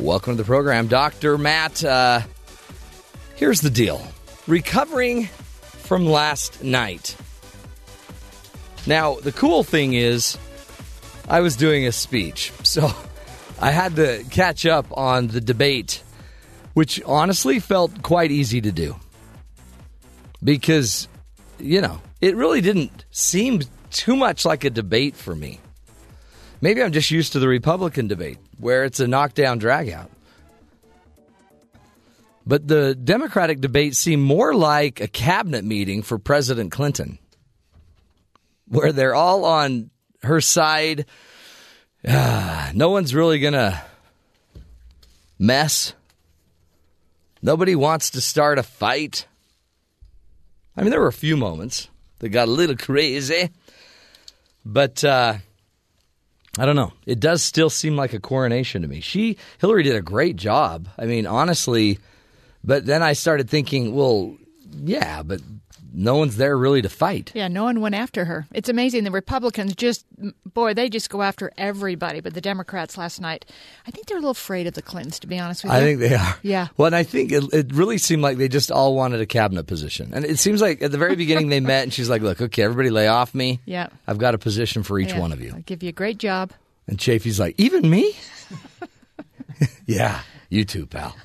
Welcome to the program, Dr. Matt. Uh, here's the deal recovering from last night. Now, the cool thing is, I was doing a speech, so I had to catch up on the debate, which honestly felt quite easy to do. Because you know, it really didn't seem too much like a debate for me. Maybe I'm just used to the Republican debate where it's a knockdown dragout. But the Democratic debate seemed more like a cabinet meeting for President Clinton, where they're all on her side. Ah, no one's really going to mess. Nobody wants to start a fight. I mean, there were a few moments that got a little crazy, but uh, I don't know. It does still seem like a coronation to me. She, Hillary, did a great job. I mean, honestly, but then I started thinking, well, yeah, but no one's there really to fight. Yeah, no one went after her. It's amazing. The Republicans just, boy, they just go after everybody. But the Democrats last night, I think they're a little afraid of the Clintons, to be honest with you. I think they are. Yeah. Well, and I think it, it really seemed like they just all wanted a cabinet position. And it seems like at the very beginning they met and she's like, look, okay, everybody lay off me. Yeah. I've got a position for each Yeah, one of you. I'll give you a great job. And Chafee's like, even me? yeah, you too, pal.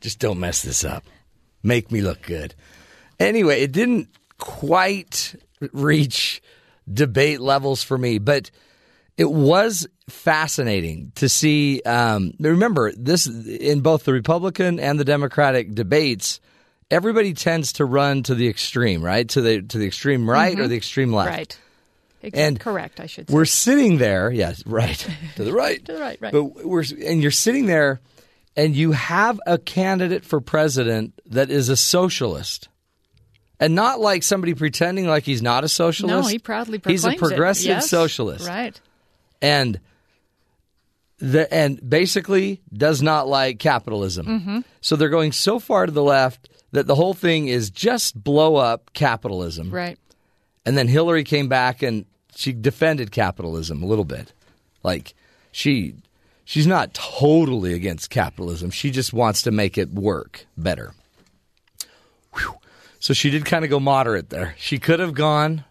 Just don't mess this up. Make me look good. Anyway, it didn't quite reach debate levels for me, but it was fascinating to see. Um, remember, this in both the Republican and the Democratic debates, everybody tends to run to the extreme, right? To the to the extreme right or the extreme left. Right. Ex- And correct, I should say. We're sitting there, yes, right, to the right, To the right, right. But we're and you're sitting there, and you have a candidate for president that is a socialist, and not like somebody pretending like he's not a socialist. no, he proudly he's proclaims a it. progressive Yes, socialist, Right. and the and basically does not like capitalism. Mm-hmm. So they're going so far to the left that the whole thing is just blow up capitalism. Right. And then Hillary came back and she defended capitalism a little bit. Like she she's not totally against capitalism. She just wants to make it work better. Whew. So she did kind of go moderate there. She could have gone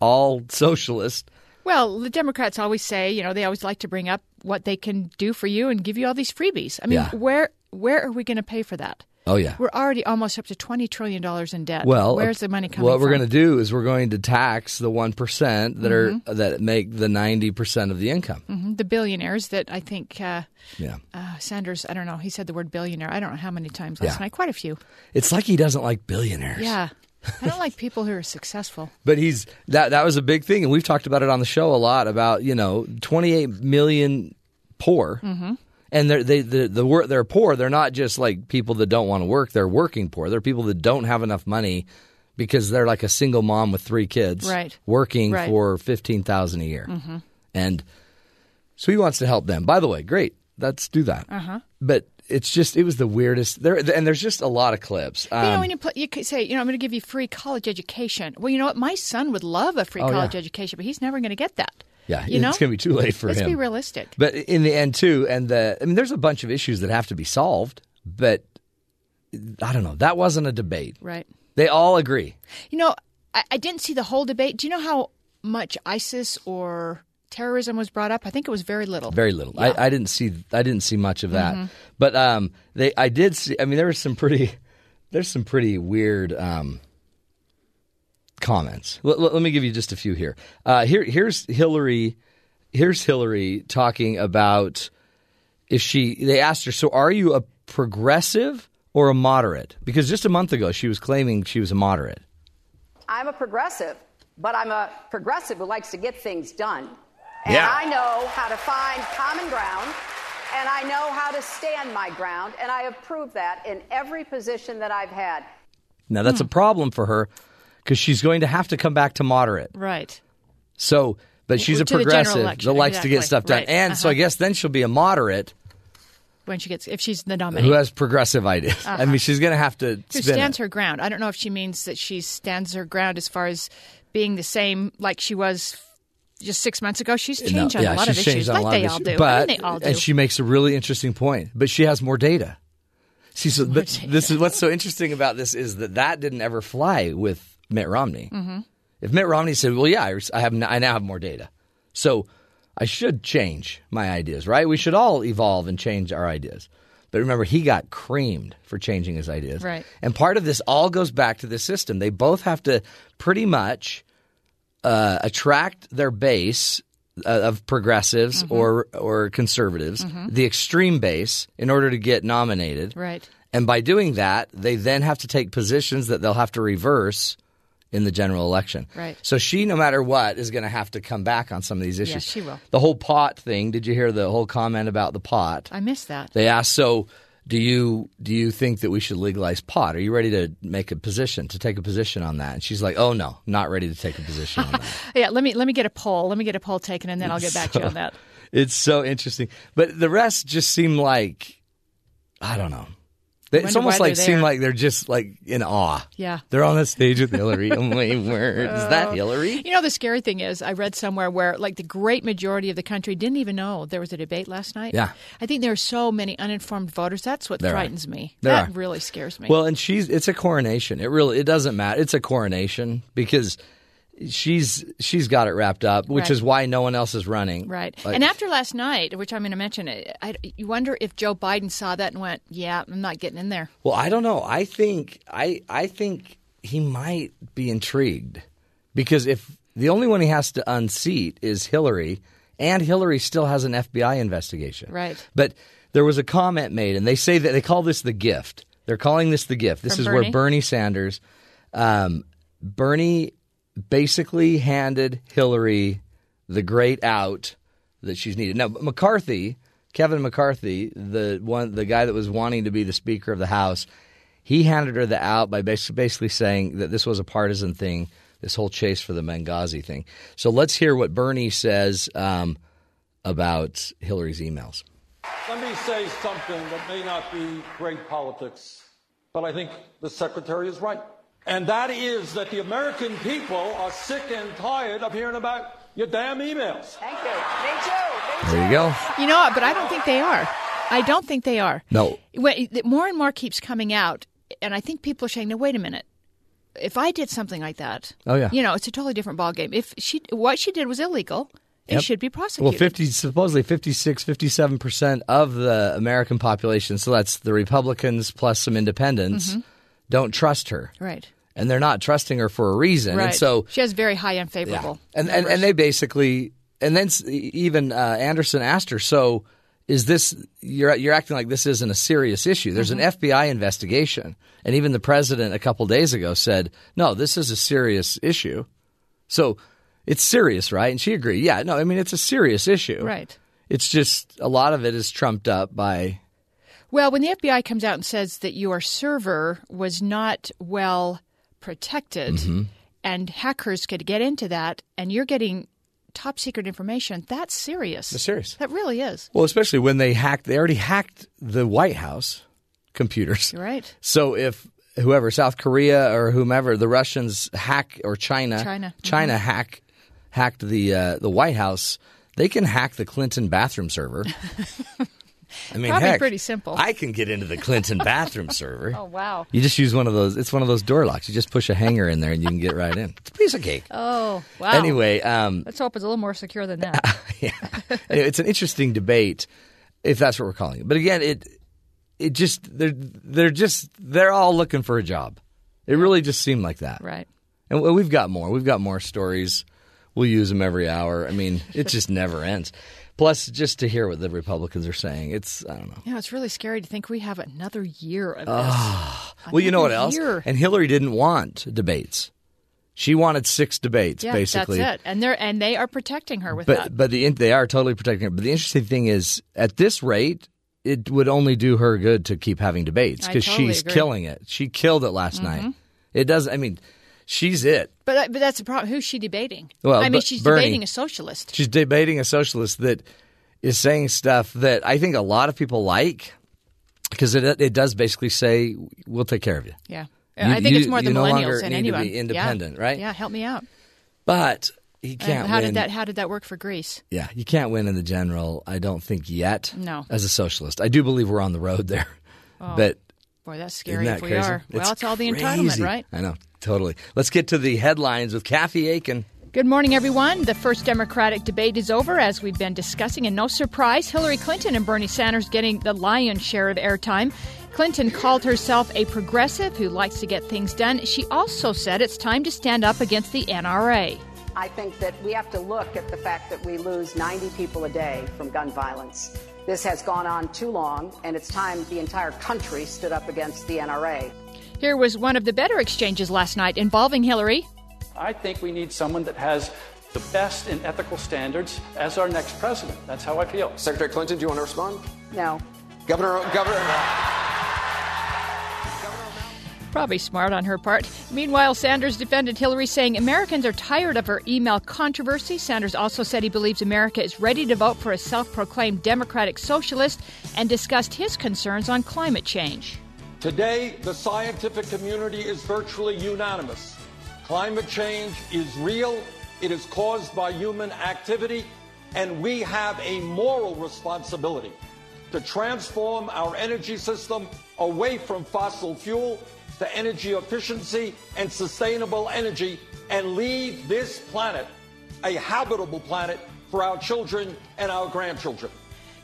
all socialist. Well, the Democrats always say, you know, they always like to bring up what they can do for you and give you all these freebies. I mean, Yeah. where where are we going to pay for that? Oh yeah. We're already almost up to twenty trillion dollars in debt. Well, where's the money coming from? What we're going to do is we're going to tax the one percent that Mm-hmm. are that make the ninety percent of the income. Mhm, the billionaires that I think uh, Yeah, uh, Sanders. I don't know. He said the word billionaire. I don't know how many times last Yeah. night. Quite a few. it's like he doesn't like billionaires. Yeah. I don't like people who are successful. But he's that that was a big thing, and we've talked about it on the show a lot about you know 28 million poor, Mm-hmm. And they're they the the wor- they're poor. They're not just like people that don't want to work. They're working poor. They're people that don't have enough money because they're like a single mom with three kids, Right. Working Right. for fifteen thousand a year, and so he wants to help them. By the way, great, let's do that. Uh-huh. But it's just it was the weirdest. There and there's just a lot of clips. you know, Um, when you put, you say, you know, I'm going to give you free college education. Well, you know what? My son would love a free Oh, college yeah. education, but he's never going to get that. Yeah, you know, it's going to be too late for him. Let's be realistic. But in the end, too, and the I mean, there's a bunch of issues that have to be solved. But I don't know. That wasn't a debate. Right. They all agree. You know, I, I didn't see the whole debate. Do you know how much ISIS or terrorism was brought up? I think it was very little. Very little. Yeah. Mm-hmm. I, I didn't see. I didn't see much of that. But um, they. I did see. I mean, there was some pretty. There's some pretty weird um, comments. Let, let- let me give you just a few here. Uh, here, here's Hillary. Here's Hillary talking about if she. They asked her, "So are you a progressive or a moderate?" Because just a month ago, she was claiming she was a moderate. I'm a progressive, but I'm a progressive who likes to get things done. And Yeah. I know how to find common ground and I know how to stand my ground, and I have proved that in every position that I've had. Now that's a problem for her because she's going to have to come back to moderate. Right. So, but she's a To progressive election, that likes to get stuff done, Right. and so I Uh-huh. guess then she'll be a moderate When she gets, if she's the nominee. who has progressive ideas. I mean, she's going to have to Uh-huh. Who stands it. her ground. I don't know if she means that she stands her ground as far as being the same like she was just six months ago. She's No, changed on yeah, a lot of issues, like they of all do. But they all do. and she makes a really interesting point. But she has more data. See, so data. this is what's so interesting about this is that that didn't ever fly with Mitt Romney. Mm-hmm. If Mitt Romney said, "Well, yeah, I have, I now have more data, so I should change my ideas," right? We should all evolve and change our ideas. But remember, he got creamed for changing his ideas. Right. And part of this all goes back to the system. They both have to pretty much uh, attract their base uh, of progressives Mm-hmm. or or conservatives, the extreme base, in order to get nominated. Right. And by doing that, they then have to take positions that they'll have to reverse in the general election. Right. So she, no matter what, is going to have to come back on some of these issues. Yes, she will. The whole pot thing. Did you hear the whole comment about the pot? I missed that. They asked, so do you do you think that we should legalize pot? Are you ready to make a position to take a position on that? And she's like, oh no, not ready to take a position on that. Yeah, let me let me get a poll. Let me get a poll taken, and then I'll get back to you on that. It's so interesting, but the rest just seem like I don't know. They- It's almost like seem like they're just like in awe. Yeah. they're on the stage with Hillary. oh word, is that oh. Hillary? You know, the scary thing is, I read somewhere where, like, the great majority of the country didn't even know there was a debate last night. Yeah. I think there are so many uninformed voters. That's what There are. frightens me. There that are. really scares me. Well, and she's it's a coronation. It really it doesn't matter. It's a coronation because she's she's got it wrapped up, which Right. is why no one else is running. right. Like- and after last night, which I'm going to mention, I, I, you wonder if Joe Biden saw that and went, "Yeah, I'm not getting in there." Well, I don't know. I think I I think he might be intrigued because if the only one he has to unseat is Hillary, and Hillary still has an FBI investigation. Right. But there was a comment made, and they say that they call this the gift. They're calling this the gift. This From is where Bernie? Bernie Sanders, um, Bernie basically handed Hillary the great out that she's needed. Now McCarthy, Kevin McCarthy, the one, the guy that was wanting to be the Speaker of the House, he handed her the out by bas- basically saying that this was a partisan thing, this whole chase for the Benghazi thing. So let's hear what Bernie says um, about Hillary's emails. Let me say something that may not be great politics, but I think the Secretary is right. And that is that the American people are sick and tired of hearing about your damn emails. Thank you. Me too. Me too. There you go. You know what? But I don't think they are. I don't think they are. No. More and more keeps coming out, and I think people are saying, "No, wait a minute. If I did something like that, Oh, yeah. you know, it's a totally different ballgame. If she, what she did was illegal, it Yep. should be prosecuted. Well, 50, supposedly 56, 57% of the American population, so that's the Republicans plus some independents, mm-hmm. don't trust her. right, And they're not trusting her for a reason. right. And so, she has very high unfavorable. yeah. And, and, and they basically, and then even uh, Anderson asked her, so is this, you're, you're acting like this isn't a serious issue. There's an FBI investigation. And even the president a couple days ago said, no, this is a serious issue. So it's serious, right? And she agreed. Yeah, no, I mean, it's a serious issue. Right. It's just a lot of it is trumped up by. Well, when the FBI comes out and says that your server was not well protected Mm-hmm. and hackers could get into that and you're getting top secret information, that's serious. It's serious. That really is. Well, especially when they hacked, they already hacked the White House computers. You're right. So if whoever, South Korea or whomever, the Russians hack or China, China. Mm-hmm. China hack hacked the uh, the White House, they can hack the Clinton bathroom server. I mean, Probably heck, pretty simple. I can get into the Clinton bathroom server. Oh, wow. You just use one of those. It's one of those door locks. You just push a hanger in there and you can get right in. It's a piece of cake. Oh, wow. Anyway, um, Let's hope it's a little more secure than that. yeah. Anyway, it's an interesting debate, if that's what we're calling it. But again, it it just they're they're just they're all looking for a job. It really just seemed like that. right. And we- we've got more. We've got more stories. We'll use them every hour. I mean, it just never ends. Plus, just to hear what the Republicans are saying, it's I don't know. Yeah, it's really scary to think we have another year of this. Ah. Well, you know what else? year. And Hillary didn't want debates. She wanted six debates, Yeah, basically. that's it. And they're and they are protecting her with But that. but the they are totally protecting her. But the interesting thing is, at this rate, it would only do her good to keep having debates because totally she's agree. killing it. She killed it last Mm-hmm. night. It does. I mean, she's it. But uh, but that's the problem. Who's she debating? Well, I mean, she's Bernie- debating a socialist. She's debating a socialist that is saying stuff that I think a lot of people like because it it does basically say we'll take care of you. Yeah. You- I think it's more the no millennials than anyone. be independent, yeah. right? Yeah, help me out. But he uh, can't how win. did that how did that work for Greece? Yeah, you can't win in the general. I don't think yet. No. as a socialist, I do believe we're on the road there. Oh, but Boy, that's scary that if we crazy? are. Well, it's all the crazy. entitlement, right? I know, totally. Let's get to the headlines with Kathy Aiken. Good morning, everyone. The first Democratic debate is over, as we've been discussing, and no surprise, Hillary Clinton and Bernie Sanders getting the lion's share of airtime. Clinton called herself a progressive who likes to get things done. She also said it's time to stand up against the NRA. I think that we have to look at the fact that we lose 90 people a day from gun violence. This has gone on too long, and it's time the entire country stood up against the NRA. Here was one of the better exchanges last night involving Hillary. I think we need someone that has the best in ethical standards as our next president. That's how I feel. Secretary Clinton, do you want to respond? No. Governor, Governor. Probably smart on her part. Meanwhile, Sanders defended Hillary, saying Americans are tired of her email controversy. Sanders also said he believes America is ready to vote for a self proclaimed Democratic socialist and discussed his concerns on climate change. Today, the scientific community is virtually unanimous. Climate change is real, it is caused by human activity, and we have a moral responsibility to transform our energy system away from fossil fuel to energy efficiency and sustainable energy and leave this planet a habitable planet for our children and our grandchildren.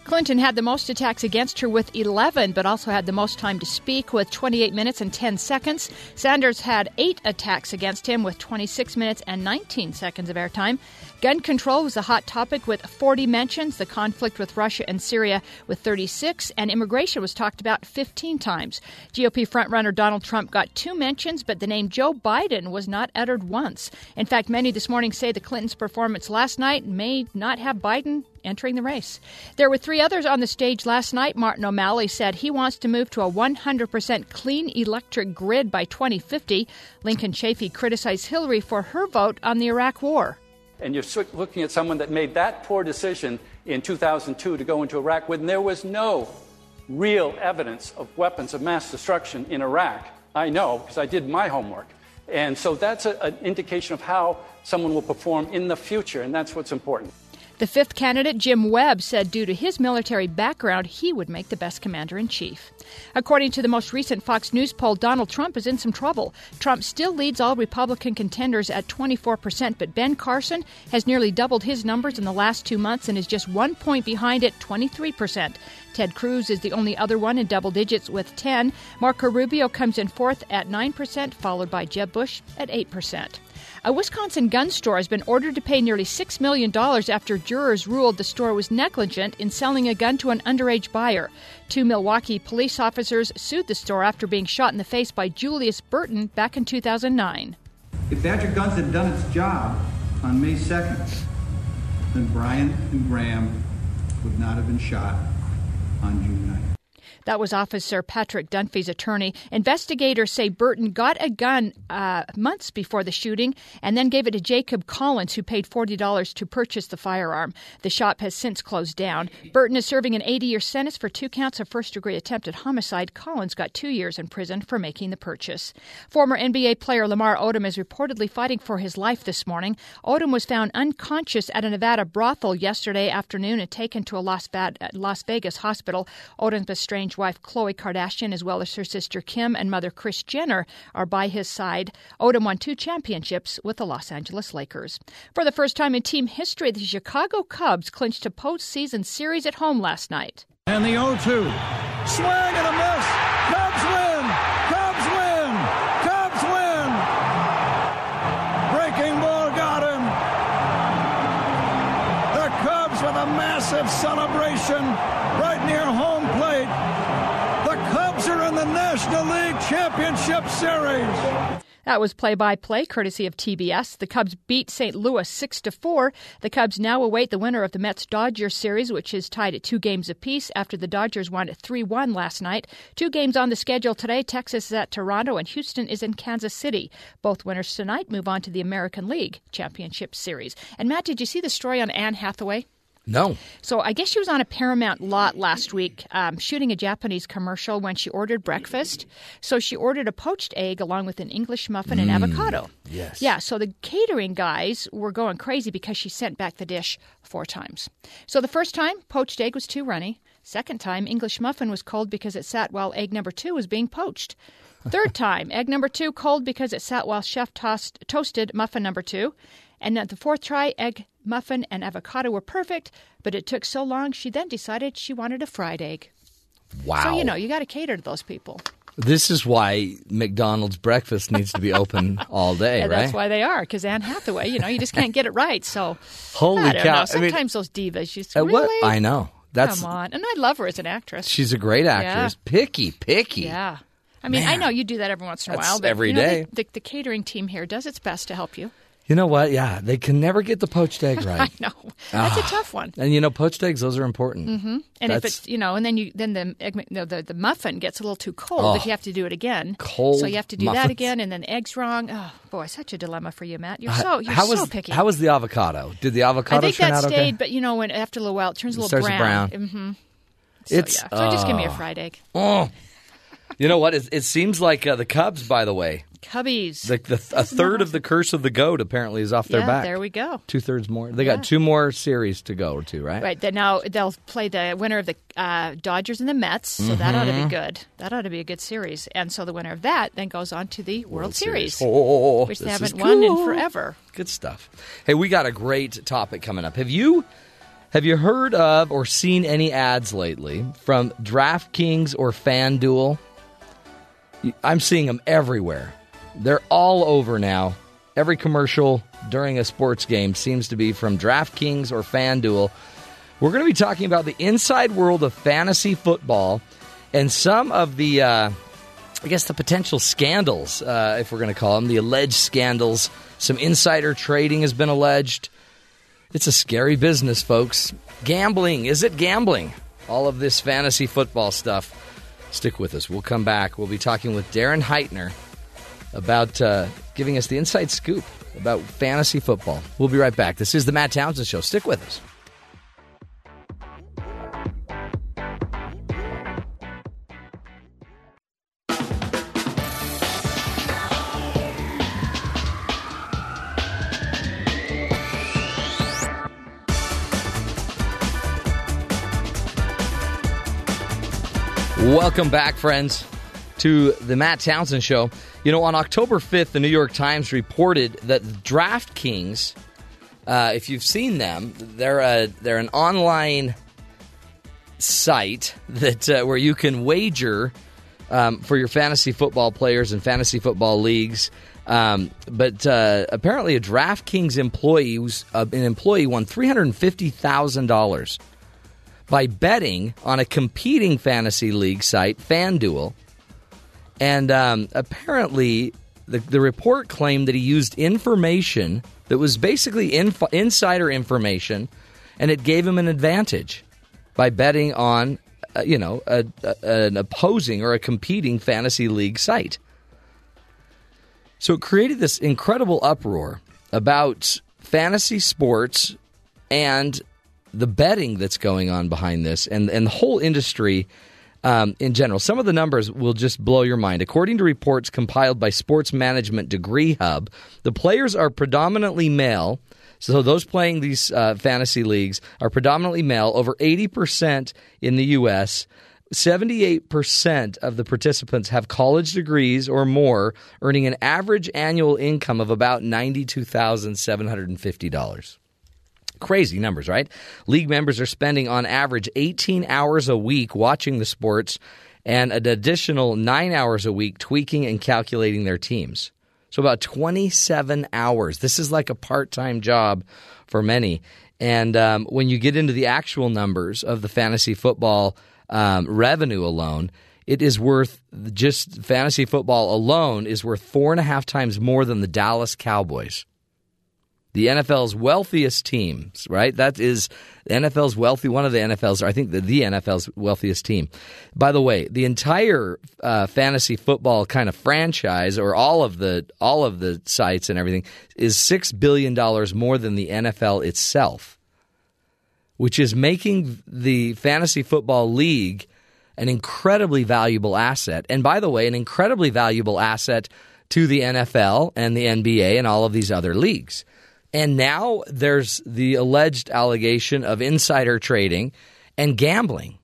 Clinton had the most attacks against her with 11, but also had the most time to speak with 28 minutes and 10 seconds. Sanders had eight attacks against him with 26 minutes and 19 seconds of airtime. Gun control was a hot topic with 40 mentions, the conflict with Russia and Syria with 36, and immigration was talked about 15 times. GOP frontrunner Donald Trump got two mentions, but the name Joe Biden was not uttered once. In fact, many this morning say the Clintons' performance last night may not have Biden entering the race. There were three others on the stage last night. Martin O'Malley said he wants to move to a 100% clean electric grid by 2050. Lincoln Chafee criticized Hillary for her vote on the Iraq War. And you're looking at someone that made that poor decision in 2002 to go into Iraq when there was no real evidence of weapons of mass destruction in Iraq. I know because I did my homework. And so that's a, an indication of how someone will perform in the future, and that's what's important. The fifth candidate, Jim Webb, said due to his military background, he would make the best commander in chief. According to the most recent Fox News poll, Donald Trump is in some trouble. Trump still leads all Republican contenders at 24%, but Ben Carson has nearly doubled his numbers in the last two months and is just one point behind at 23%. Ted Cruz is the only other one in double digits with 10. Marco Rubio comes in fourth at 9%, followed by Jeb Bush at 8%. A Wisconsin gun store has been ordered to pay nearly $6 million after jurors ruled the store was negligent in selling a gun to an underage buyer. Two Milwaukee police officers sued the store after being shot in the face by Julius Burton back in 2009. If Badger Guns had done its job on May 2nd, then Brian and Graham would not have been shot on June 9th. That was Officer Patrick Dunphy's attorney. Investigators say Burton got a gun uh, months before the shooting and then gave it to Jacob Collins, who paid $40 to purchase the firearm. The shop has since closed down. Burton is serving an 80 year sentence for two counts of first degree attempted homicide. Collins got two years in prison for making the purchase. Former NBA player Lamar Odom is reportedly fighting for his life this morning. Odom was found unconscious at a Nevada brothel yesterday afternoon and taken to a Las, Vegas hospital. Odom's estranged wife Khloe Kardashian, as well as her sister Kim and mother Kris Jenner, are by his side. Odom won two championships with the Los Angeles Lakers. For the first time in team history, the Chicago Cubs clinched a postseason series at home last night. And the 0 2. Swing and a miss. Cubs win. Cubs win. Cubs win. Breaking ball got him. The Cubs with a massive celebration National League Championship Series. That was play-by-play courtesy of TBS. The Cubs beat St. Louis 6 to 4. The Cubs now await the winner of the Mets-Dodgers series, which is tied at 2 games apiece after the Dodgers won at 3-1 last night. Two games on the schedule today. Texas is at Toronto and Houston is in Kansas City. Both winners tonight move on to the American League Championship Series. And Matt, did you see the story on Anne Hathaway? No. So I guess she was on a Paramount lot last week um, shooting a Japanese commercial when she ordered breakfast. So she ordered a poached egg along with an English muffin and avocado. Yes. Yeah, so the catering guys were going crazy because she sent back the dish four times. So the first time, poached egg was too runny. Second time, English muffin was cold because it sat while egg number two was being poached. Third time, egg number two cold because it sat while chef tossed, toasted muffin number two. And at the fourth try, egg, muffin, and avocado were perfect, but it took so long she then decided she wanted a fried egg. Wow. So, you know, you got to cater to those people. This is why McDonald's breakfast needs to be open all day, And right? that's why they are, because Anne Hathaway, you know, you just can't get it right. So, Holy I cow. know. I mean- Sometimes those divas, she's Uh, really. what? I know. That's Come on. And I love her as an actress. she's a great actress. Picky, picky. Yeah. I mean, I know you do that every once in a while, but every you know, day. The, the, the catering team here does its best to help you. You know what? Yeah, they can never get the poached egg right. I know that's a Ah. tough one. And you know, poached eggs, those are important. hmm And if it's you know, and then you then the egg, no, the the muffin gets a little too cold Oh. if you have to do it again. Cold So you have to do that again, and then eggs wrong. Oh boy, such a dilemma for you, Matt. You're so you're how so was picky. how was the avocado? Did the avocado I think turn that out stayed, okay? but you know, when after a little while, it turns a little brown. brown. hmm So, It's yeah. So just give me a oh. fried egg. Oh, you know what? It, it seems like uh, the Cubs, by the way, Cubbies. the, the a third of the curse of the goat apparently is off their yeah, back. there we go. Two thirds more. They Yeah. got two more series to go to, right? Right. Then now they'll play the winner of the uh, Dodgers and the Mets. So that ought to be good. That ought to be a good series. And so the winner of that then goes on to the World, Series, Oh, which they haven't won in forever. Good stuff. Hey, we got a great topic coming up. Have you have you heard of or seen any ads lately from DraftKings or FanDuel? I'm seeing them everywhere. They're all over now. Every commercial during a sports game seems to be from DraftKings or FanDuel. We're going to be talking about the inside world of fantasy football and some of the, uh, I guess, the potential scandals, uh, if we're going to call them, the alleged scandals. Some insider trading has been alleged. It's a scary business, folks. Gambling. Is it gambling? All of this fantasy football stuff. Stick with us. We'll come back. We'll be talking with Darren Heitner about uh, giving us the inside scoop about fantasy football. We'll be right back. This is the Matt Townsend Show. Stick with us. Welcome back, friends, to the Matt Townsend Show. You know, on October 5th, the New York Times reported that DraftKings, uh, if you've seen them, they're a, they're an online site that uh, where you can wager um, for your fantasy football players and fantasy football leagues. Um, but uh, apparently, a DraftKings employee, was, uh, an employee, won three hundred fifty thousand dollars by betting on a competing fantasy league site, FanDuel. And um, apparently, the, the report claimed that he used information that was basically inf- insider information, and it gave him an advantage by betting on, uh, you know, a, a, an opposing or a competing fantasy league site. So it created this incredible uproar about fantasy sports and the betting that's going on behind this and, and the whole industry um, in general. Some of the numbers will just blow your mind. According to reports compiled by Sports Management Degree Hub, the players are predominantly male. So those playing these uh, fantasy leagues are predominantly male, over 80% in the U.S. 78% of the participants have college degrees or more, earning an average annual income of about $92,750. Crazy numbers, right? League members are spending on average 18 hours a week watching the sports and an additional nine hours a week tweaking and calculating their teams. So, about 27 hours. This is like a part time job for many. And um, when you get into the actual numbers of the fantasy football um, revenue alone, it is worth just fantasy football alone is worth four and a half times more than the Dallas Cowboys. The NFL's wealthiest teams, right? That is the NFL's wealthy, one of the NFL's, I think the, the NFL's wealthiest team. By the way, the entire uh, fantasy football kind of franchise, or all of the all of the sites and everything, is six billion dollars more than the NFL itself, which is making the fantasy football league an incredibly valuable asset. And by the way, an incredibly valuable asset to the NFL and the NBA and all of these other leagues. And now there's the alleged allegation of insider trading and gambling.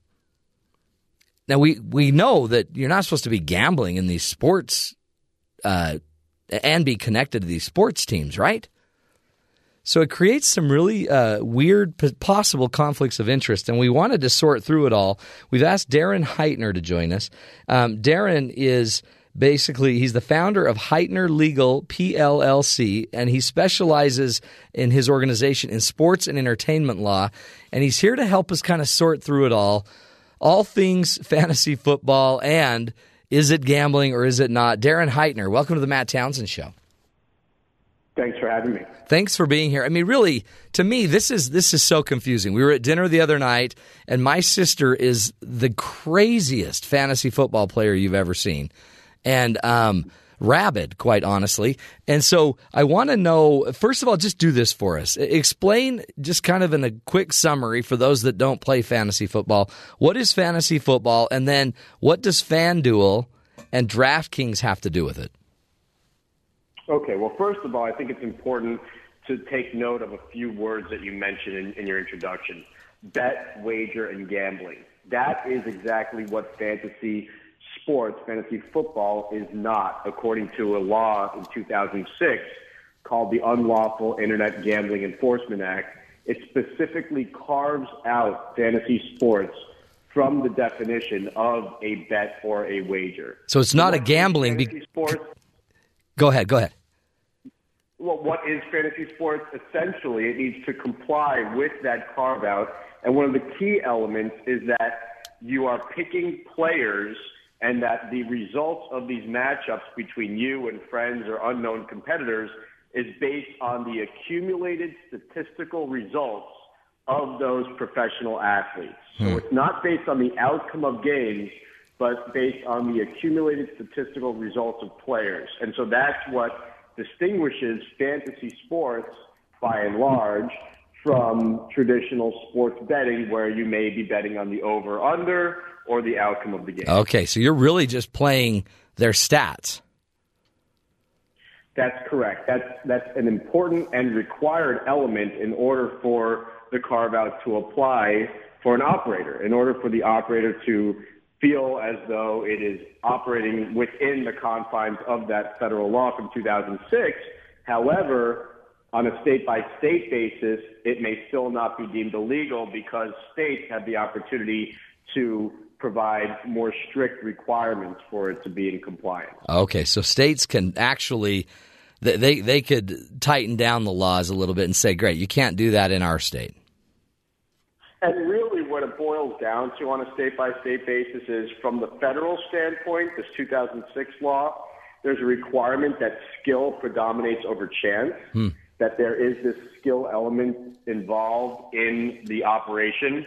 Now we we know that you're not supposed to be gambling in these sports uh, and be connected to these sports teams, right? So it creates some really uh, weird possible conflicts of interest, and we wanted to sort through it all. We've asked Darren Heitner to join us. Um, Darren is basically he's the founder of Heitner Legal PLLC and he specializes in his organization in sports and entertainment law and he's here to help us kind of sort through it all all things fantasy football and is it gambling or is it not Darren Heitner welcome to the Matt Townsend show Thanks for having me. Thanks for being here. I mean, really, to me, this is this is so confusing. We were at dinner the other night, and my sister is the craziest fantasy football player you've ever seen and um, rabid, quite honestly. And so I want to know, first of all, just do this for us. Explain, just kind of in a quick summary for those that don't play fantasy football, what is fantasy football? And then what does FanDuel and DraftKings have to do with it? Okay, well, first of all, I think it's important to take note of a few words that you mentioned in, in your introduction bet, wager, and gambling. That is exactly what fantasy sports, fantasy football is not, according to a law in 2006 called the Unlawful Internet Gambling Enforcement Act. It specifically carves out fantasy sports from the definition of a bet or a wager. So it's not a gambling. Fantasy sports. Go ahead. Go ahead. Well, what is fantasy sports? Essentially, it needs to comply with that carve out. And one of the key elements is that you are picking players – and that the results of these matchups between you and friends or unknown competitors is based on the accumulated statistical results of those professional athletes. Hmm. So it's not based on the outcome of games, but based on the accumulated statistical results of players. And so that's what distinguishes fantasy sports by and large from traditional sports betting where you may be betting on the over under or the outcome of the game. Okay, so you're really just playing their stats. That's correct. That's that's an important and required element in order for the carve out to apply for an operator. In order for the operator to feel as though it is operating within the confines of that federal law from 2006. However, on a state by state basis, it may still not be deemed illegal because states have the opportunity to provide more strict requirements for it to be in compliance. Okay, so states can actually they they could tighten down the laws a little bit and say, "Great, you can't do that in our state." And really, what it boils down to on a state by state basis is from the federal standpoint, this 2006 law, there's a requirement that skill predominates over chance. Hmm. That there is this skill element involved in the operation,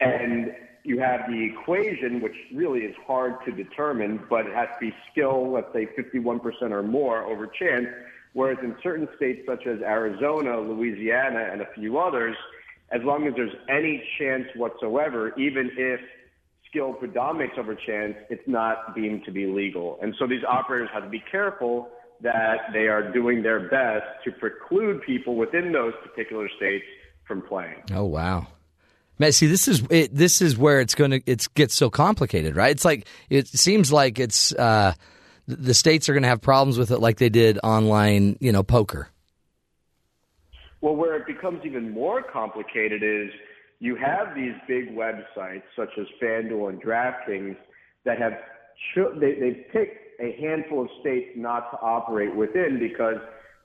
and you have the equation, which really is hard to determine, but it has to be skill, let's say 51% or more over chance. Whereas in certain states such as Arizona, Louisiana, and a few others, as long as there's any chance whatsoever, even if skill predominates over chance, it's not deemed to be legal. And so these operators have to be careful that they are doing their best to preclude people within those particular states from playing. Oh, wow. Man, see, this is it, this is where it's going to it gets so complicated, right? It's like it seems like it's uh, the states are going to have problems with it, like they did online, you know, poker. Well, where it becomes even more complicated is you have these big websites such as FanDuel and DraftKings that have they, they've picked a handful of states not to operate within because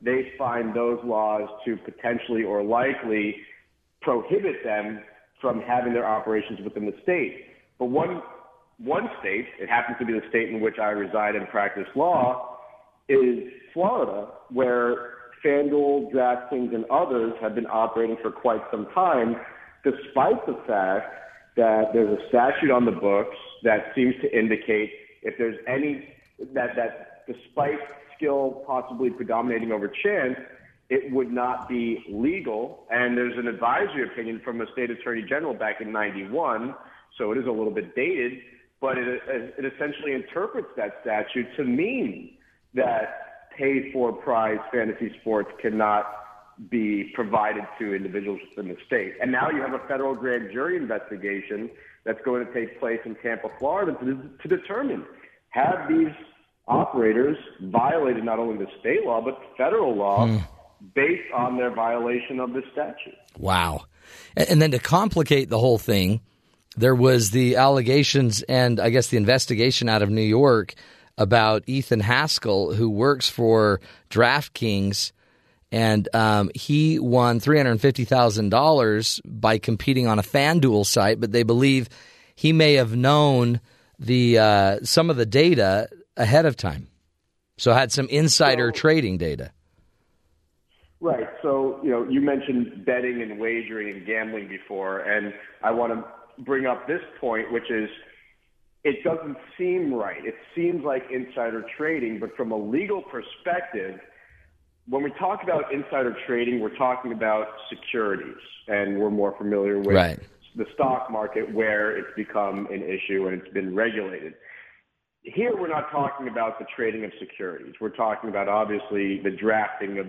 they find those laws to potentially or likely prohibit them from having their operations within the state. But one one state, it happens to be the state in which I reside and practice law, is Florida, where FanDuel, DraftKings, and others have been operating for quite some time, despite the fact that there's a statute on the books that seems to indicate if there's any that that despite skill possibly predominating over chance, it would not be legal. And there's an advisory opinion from the state attorney general back in '91, so it is a little bit dated, but it, it essentially interprets that statute to mean that pay for prize fantasy sports cannot be provided to individuals within the state. And now you have a federal grand jury investigation that's going to take place in Tampa, Florida to, to determine have these operators violated not only the state law but federal law mm. based on their violation of the statute. Wow. And then to complicate the whole thing, there was the allegations and I guess the investigation out of New York about Ethan Haskell, who works for DraftKings, and um, he won three hundred fifty thousand dollars by competing on a FanDuel site. But they believe he may have known the uh, some of the data ahead of time, so I had some insider so, trading data. Right. So you know, you mentioned betting and wagering and gambling before, and I want to bring up this point, which is it doesn't seem right. It seems like insider trading, but from a legal perspective, when we talk about insider trading, we're talking about securities, and we're more familiar with right. The stock market where it's become an issue and it's been regulated. Here, we're not talking about the trading of securities. We're talking about obviously the drafting of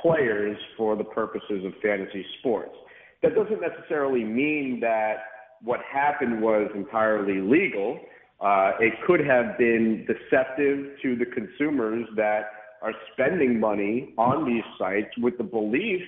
players for the purposes of fantasy sports. That doesn't necessarily mean that what happened was entirely legal. Uh, it could have been deceptive to the consumers that are spending money on these sites with the belief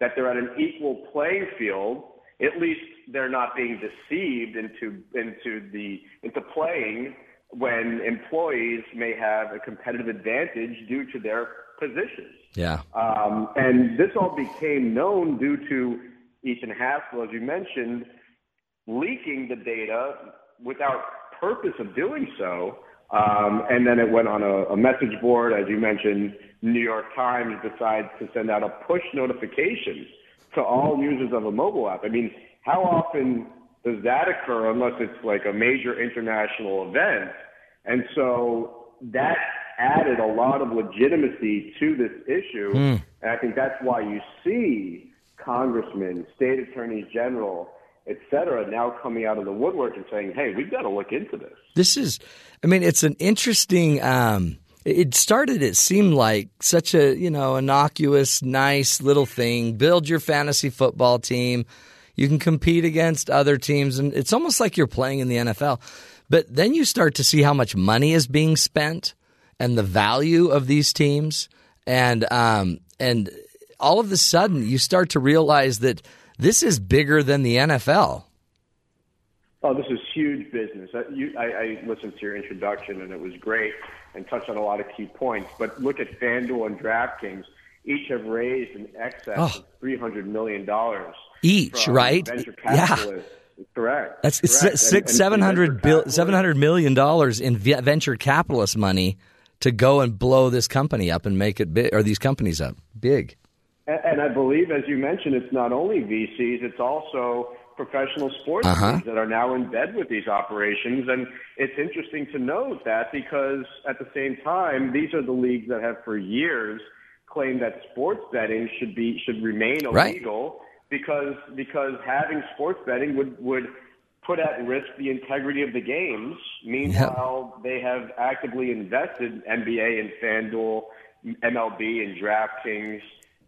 that they're at an equal playing field. At least they're not being deceived into into the into playing when employees may have a competitive advantage due to their positions. Yeah. Um, and this all became known due to Ethan Haskell, as you mentioned, leaking the data without purpose of doing so. Um, and then it went on a, a message board, as you mentioned. New York Times decides to send out a push notification to all users of a mobile app. I mean, how often does that occur unless it's like a major international event? And so that added a lot of legitimacy to this issue. Mm. And I think that's why you see congressmen, state attorneys general, et cetera, now coming out of the woodwork and saying, hey, we've got to look into this. This is, I mean, it's an interesting. Um, it started, it seemed like such a, you know, innocuous, nice little thing. Build your fantasy football team. You can compete against other teams, and it's almost like you're playing in the NFL. But then you start to see how much money is being spent and the value of these teams, and um, and all of a sudden you start to realize that this is bigger than the NFL. Oh, this is huge business. I, you, I, I listened to your introduction and it was great and touched on a lot of key points. But look at FanDuel and DraftKings. Each have raised in excess oh. of three hundred million dollars each, right? Yeah. Correct. That's Correct. six, and, seven hundred bill, seven hundred million dollars in venture capitalist money to go and blow this company up and make it big, or these companies up big. And I believe, as you mentioned, it's not only VCs, it's also professional sports uh-huh. teams that are now in bed with these operations. And it's interesting to note that because at the same time, these are the leagues that have for years claimed that sports betting should be should remain illegal right. Because because having sports betting would would put at risk the integrity of the games. Meanwhile, yep. they have actively invested NBA and FanDuel, MLB and DraftKings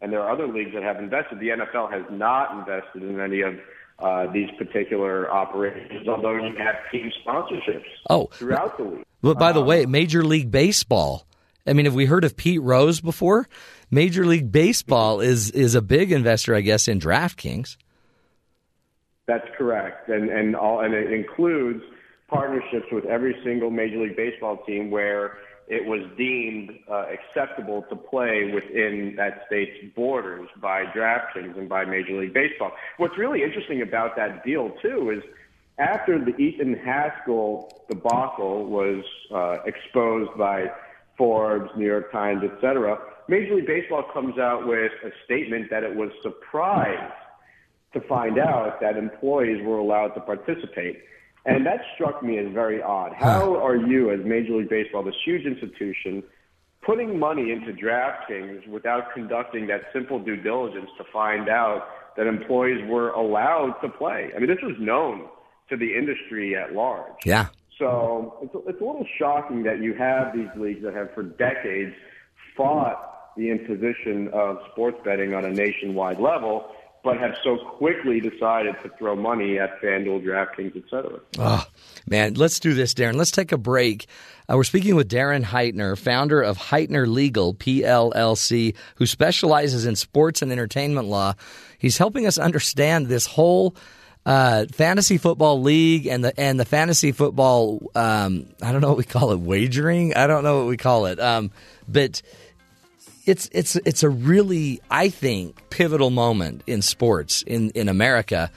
and there are other leagues that have invested. The NFL has not invested in any of uh, these particular operations, although you have team sponsorships oh, throughout the league. But by um, the way, Major League Baseball. I mean, have we heard of Pete Rose before? Major League Baseball is is a big investor, I guess, in DraftKings. That's correct, and and all and it includes partnerships with every single Major League Baseball team where it was deemed uh, acceptable to play within that state's borders by DraftKings and by Major League Baseball. What's really interesting about that deal too is after the Ethan Haskell debacle was uh, exposed by Forbes, New York Times, etc., Major League Baseball comes out with a statement that it was surprised to find out that employees were allowed to participate. And that struck me as very odd. How are you, as Major League Baseball, this huge institution, putting money into DraftKings without conducting that simple due diligence to find out that employees were allowed to play? I mean, this was known to the industry at large. Yeah. So it's, it's a little shocking that you have these leagues that have for decades fought the imposition of sports betting on a nationwide level, but have so quickly decided to throw money at FanDuel, DraftKings, etc. Oh, man, let's do this, Darren. Let's take a break. Uh, we're speaking with Darren Heitner, founder of Heitner Legal, PLLC, who specializes in sports and entertainment law. He's helping us understand this whole uh, fantasy football league and the and the fantasy football. Um, I don't know what we call it, wagering. I don't know what we call it, um, but it's it's it's a really I think pivotal moment in sports in in America.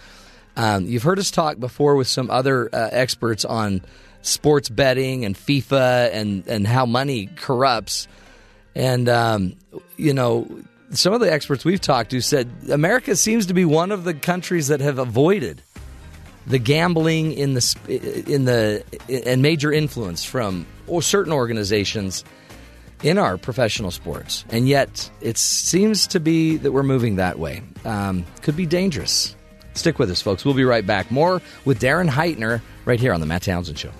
Um, you've heard us talk before with some other uh, experts on sports betting and FIFA and and how money corrupts, and um, you know some of the experts we've talked to said America seems to be one of the countries that have avoided the gambling in the in the and major influence from certain organizations in our professional sports, and yet it seems to be that we're moving that way. Um, could be dangerous. Stick with us, folks. We'll be right back. More with Darren Heitner right here on the Matt Townsend Show.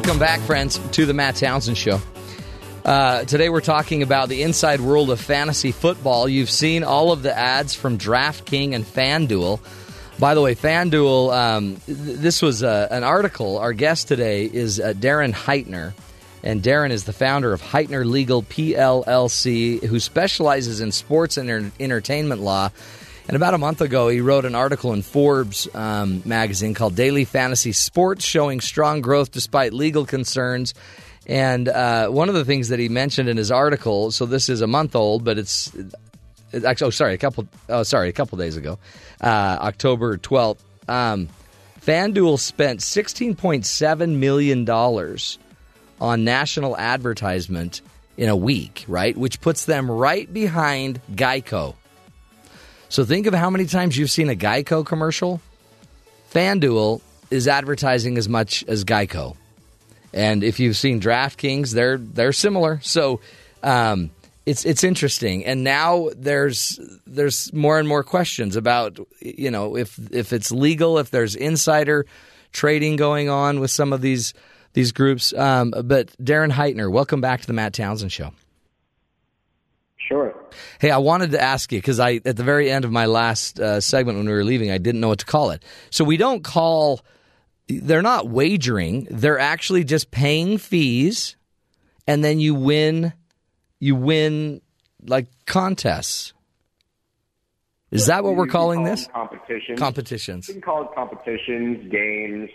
Welcome back, friends, to the Matt Townsend Show. Uh, today we're talking about the inside world of fantasy football. You've seen all of the ads from DraftKings and FanDuel. By the way, FanDuel, um, th- this was uh, an article. Our guest today is uh, Darren Heitner. And Darren is the founder of Heitner Legal PLLC, who specializes in sports and enter- entertainment law. And about a month ago, he wrote an article in Forbes um, magazine called Daily Fantasy Sports, showing strong growth despite legal concerns. And uh, one of the things that he mentioned in his article, so this is a month old, but it's, actually, oh, sorry, a couple, oh, sorry, a couple days ago, uh, October 12th. Um, FanDuel spent $16.7 million on national advertisement in a week, right? Which puts them right behind Geico. So think of how many times you've seen a Geico commercial. FanDuel is advertising as much as Geico. And if you've seen DraftKings, they're they're similar. So um, it's it's interesting. And now there's there's more and more questions about you know if if it's legal, if there's insider trading going on with some of these these groups. Um, but Darren Heitner, welcome back to the Matt Townsend Show. Sure. Hey, I wanted to ask you because I at the very end of my last uh, segment when we were leaving, I didn't know what to call it. So we don't call. They're not wagering. They're actually just paying fees, and then you win. You win like contests. Is that what we're calling call this? Competitions. Competitions. You can call it competitions, games,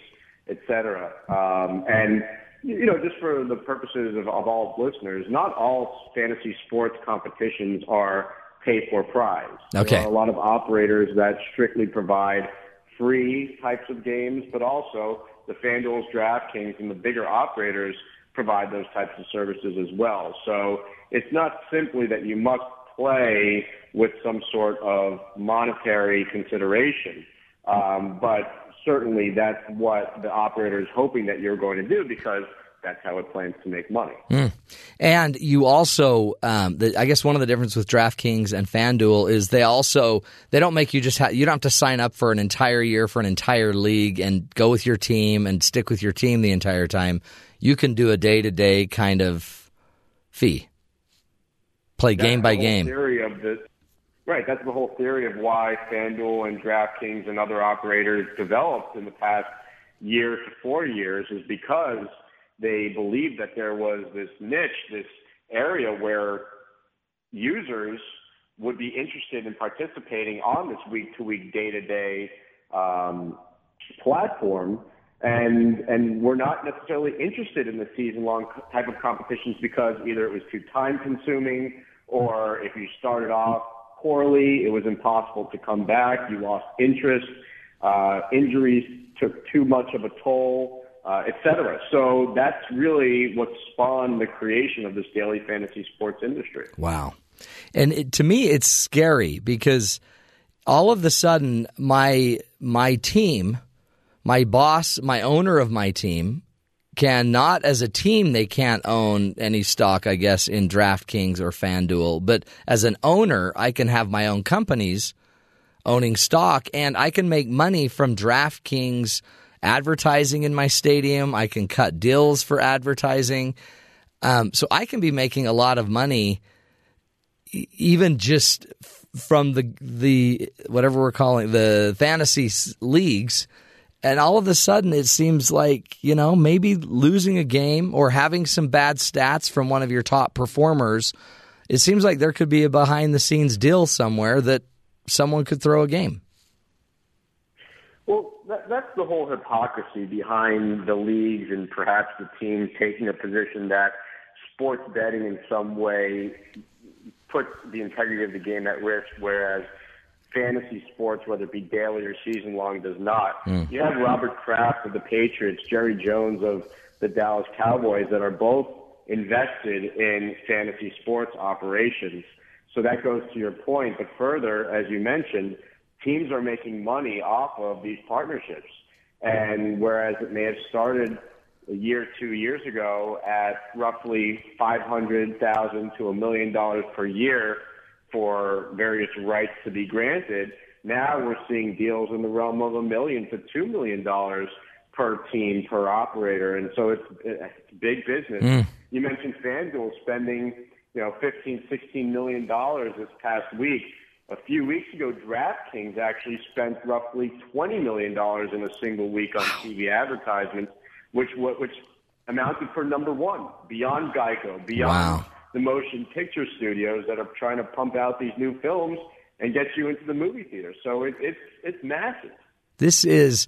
etc. Um, and you know, just for the purposes of, of all listeners, not all fantasy sports competitions are pay for prize. Okay. There are a lot of operators that strictly provide free types of games, but also the FanDuel's, DraftKings, and the bigger operators provide those types of services as well. So it's not simply that you must play with some sort of monetary consideration, um, but certainly that's what the operator is hoping that you're going to do because that's how it plans to make money. Mm. And you also, um, the, I guess one of the differences with DraftKings and FanDuel is they also they don't make you just ha- you don't have to sign up for an entire year for an entire league and go with your team and stick with your team the entire time. You can do a day to day kind of fee, play That's game by game. Theory of this, right? That's the whole theory of why FanDuel and DraftKings and other operators developed in the past year to four years is because they believed that there was this niche, this area where users would be interested in participating on this week to week, day to day um, platform. And, and we're not necessarily interested in the season long type of competitions because either it was too time consuming or if you started off poorly, it was impossible to come back. You lost interest. Uh, injuries took too much of a toll, uh, et cetera. So that's really what spawned the creation of this daily fantasy sports industry. Wow. And it, to me, it's scary because all of the sudden, my my team, my boss, my owner of my team, can not as a team they can't own any stock, I guess, in DraftKings or FanDuel, but as an owner, I can have my own companies owning stock, and I can make money from DraftKings advertising in my stadium. I can cut deals for advertising, um, so I can be making a lot of money even just from the the whatever we're calling the fantasy leagues and all of a sudden it seems like you know maybe losing a game or having some bad stats from one of your top performers it seems like there could be a behind the scenes deal somewhere that someone could throw a game. Well that, that's the whole hypocrisy behind the leagues and perhaps the teams taking a position that sports betting in some way puts the integrity of the game at risk, whereas fantasy sports, whether it be daily or season long, does not. Mm. You have Robert Kraft of the Patriots, Jerry Jones of the Dallas Cowboys that are both invested in fantasy sports operations. So that goes to your point. But further, as you mentioned, teams are making money off of these partnerships. And whereas it may have started a year, two years ago at roughly 500,000 to a million dollars per year for various rights to be granted. Now we're seeing deals in the realm of a million to two million dollars per team per operator, and so it's, it's big business. Mm. You mentioned FanDuel spending, you know, 15, 16 million dollars this past week. A few weeks ago, DraftKings actually spent roughly $20 million in a single week on TV advertisements which which amounted for number one beyond Geico, beyond wow. The motion picture studios that are trying to pump out these new films and get you into the movie theater. So it, it's it's massive. This is.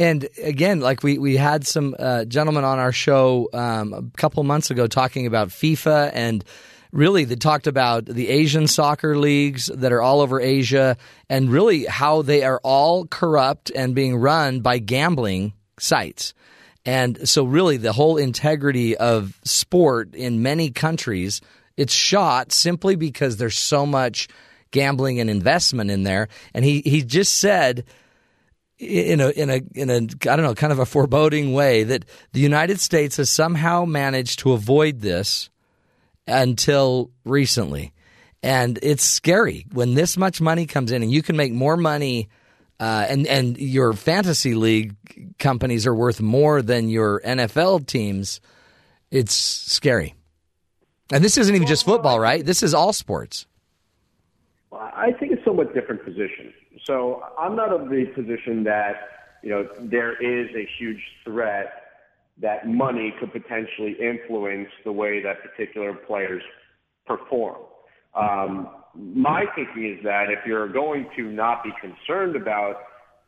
And again, like we, we had some uh, gentlemen on our show um, a couple months ago talking about FIFA and really they talked about the Asian soccer leagues that are all over Asia and really how they are all corrupt and being run by gambling sites. And so, really, the whole integrity of sport in many countries it's shot simply because there's so much gambling and investment in there. And he he just said in a in a in a I don't know kind of a foreboding way that the United States has somehow managed to avoid this until recently. And it's scary when this much money comes in and you can make more money uh, and and your fantasy league companies are worth more than your NFL teams, it's scary. And this isn't even just football, right? This is all sports. Well, I think it's somewhat different position. So I'm not of the position that you know there is a huge threat that money could potentially influence the way that particular players perform. Um, my thinking is that if you're going to not be concerned about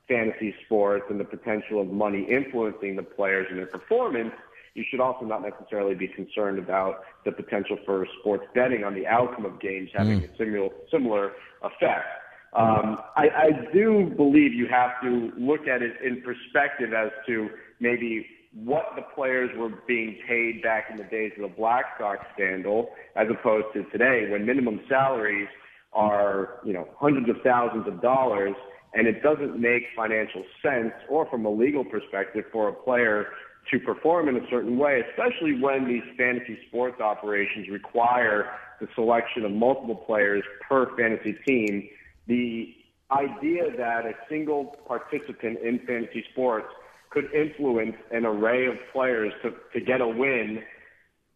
fantasy sports and the potential of money influencing the players and their performance, you should also not necessarily be concerned about the potential for sports betting on the outcome of games having mm. a similar similar effect. Um, I, I do believe you have to look at it in perspective as to maybe what the players were being paid back in the days of the Black Sox scandal, as opposed to today, when minimum salaries are you know hundreds of thousands of dollars, and it doesn't make financial sense, or from a legal perspective, for a player to perform in a certain way, especially when these fantasy sports operations require the selection of multiple players per fantasy team. The idea that a single participant in fantasy sports could influence an array of players to, to get a win,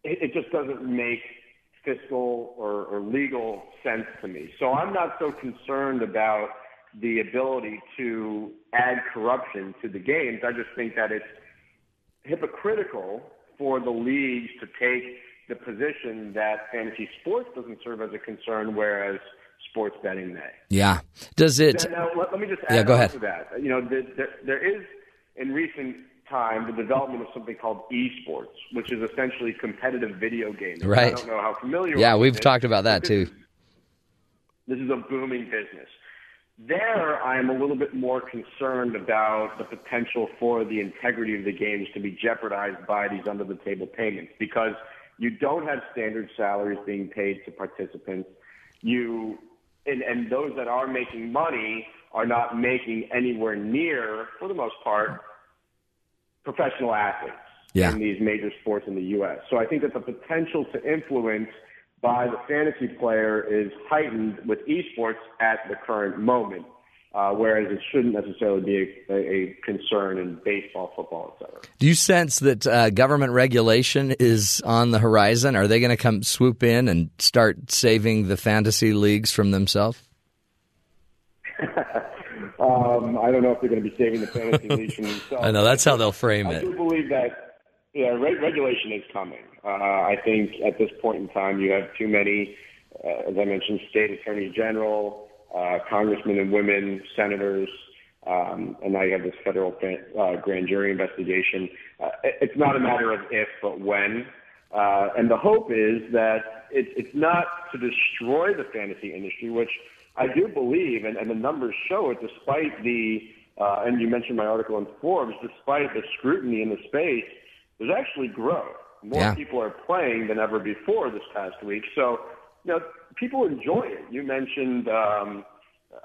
it, it just doesn't make fiscal or, or legal sense to me. So I'm not so concerned about the ability to add corruption to the games. I just think that it's hypocritical for the leagues to take the position that fantasy sports doesn't serve as a concern, whereas sports betting may. Yeah. Does it? Now, let, let me just add Yeah, go ahead. to that. You know, there, there, there is in recent time the development of something called esports, which is essentially competitive video gaming. I Right. don't know how familiar. Yeah, we've talked about that too. this is- This is a booming business. There, I am a little bit more concerned about the potential for the integrity of the games to be jeopardized by these under the table payments because you don't have standard salaries being paid to participants. You and, and those that are making money are not making anywhere near, for the most part, professional athletes Yeah. in these major sports in the U.S. So I think that the potential to influence by the fantasy player is heightened with esports at the current moment, uh, whereas it shouldn't necessarily be a, a, concern in baseball, football, et cetera. Do you sense that uh, government regulation is on the horizon? Are they going to come swoop in and start saving the fantasy leagues from themselves? Um, I don't know if they're going to be saving the fantasy from themselves. I know that's how they'll frame I it. do believe that yeah, re- regulation is coming. Uh, I think at this point in time, you have too many, uh, as I mentioned, state attorney general, uh, congressmen and women, senators, um, and now you have this federal uh, grand jury investigation. Uh, it's not a matter of if, but when. Uh, and the hope is that it, it's not to destroy the fantasy industry, which I do believe, and, and the numbers show it, despite the, uh, and you mentioned my article in Forbes, despite the scrutiny in the space, there's actually growth. More Yeah. people are playing than ever before this past week. So, you know, people enjoy it. You mentioned, um,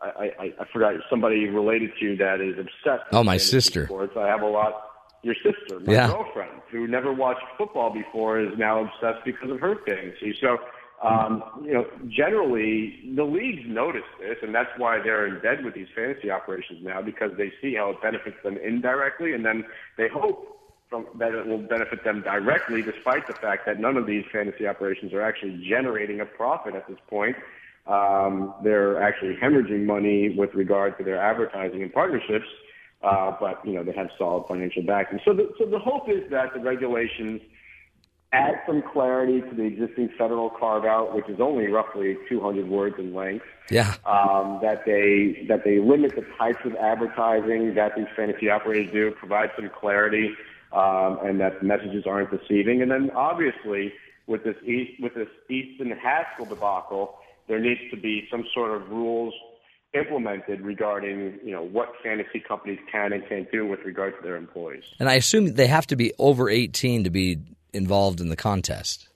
I, I, I forgot somebody related to you that is obsessed. Oh, my sister. Sports. I have a lot. Your sister, my Yeah. girlfriend, who never watched football before, is now obsessed because of her fantasy. So, um, you know, generally the leagues notice this, and that's why they're in bed with these fantasy operations now because they see how it benefits them indirectly, and then they hope from, that it will benefit them directly, despite the fact that none of these fantasy operations are actually generating a profit at this point. Um, they're actually hemorrhaging money with regard to their advertising and partnerships, uh, but you know they have solid financial backing. So the, so the hope is that the regulations add some clarity to the existing federal carve out, which is only roughly 200 words in length. Yeah. Um, that they that they limit the types of advertising that these fantasy operators do, provide some clarity, um, and that the messages aren't deceiving. And then obviously with this East, with this Easton Haskell debacle, there needs to be some sort of rules implemented regarding you know what fantasy companies can and can't do with regard to their employees. And I assume they have to be over 18 to be involved in the contest.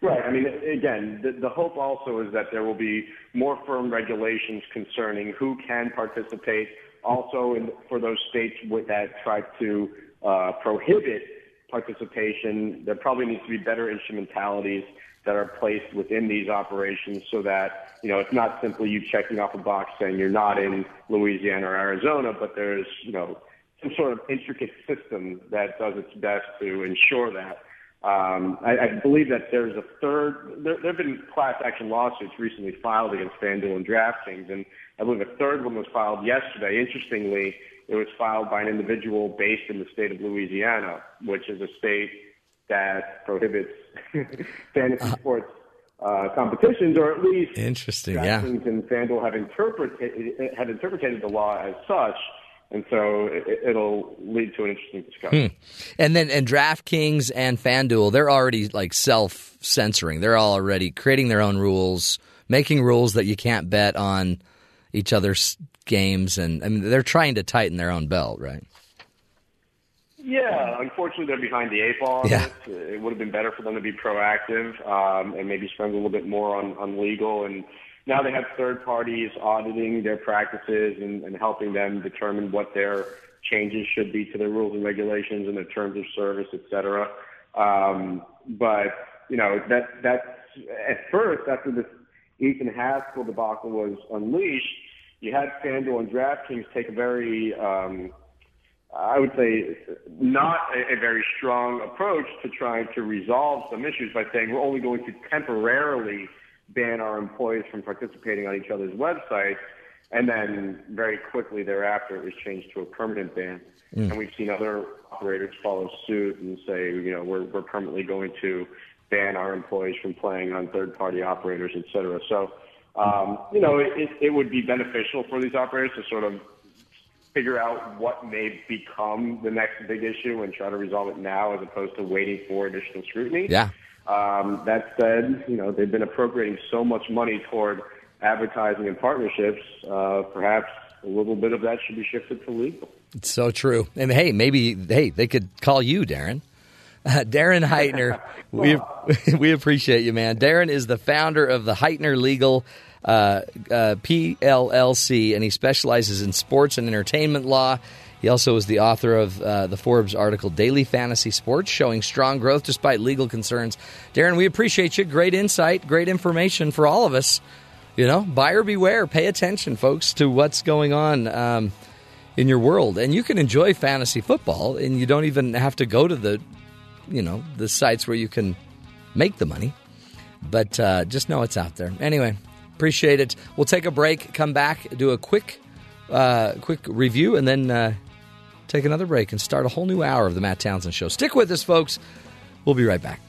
Right. I mean, again, the, the hope also is that there will be more firm regulations concerning who can participate. Also, in, for those states that try to uh, prohibit participation, there probably needs to be better instrumentalities that are placed within these operations so that you know it's not simply you checking off a box saying you're not in Louisiana or Arizona, but there's you know some sort of intricate system that does its best to ensure that. Um, I, I believe that there's a third. There, there have been class action lawsuits recently filed against FanDuel and DraftKings, and I believe a third one was filed yesterday. Interestingly, it was filed by an individual based in the state of Louisiana, which is a state that prohibits fantasy sports uh, competitions, or at least Interesting, yeah. DraftKings and FanDuel have interpreted have interpreted the law as such, and so it, it'll lead to an interesting discussion. Hmm. And then and DraftKings and FanDuel, they're already like self censoring. They're already creating their own rules, making rules that you can't bet on each other's games, and I mean they're trying to tighten their own belt, right? Yeah, unfortunately, they're behind the eight ball. On Yeah. this. It would have been better for them to be proactive um, and maybe spend a little bit more on, on legal. And now they have third parties auditing their practices and, and helping them determine what their changes should be to their rules and regulations and their terms of service, et cetera. Um, but you know that that at first after this Ethan Haskell debacle was unleashed, you had FanDuel and DraftKings take a very um, I would say not a, a very strong approach to trying to resolve some issues by saying we're only going to temporarily ban our employees from participating on each other's websites. And then very quickly thereafter, it was changed to a permanent ban. Mm. And we've seen other operators follow suit and say, you know, we're, we're permanently going to ban our employees from playing on third-party operators, et cetera. So, um, you know, it, it, it would be beneficial for these operators to sort of figure out what may become the next big issue and try to resolve it now as opposed to waiting for additional scrutiny. Yeah. Um, that said, you know, they've been appropriating so much money toward advertising and partnerships. Uh, perhaps a little bit of that should be shifted to legal. It's so true. And hey, maybe hey, they could call you, Darren. Uh, Darren Heitner, we we appreciate you, man. Darren is the founder of the Heitner Legal uh, uh, PLLC, and he specializes in sports and entertainment law. He also is the author of uh, the Forbes article "Daily Fantasy Sports," showing strong growth despite legal concerns. Darren, we appreciate you. Great insight, great information for all of us. You know, buyer beware. Pay attention, folks, to what's going on. Um, in your world, and you can enjoy fantasy football, and you don't even have to go to the, you know, the sites where you can make the money. But uh, just know it's out there. Anyway, appreciate it. We'll take a break, come back, do a quick, uh, quick review, and then uh, take another break and start a whole new hour of the Matt Townsend Show. Stick with us, folks. We'll be right back.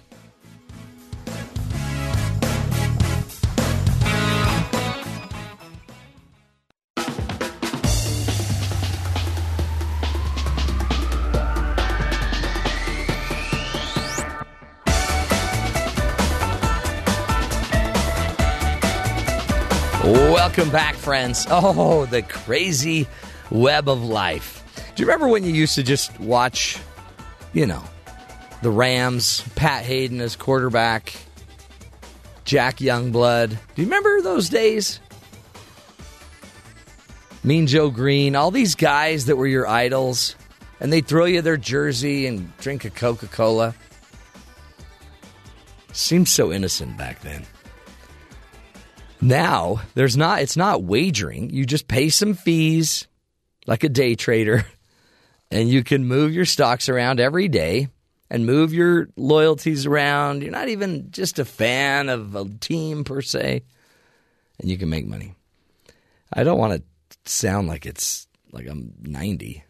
Welcome back, friends. Oh, the crazy web of life. Do you remember when you used to just watch, you know, the Rams, Pat Haden as quarterback, Jack Youngblood? Do you remember those days? Mean Joe Greene, all these guys that were your idols, and they'd throw you their jersey and drink a Coca Cola. Seems so innocent back then. Now, there's not it's not wagering. You just pay some fees like a day trader and you can move your stocks around every day and move your loyalties around. You're not even just a fan of a team per se and you can make money. I don't want to sound like it's like I'm 90.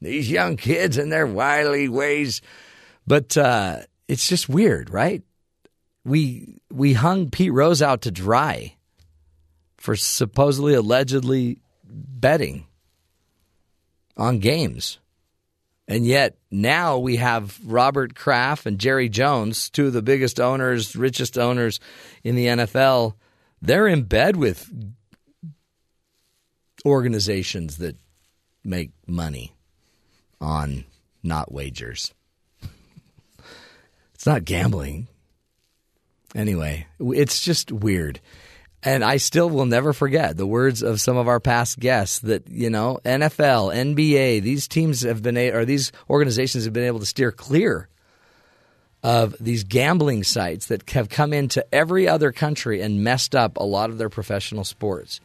These young kids and their wily ways, but uh, it's just weird, right? we we hung Pete Rose out to dry for supposedly allegedly betting on games. And yet now we have Robert Kraft and Jerry Jones, two of the biggest owners, richest owners in the NFL. They're in bed with organizations that make money on not wagers. It's not gambling. Anyway, it's just weird. And I still will never forget the words of some of our past guests that, you know, NFL, NBA, these teams have been, or these organizations have been able to steer clear of these gambling sites that have come into every other country and messed up a lot of their professional sports.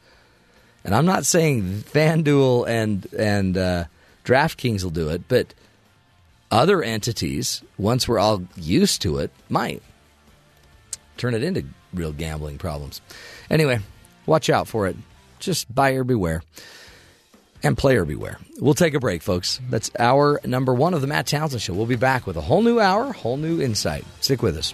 And I'm not saying FanDuel and, and uh, DraftKings will do it, but other entities, once we're all used to it, might turn it into real gambling problems. Anyway, watch out for it. Just buyer beware and player beware. We'll take a break, folks. That's hour number one of the Matt Townsend Show. We'll be back with a whole new hour, whole new insight. Stick with us.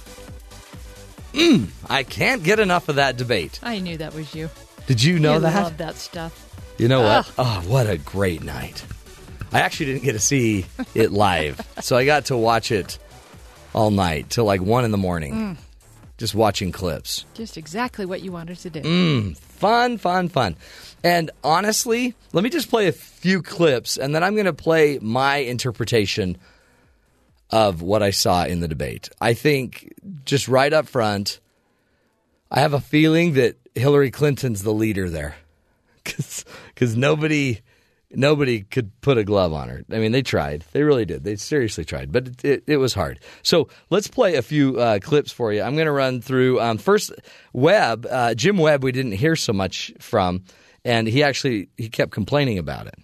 Mm, I can't get enough of that debate. I knew that was you. Did you know you that? love that stuff. You know what? Ugh. Oh, what a great night. I actually didn't get to see it live. so I got to watch it all night till like one in the morning, Mm. just watching clips. Just exactly what you wanted to do. Mm, fun, fun, fun. And honestly, let me just play a few clips and then I'm going to play my interpretation of what I saw in the debate. I think just right up front, I have a feeling that Hillary Clinton's the leader there because nobody nobody could put a glove on her. I mean, they tried. They really did. They seriously tried, but it, it, it was hard. So let's play a few uh, clips for you. I'm going to run through um, first Webb, uh, Jim Webb. We didn't hear so much from, and he actually he kept complaining about it.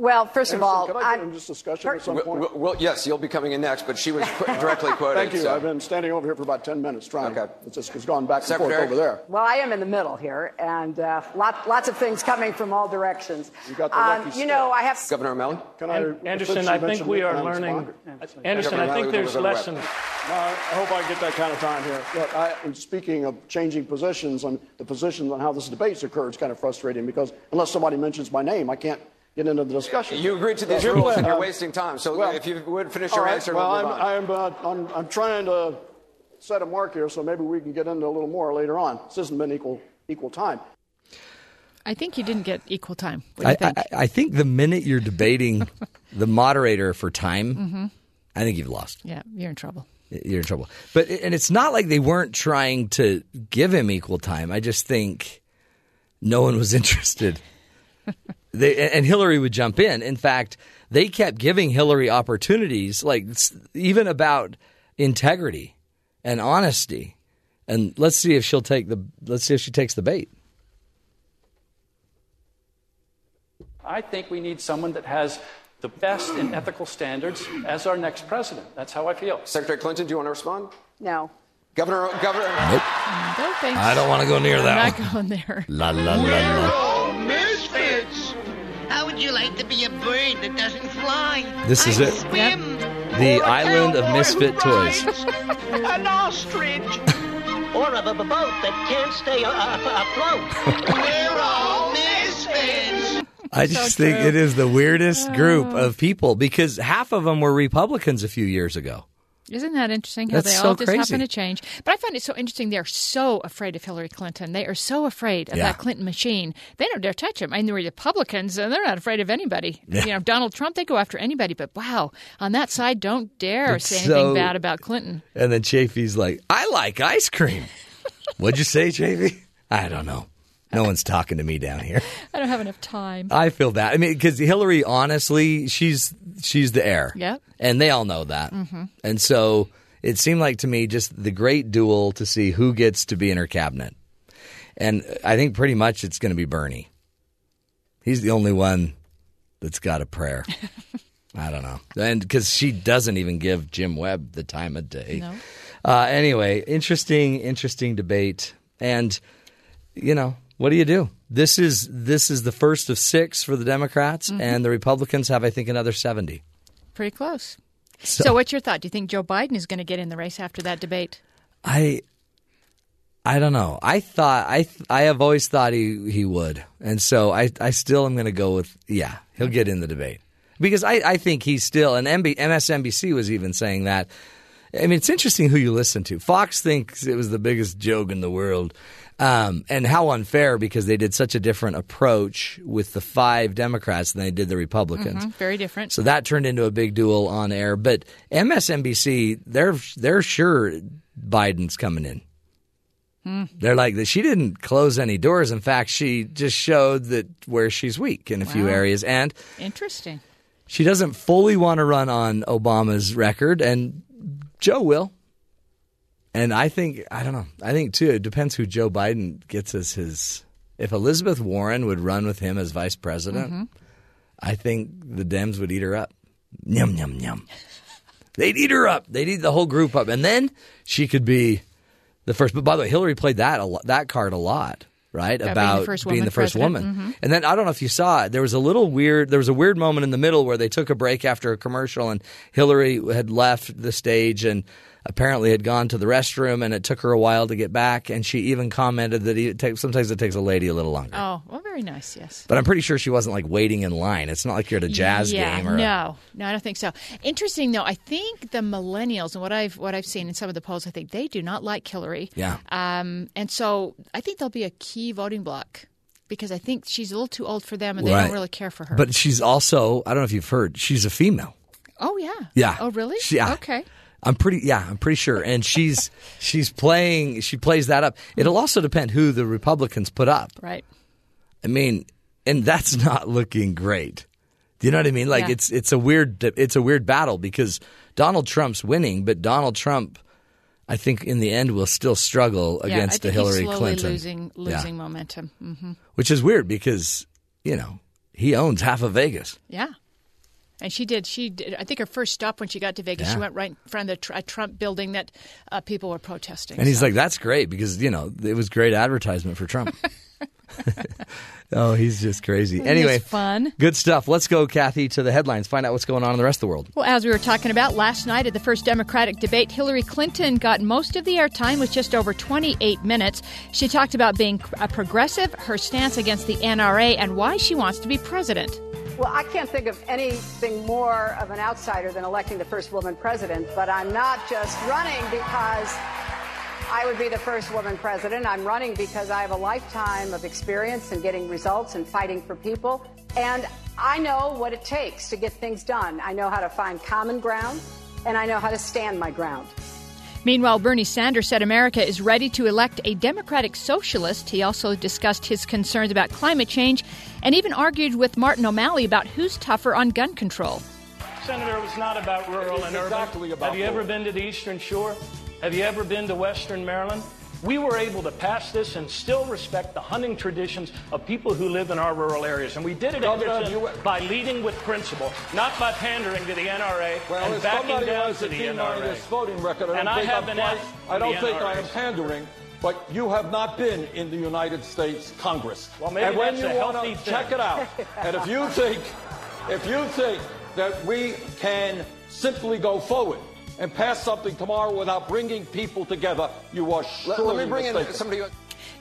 Well, first of all, Can I get in this discussion at some point? well, well, yes, you'll be coming in next, but she was qu- directly quoted. Thank you. so- I've been standing over here for about 10 minutes trying. Okay. It's just it's gone back and forth over there. Well, I am in the middle here, and uh, lot, lots of things coming from all directions. You got the Um, lucky you know, I have. Governor O'Malley? Can I, Anderson, I think we are learning. respond? Anderson, I think there's we'll lessons. No, I I hope I get that kind of time here. Look, I, and speaking of changing positions, and the positions on how this debate's occurred is kind of frustrating because unless somebody mentions my name, I can't get into the discussion. You agreed to these rules and you're wasting time. So well, if you would finish your right, answer, well, we'll I'm, on. I'm, uh, I'm, I'm trying to set a mark here, so maybe we can get into a little more later on. This hasn't been equal equal time. I think you didn't get equal time. What do I, think? I, I think the minute you're debating the moderator for time, Mm-hmm. I think you've lost. yeah, you're in trouble. You're in trouble. But and it's not like they weren't trying to give him equal time. I just think no one was interested. they, and Hillary would jump in. In fact, they kept giving Hillary opportunities, like even about integrity and honesty. And let's see if she'll take the. Let's see if she takes the bait. I think we need someone that has the best in ethical standards as our next president. That's how I feel. Secretary Clinton, do you want to respond? No. Governor, Governor. Nope. No thanks. I don't want to go near I'm that. not going there. La la la la. How would you like to be a bird that doesn't fly? This is I it. Swim. The island of misfit toys. An ostrich. or a, boat that can't stay uh, a- afloat. We're all misfits. I just think it is the weirdest group of people because half of them were Republicans a few years ago. Isn't that interesting how That's they so all just crazy. happen to change? But I find it so interesting. They're so afraid of Hillary Clinton. They are so afraid of Yeah. that Clinton machine. They don't dare touch him. I mean, the Republicans, and they're not afraid of anybody. Yeah. You know, Donald Trump, they go after anybody. But wow, on that side, don't dare It's say anything so- bad about Clinton. And then Chafee's like, I like ice cream. What'd you say, Chafee? I don't know. No one's talking to me down here. I don't have enough time. I feel that. I mean, because Hillary, honestly, she's she's the heir. Yep. And they all know that. Mhm. And so it seemed like to me just the great duel to see who gets to be in her cabinet. And I think pretty much it's going to be Bernie. He's the only one that's got a prayer. I don't know. And because she doesn't even give Jim Webb the time of day. No. Uh, anyway, interesting, interesting debate. And, you know, what do you do? This is this is the first of six for the Democrats, Mhm. and the Republicans have, I think, another seventy. Pretty close. So- So, what's your thought? Do you think Joe Biden is going to get in the race after that debate? I I don't know. I thought I I have always thought he he would, and so I I still am going to go with yeah he'll get in the debate because I I think he's still and MB, MSNBC was even saying that. I mean, it's interesting who you listen to. Fox thinks it was the biggest joke in the world. Um, and how unfair because they did such a different approach with the five Democrats than they did the Republicans. Mhm, very different. So that turned into a big duel on air. But MSNBC, they're they're sure Biden's coming in. Hmm. They're like that. She didn't close any doors. In fact, she just showed that where she's weak in a few areas, and Interesting. she doesn't fully want to run on Obama's record, and Joe will. And I think I don't know. I think too. It depends who Joe Biden gets as his. If Elizabeth Warren would run with him as vice president, Mhm. I think the Dems would eat her up. Yum yum yum. They'd eat her up. They'd eat the whole group up, and then she could be the first. But by the way, Hillary played that a lot, that card a lot, right? About being the first woman the first woman. Mhm. And then I don't know if you saw it. There was a little weird. There was a weird moment in the middle where they took a break after a commercial, and Hillary had left the stage and apparently had gone to the restroom, and it took her a while to get back. And she even commented that it takes sometimes it takes a lady a little longer. Oh, well, very nice. Yes. But I'm pretty sure she wasn't like waiting in line. It's not like you're at a jazz yeah, game or no, no, I don't think so. Interesting though. I think the millennials and what I've what I've seen in some of the polls, I think they do not like Hillary. Yeah. Um, and so I think there'll be a key voting block because I think she's a little too old for them and they Right. don't really care for her. But she's also I don't know if you've heard she's a female. Oh yeah. Yeah. Oh really? She- yeah. Okay. I'm pretty yeah, I'm pretty sure. And she's she's playing she plays that up. It'll also depend who the Republicans put up. Right. I mean, and that's not looking great. Do you know what I mean? Like Yeah. it's it's a weird it's a weird battle because Donald Trump's winning, but Donald Trump I think in the end will still struggle yeah, against think Hillary Clinton. losing Yeah. losing momentum. hmm Which is weird because, you know, he owns half of Vegas. Yeah. And she did. She did. I think her first stop when she got to Vegas, she went right in front of the Trump building that uh, people were protesting. And he's like, that's great because, you know, it was great advertisement for Trump. oh, he's just crazy. Anyway, fun? good stuff. Let's go, Kathy, to the headlines. Find out what's going on in the rest of the world. Well, as we were talking about last night at the first Democratic debate, Hillary Clinton got most of the airtime with just over 28 minutes. She talked about being a progressive, her stance against the NRA, and why she wants to be president. Well, I can't think of anything more of an outsider than electing the first woman president, but I'm not just running because I would be the first woman president. I'm running because I have a lifetime of experience in getting results and fighting for people. And I know what it takes to get things done. I know how to find common ground, and I know how to stand my ground. Meanwhile, Bernie Sanders said America is ready to elect a Democratic socialist. He also discussed his concerns about climate change and even argued with Martin O'Malley about who's tougher on gun control. Senator, it was not about rural It is and urban. exactly about Have you ever been to the Eastern Shore? Have you ever been to Western Maryland? We were able to pass this and still respect the hunting traditions of people who live in our rural areas. And we did it Anderson, you- by leading with principle, not by pandering to the NRA Well, and backing down to the NRA. this voting record, I And don't I think have asked I don't think I am pandering, but you have not been in the United States Congress. Well, maybe and when that's you a want healthy to check it out, and if you think, if you think that we can simply go forward and pass something tomorrow without bringing people together, you are Let, surely let me bring in somebody.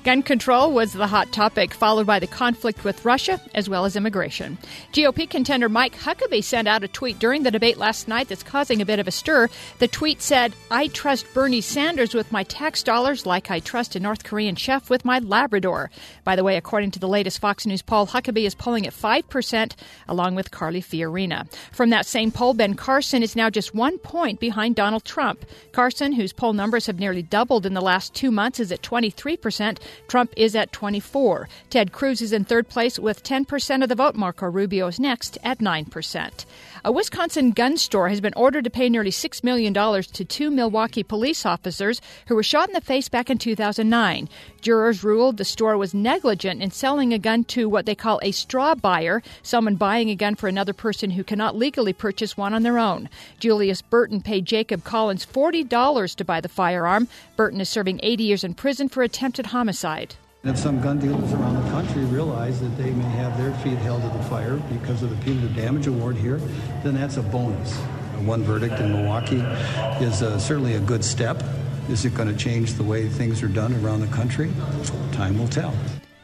Gun control was the hot topic, followed by the conflict with Russia as well as immigration. GOP contender Mike Huckabee sent out a tweet during the debate last night that's causing a bit of a stir. The tweet said, I trust Bernie Sanders with my tax dollars like I trust a North Korean chef with my Labrador. By the way, according to the latest Fox News poll, Huckabee is polling at 5%, along with Carly Fiorina. From that same poll, Ben Carson is now just one point behind Donald Trump. Carson, whose poll numbers have nearly doubled in the last two months, is at 23%. Trump is at 24. Ted Cruz is in third place with 10% of the vote. Marco Rubio is next at 9%. A Wisconsin gun store has been ordered to pay nearly $6 million to two Milwaukee police officers who were shot in the face back in 2009. Jurors ruled the store was negligent in selling a gun to what they call a straw buyer, someone buying a gun for another person who cannot legally purchase one on their own. Julius Burton paid Jacob Collins $40 to buy the firearm. Burton is serving 80 years in prison for attempted homicide. If some gun dealers around the country realize that they may have their feet held to the fire because of the punitive damage award here, then that's a bonus. One verdict in Milwaukee is uh, certainly a good step. Is it going to change the way things are done around the country? Time will tell.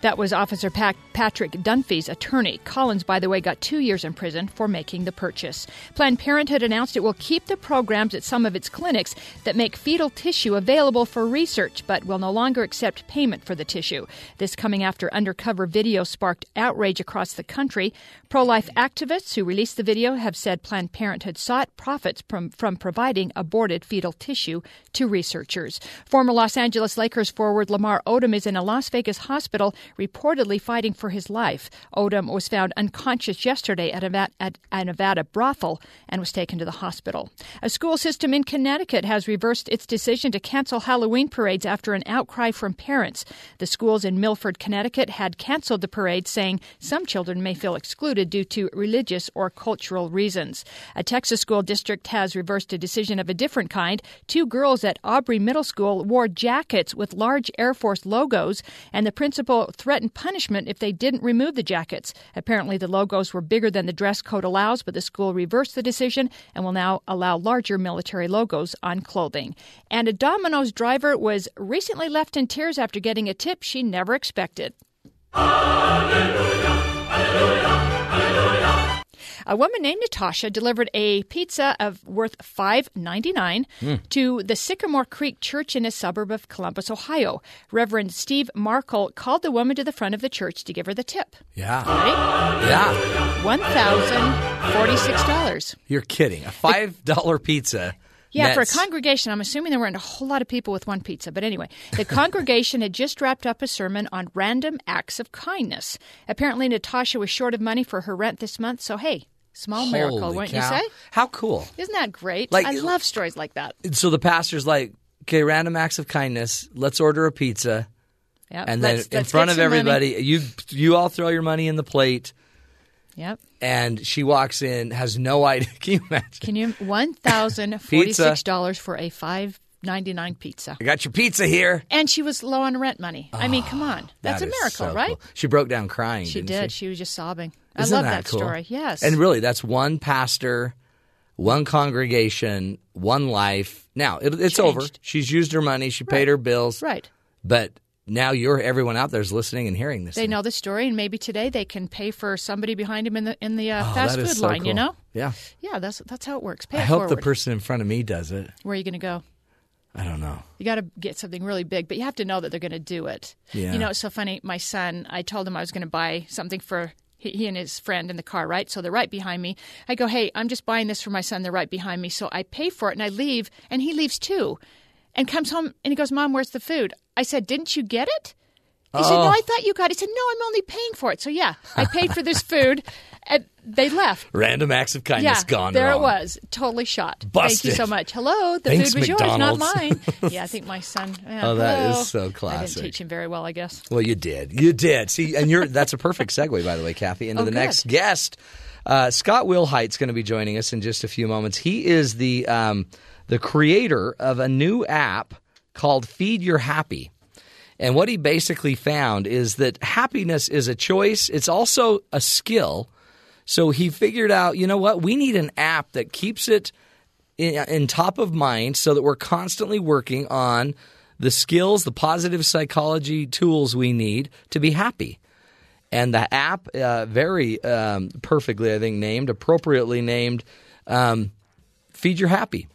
That was Officer Pat- Patrick Dunphy's attorney. Collins, by the way, got two years in prison for making the purchase. Planned Parenthood announced it will keep the programs at some of its clinics that make fetal tissue available for research, but will no longer accept payment for the tissue. This coming after undercover video sparked outrage across the country. Pro life activists who released the video have said Planned Parenthood sought profits from, from providing aborted fetal tissue to researchers. Former Los Angeles Lakers forward Lamar Odom is in a Las Vegas hospital reportedly fighting for his life. Odom was found unconscious yesterday at a, at a Nevada brothel and was taken to the hospital. A school system in Connecticut has reversed its decision to cancel Halloween parades after an outcry from parents. The schools in Milford, Connecticut had canceled the parade, saying some children may feel excluded due to religious or cultural reasons. A Texas school district has reversed a decision of a different kind. Two girls at Aubrey Middle School wore jackets with large Air Force logos, and the principal threatened punishment if they didn't remove the jackets. Apparently, the logos were bigger than the dress code allows, but the school reversed the decision and will now allow larger military logos on clothing. And a Domino's driver was recently left in tears after getting a tip she never expected. A woman named Natasha delivered a pizza of worth five ninety nine Hmm. to the Sycamore Creek Church in a suburb of Columbus, Ohio. Reverend Steve Markle called the woman to the front of the church to give her the tip. Yeah. Right? Yeah. One thousand forty six dollars. You're kidding. A $5 pizza. Yeah, for a congregation, I'm assuming there weren't a whole lot of people with one pizza. But anyway, the congregation had just wrapped up a sermon on random acts of kindness. Apparently, Natasha was short of money for her rent this month, so hey, small miracle, Holy wouldn't cow. you say? How cool. Isn't that great? Like- I love stories like that. So the pastor's like, okay, random acts of kindness. Let's order a pizza. Yep. And then let's- in let's front of some money. everybody, you you all throw your money in the plate, Yep. and she walks in, has no idea. Can you imagine? Can you one thousand forty six dollars for a five ninety nine pizza? I got your pizza here. And she was low on rent money. I mean, come ah, on, that's That a miracle, so right? cool. She broke down crying. She did. She? She was just sobbing. Isn't I love that that, cool? story. Yes. And really, that's one pastor, one congregation, one life. Now it, it's over. She's used her money. She paid her bills. right. But now you're everyone out there is listening and hearing this. They thing. know the story, and maybe today they can pay for somebody behind him in the in the uh, Oh, fast food so line. You know? Yeah. Yeah, that's that's how it works. Pay I it hope the person in front of me does it. Where are you going to go? I don't know. You got to get something really big, but you have to know that they're going to do it. Yeah. You know, it's so funny. My son, I told him I was going to buy something for he, and his friend in the car, right? So they're right behind me. I go, hey, I'm just buying this for my son. They're right behind me. So I pay for it and I leave, and he leaves too, and comes home and he goes, Mom, where's the food? I said, Didn't you get it? He said, No, Oh. I thought you got it. He said, No, I'm only paying for it. So yeah, I paid for this food, and they left. Random acts of kindness yeah, gone there wrong. it was. Totally shot. Thank you so much. Hello, the Thanks, food was yours, not mine. yeah, I think my son. yeah, Oh, that is hello. so I classic. didn't teach him very well, I guess. Well, you did. You did. See, and you're that's a perfect segue, by the way, Kathy, into Oh, the good. next guest. Uh, Scott Wilhite's going to be joining us in just a few moments. He is the um, the creator of a new app called Feed Your Happy. And what he basically found is that happiness is a choice. It's also a skill. So he figured out, you know what? We need an app that keeps it in, in top of mind so that we're constantly working on the skills, the positive psychology tools we need to be happy. And the app, uh, very um, perfectly, I think, named, appropriately named, um, Feed Your Happy.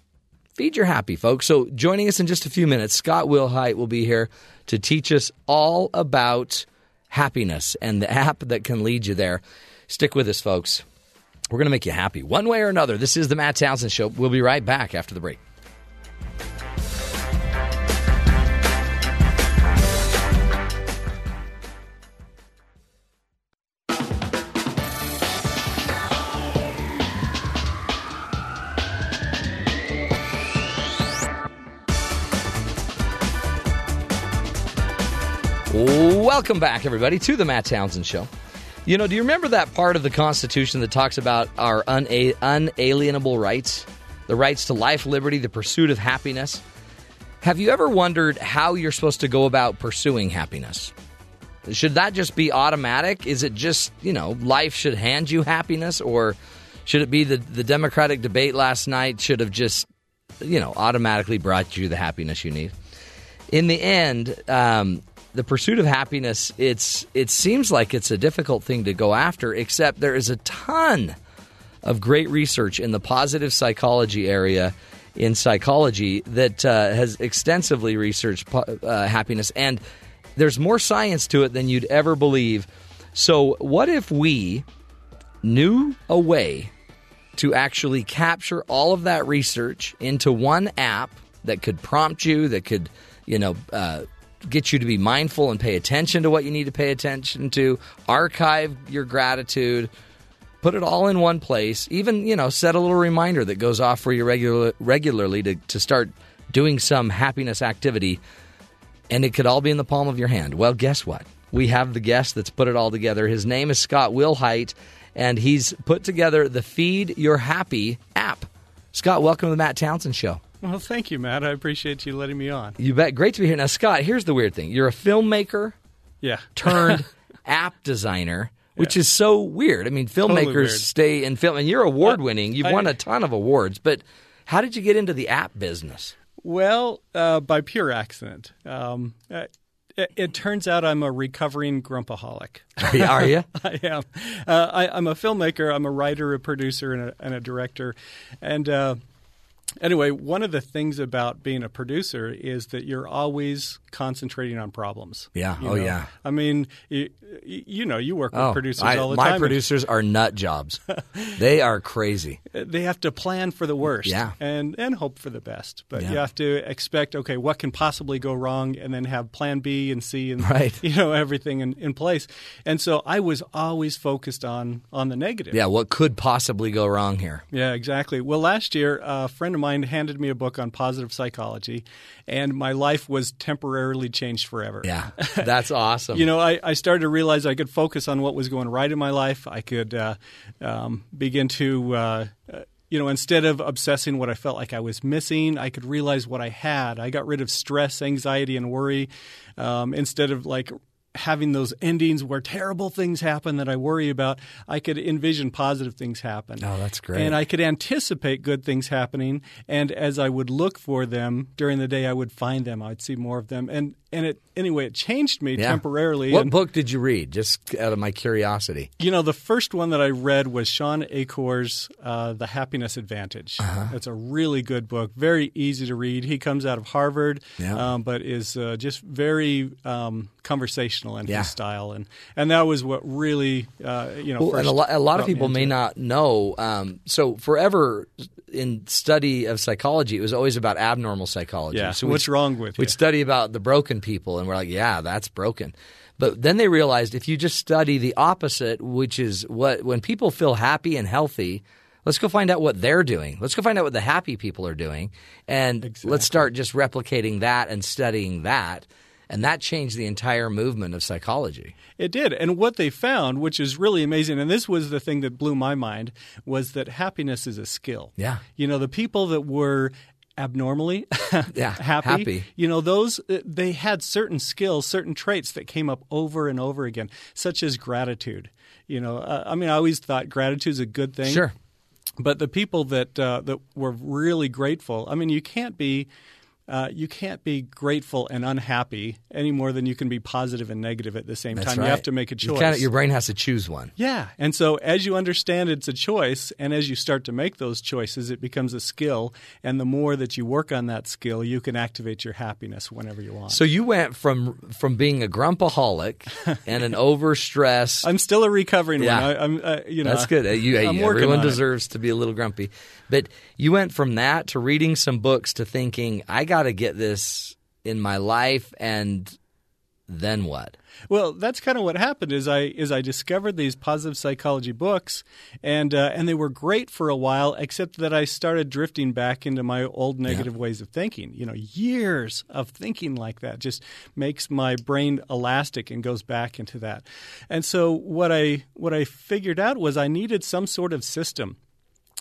Feed Your Happy, folks. So joining us in just a few minutes, Scott Wilhite will be here to teach us all about happiness and the app that can lead you there. Stick with us, folks. We're going to make you happy one way or another. This is the Matt Townsend Show. We'll be right back after the break. Welcome back, everybody, to the Matt Townsend Show. You know, do you remember that part of the Constitution that talks about our una- unalienable rights? The rights to life, liberty, the pursuit of happiness? Have you ever wondered how you're supposed to go about pursuing happiness? Should that just be automatic? Is it just, you know, life should hand you happiness? Or should it be the, the Democratic debate last night should have just, you know, automatically brought you the happiness you need? in the end, um, the pursuit of happiness, it's it seems like it's a difficult thing to go after, except there is a ton of great research in the positive psychology area in psychology that uh, has extensively researched uh, happiness, and there's more science to it than you'd ever believe. So, what if we knew a way to actually capture all of that research into one app that could prompt you, that could, you know, uh, get you to be mindful and pay attention to what you need to pay attention to, archive your gratitude, put it all in one place, even, you know, set a little reminder that goes off for you regular, regularly to, to start doing some happiness activity, and it could all be in the palm of your hand. Well, guess what? We have the guest that's put it all together. His name is Scott Wilhite, and he's put together the Feed Your Happy app. Scott, welcome to the Matt Townsend Show. Well, thank you, Matt. I appreciate you letting me on. You bet. Great to be here. Now, Scott, here's the weird thing. You're a filmmaker Yeah. turned app designer, which is so weird. I mean, filmmakers Totally stay in film, and you're award winning. You've I- won a ton of awards, but how did you get into the app business? Well, uh, by pure accident. Um, uh, It, it turns out I'm a recovering grumpaholic. Are you? I am. Uh, I, I'm a filmmaker. I'm a writer, a producer, and a, and a director. And uh, anyway, one of the things about being a producer is that you're always concentrating on problems. Yeah. Oh, know? yeah. I mean, you, you know, you work with Oh, producers I- all the my time. My producers are nut jobs. they are crazy. they have to plan for the worst Yeah. and and hope for the best but Yeah. you have to expect okay what can possibly go wrong and then have plan b and c and Right. you know everything in, in place and so i was always focused on on the negative Yeah. What could possibly go wrong here? yeah, exactly. Well, last year, a friend of mine handed me a book on positive psychology, and my life was temporarily changed forever. Yeah. That's awesome. You know, I, I started to realize I could focus on what was going right in my life. I could uh, um, begin to, uh, uh, you know, instead of obsessing what I felt like I was missing, I could realize what I had. I got rid of stress, anxiety, and worry. Um, instead of like having those endings where terrible things happen that I worry about, I could envision positive things happen. Oh, that's great. And I could anticipate good things happening. And as I would look for them during the day, I would find them. I'd see more of them. And and it anyway, it changed me Yeah. temporarily. What and, book did you read? Just out of my curiosity. You know, the first one that I read was Shawn Achor's uh, "The Happiness Advantage." Uh-huh. It's a really good book, very easy to read. He comes out of Harvard, Yeah. um, but is uh, just very um, conversational in Yeah. his style, and and that was what really uh, you know. Well, first and a lot, a lot of people may it. not know. Um, so forever in study of psychology, it was always about abnormal psychology. Yeah, So what's wrong with We'd you? study about the broken people, and we're like, yeah, that's broken. But then they realized if you just study the opposite, which is what when people feel happy and healthy, let's go find out what they're doing. Let's go find out what the happy people are doing, and let's start just replicating that and studying that. And that changed the entire movement of psychology. It did. And what they found, which is really amazing, and this was the thing that blew my mind, was that happiness is a skill. Yeah. You know, the people that were abnormally Yeah, happy, happy. you know, those uh, they had certain skills, certain traits that came up over and over again, such as gratitude. You know, uh, I mean, I always thought gratitude is a good thing. Sure. But the people that uh, that were really grateful, I mean, you can't be uh, you can't be grateful and unhappy any more than you can be positive and negative at the same That's time. right. You have to make a choice. kinda- your brain has to choose one. Yeah. And so as you understand it's a choice and as you start to make those choices, it becomes a skill. And the more that you work on that skill, you can activate your happiness whenever you want. So you went from from being a grumpaholic and an overstressed. I'm still a recovering Yeah. one. I, I'm, uh, you know, That's good. You, I'm everyone on it. deserves to be a little grumpy, but you went from that to reading some books to thinking, I got to get this in my life, and then what? Well, that's kind of what happened. Is I is I discovered these positive psychology books, and uh, and they were great for a while, except that I started drifting back into my old negative ways of thinking. You know, years of thinking like that just makes my brain elastic and goes back into that. And so what I what I figured out was I needed some sort of system.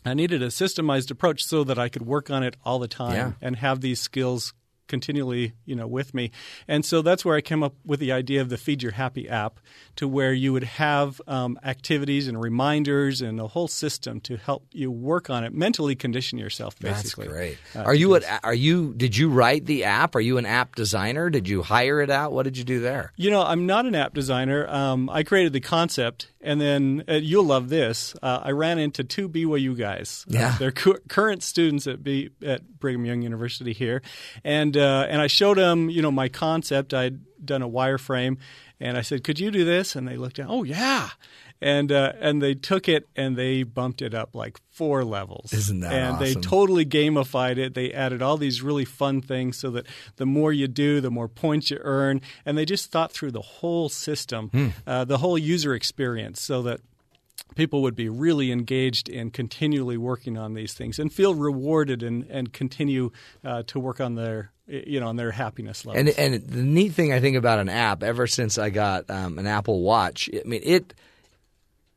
I needed a systemized approach so that I could work on it all the time Yeah. and have these skills continually, you know, with me. And so that's where I came up with the idea of the Feed Your Happy app, to where you would have um, activities and reminders and a whole system to help you work on it, mentally condition yourself. Basically, That's great. Uh, are you at, are you did you write the app? Are you an app designer? Did you hire it out? What did you do there? You know, I'm not an app designer. Um, I created the concept, and then uh, you'll love this. Uh, I ran into two BYU guys. Uh, Yeah. they're cu- current students at B- at Brigham Young University here, and uh, and I showed them, you know, my concept. I'd done a wireframe, and I said, "Could you do this?" And they looked at, "Oh yeah." And uh, and they took it and they bumped it up like four levels. Isn't that And they totally gamified it. They added all these really fun things so that the more you do, the more points you earn. And they just thought through the whole system, Hmm. uh, the whole user experience, so that people would be really engaged in continually working on these things and feel rewarded and, and continue uh, to work on their you know on their happiness level. And and the neat thing I think about an app, ever since I got um, an Apple Watch, I mean it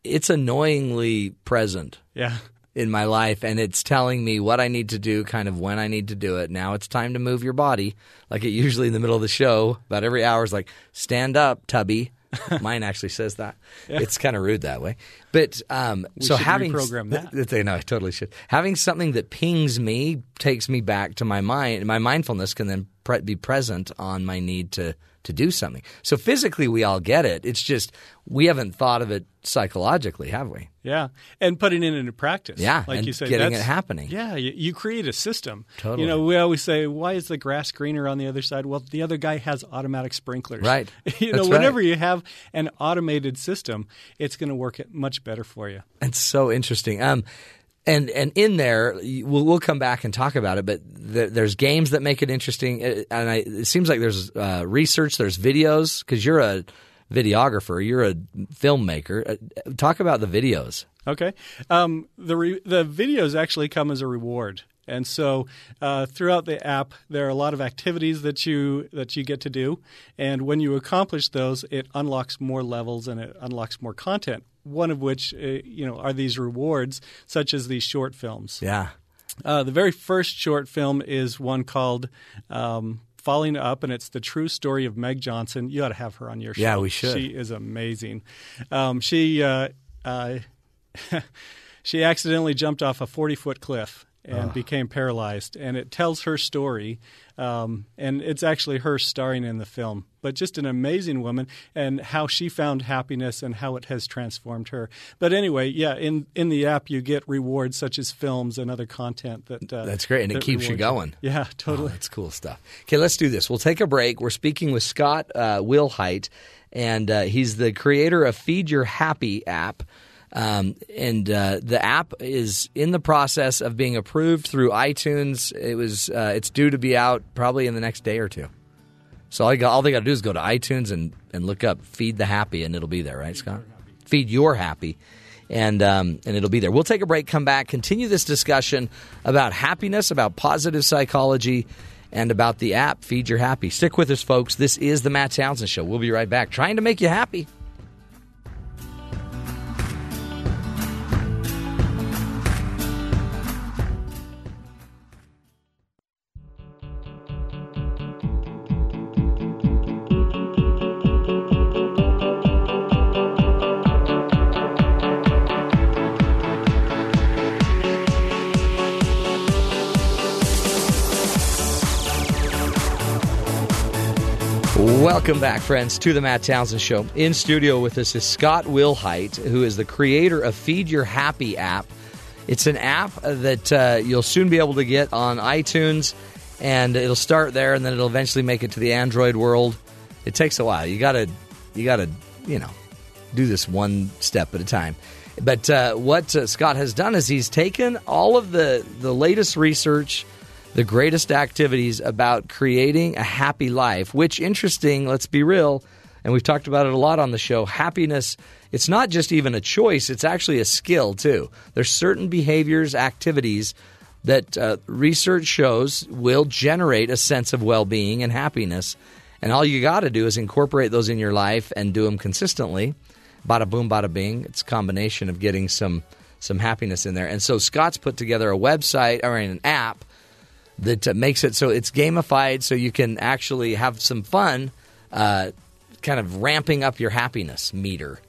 it's annoyingly present. Yeah. In my life, and it's telling me what I need to do, kind of when I need to do it. Now it's time to move your body, like it usually in the middle of the show. About every hour is like, stand up, Tubby. Mine actually says that. Yeah. It's kind of rude that way. But um, so having reprogram that. They know I totally should. Having something that pings me takes me back to my mind. My mindfulness can then pre- be present on my need to to do something. So physically, we all get it. It's just we haven't thought of it psychologically, have we? Yeah, and putting it into practice. Yeah, like you say, getting that's- it happening. Yeah, you, you create a system. Totally. You know, we always say, "Why is the grass greener on the other side?" Well, the other guy has automatic sprinklers. Right. you know, That's right. whenever you have an automated system, it's going to work much better for you. It's so interesting. Um, and and in there, we'll, we'll come back and talk about it. But there, there's games that make it interesting, uh, and I, it seems like there's uh, research, there's videos because you're a videographer, you're a filmmaker. Uh, talk about the videos. Okay. Um, the re- the videos actually come as a reward, and so uh, throughout the app, there are a lot of activities that you that you get to do, and when you accomplish those, it unlocks more levels and it unlocks more content. One of which, uh, you know, are these rewards, such as these short films. Yeah. Uh, the very first short film is one called um, Falling Up, and it's the true story of Meg Johnson. You ought to have her on your show. Yeah, we should. She is amazing. Um, she uh, uh, she accidentally jumped off a 40 foot cliff and Oh. became paralyzed. And it tells her story, um, and it's actually her starring in the film. But just an amazing woman, and how she found happiness and how it has transformed her. But anyway, yeah, in in the app you get rewards such as films and other content that uh, That's great, and it keeps you going. Yeah, totally. Oh, that's cool stuff. Okay, let's do this. We'll take a break. We're speaking with Scott uh, Wilhite, and uh, he's the creator of Feed Your Happy app. Um, and uh, the app is in the process of being approved through iTunes. It was uh, it's due to be out probably in the next day or two. So all, got, all they got to do is go to iTunes and, and look up "Feed the Happy" and it'll be there, right, Scott? Feed your happy, and um, and it'll be there. We'll take a break, come back, continue this discussion about happiness, about positive psychology, and about the app "Feed Your Happy." Stick with us, folks. This is the Matt Townsend Show. We'll be right back, trying to make you happy. Welcome back, friends, to the Matt Townsend Show. In studio with us is Scott Wilhite, who is the creator of Feed Your Happy app. It's an app that uh, you'll soon be able to get on iTunes, and it'll start there, and then it'll eventually make it to the Android world. It takes a while. You gotta, you gotta, you know, do this one step at a time. But uh, what uh, Scott has done is he's taken all of the the latest research the greatest activities about creating a happy life, which interesting, let's be real, and we've talked about it a lot on the show. Happiness, it's not just even a choice, it's actually a skill too. There's certain behaviors, activities that uh, research shows will generate a sense of well-being and happiness. And all you got to do is incorporate those in your life and do them consistently. Bada boom, bada bing. It's a combination of getting some some happiness in there. And so Scott's put together a website or an app that uh, makes it so it's gamified so you can actually have some fun uh, kind of ramping up your happiness meter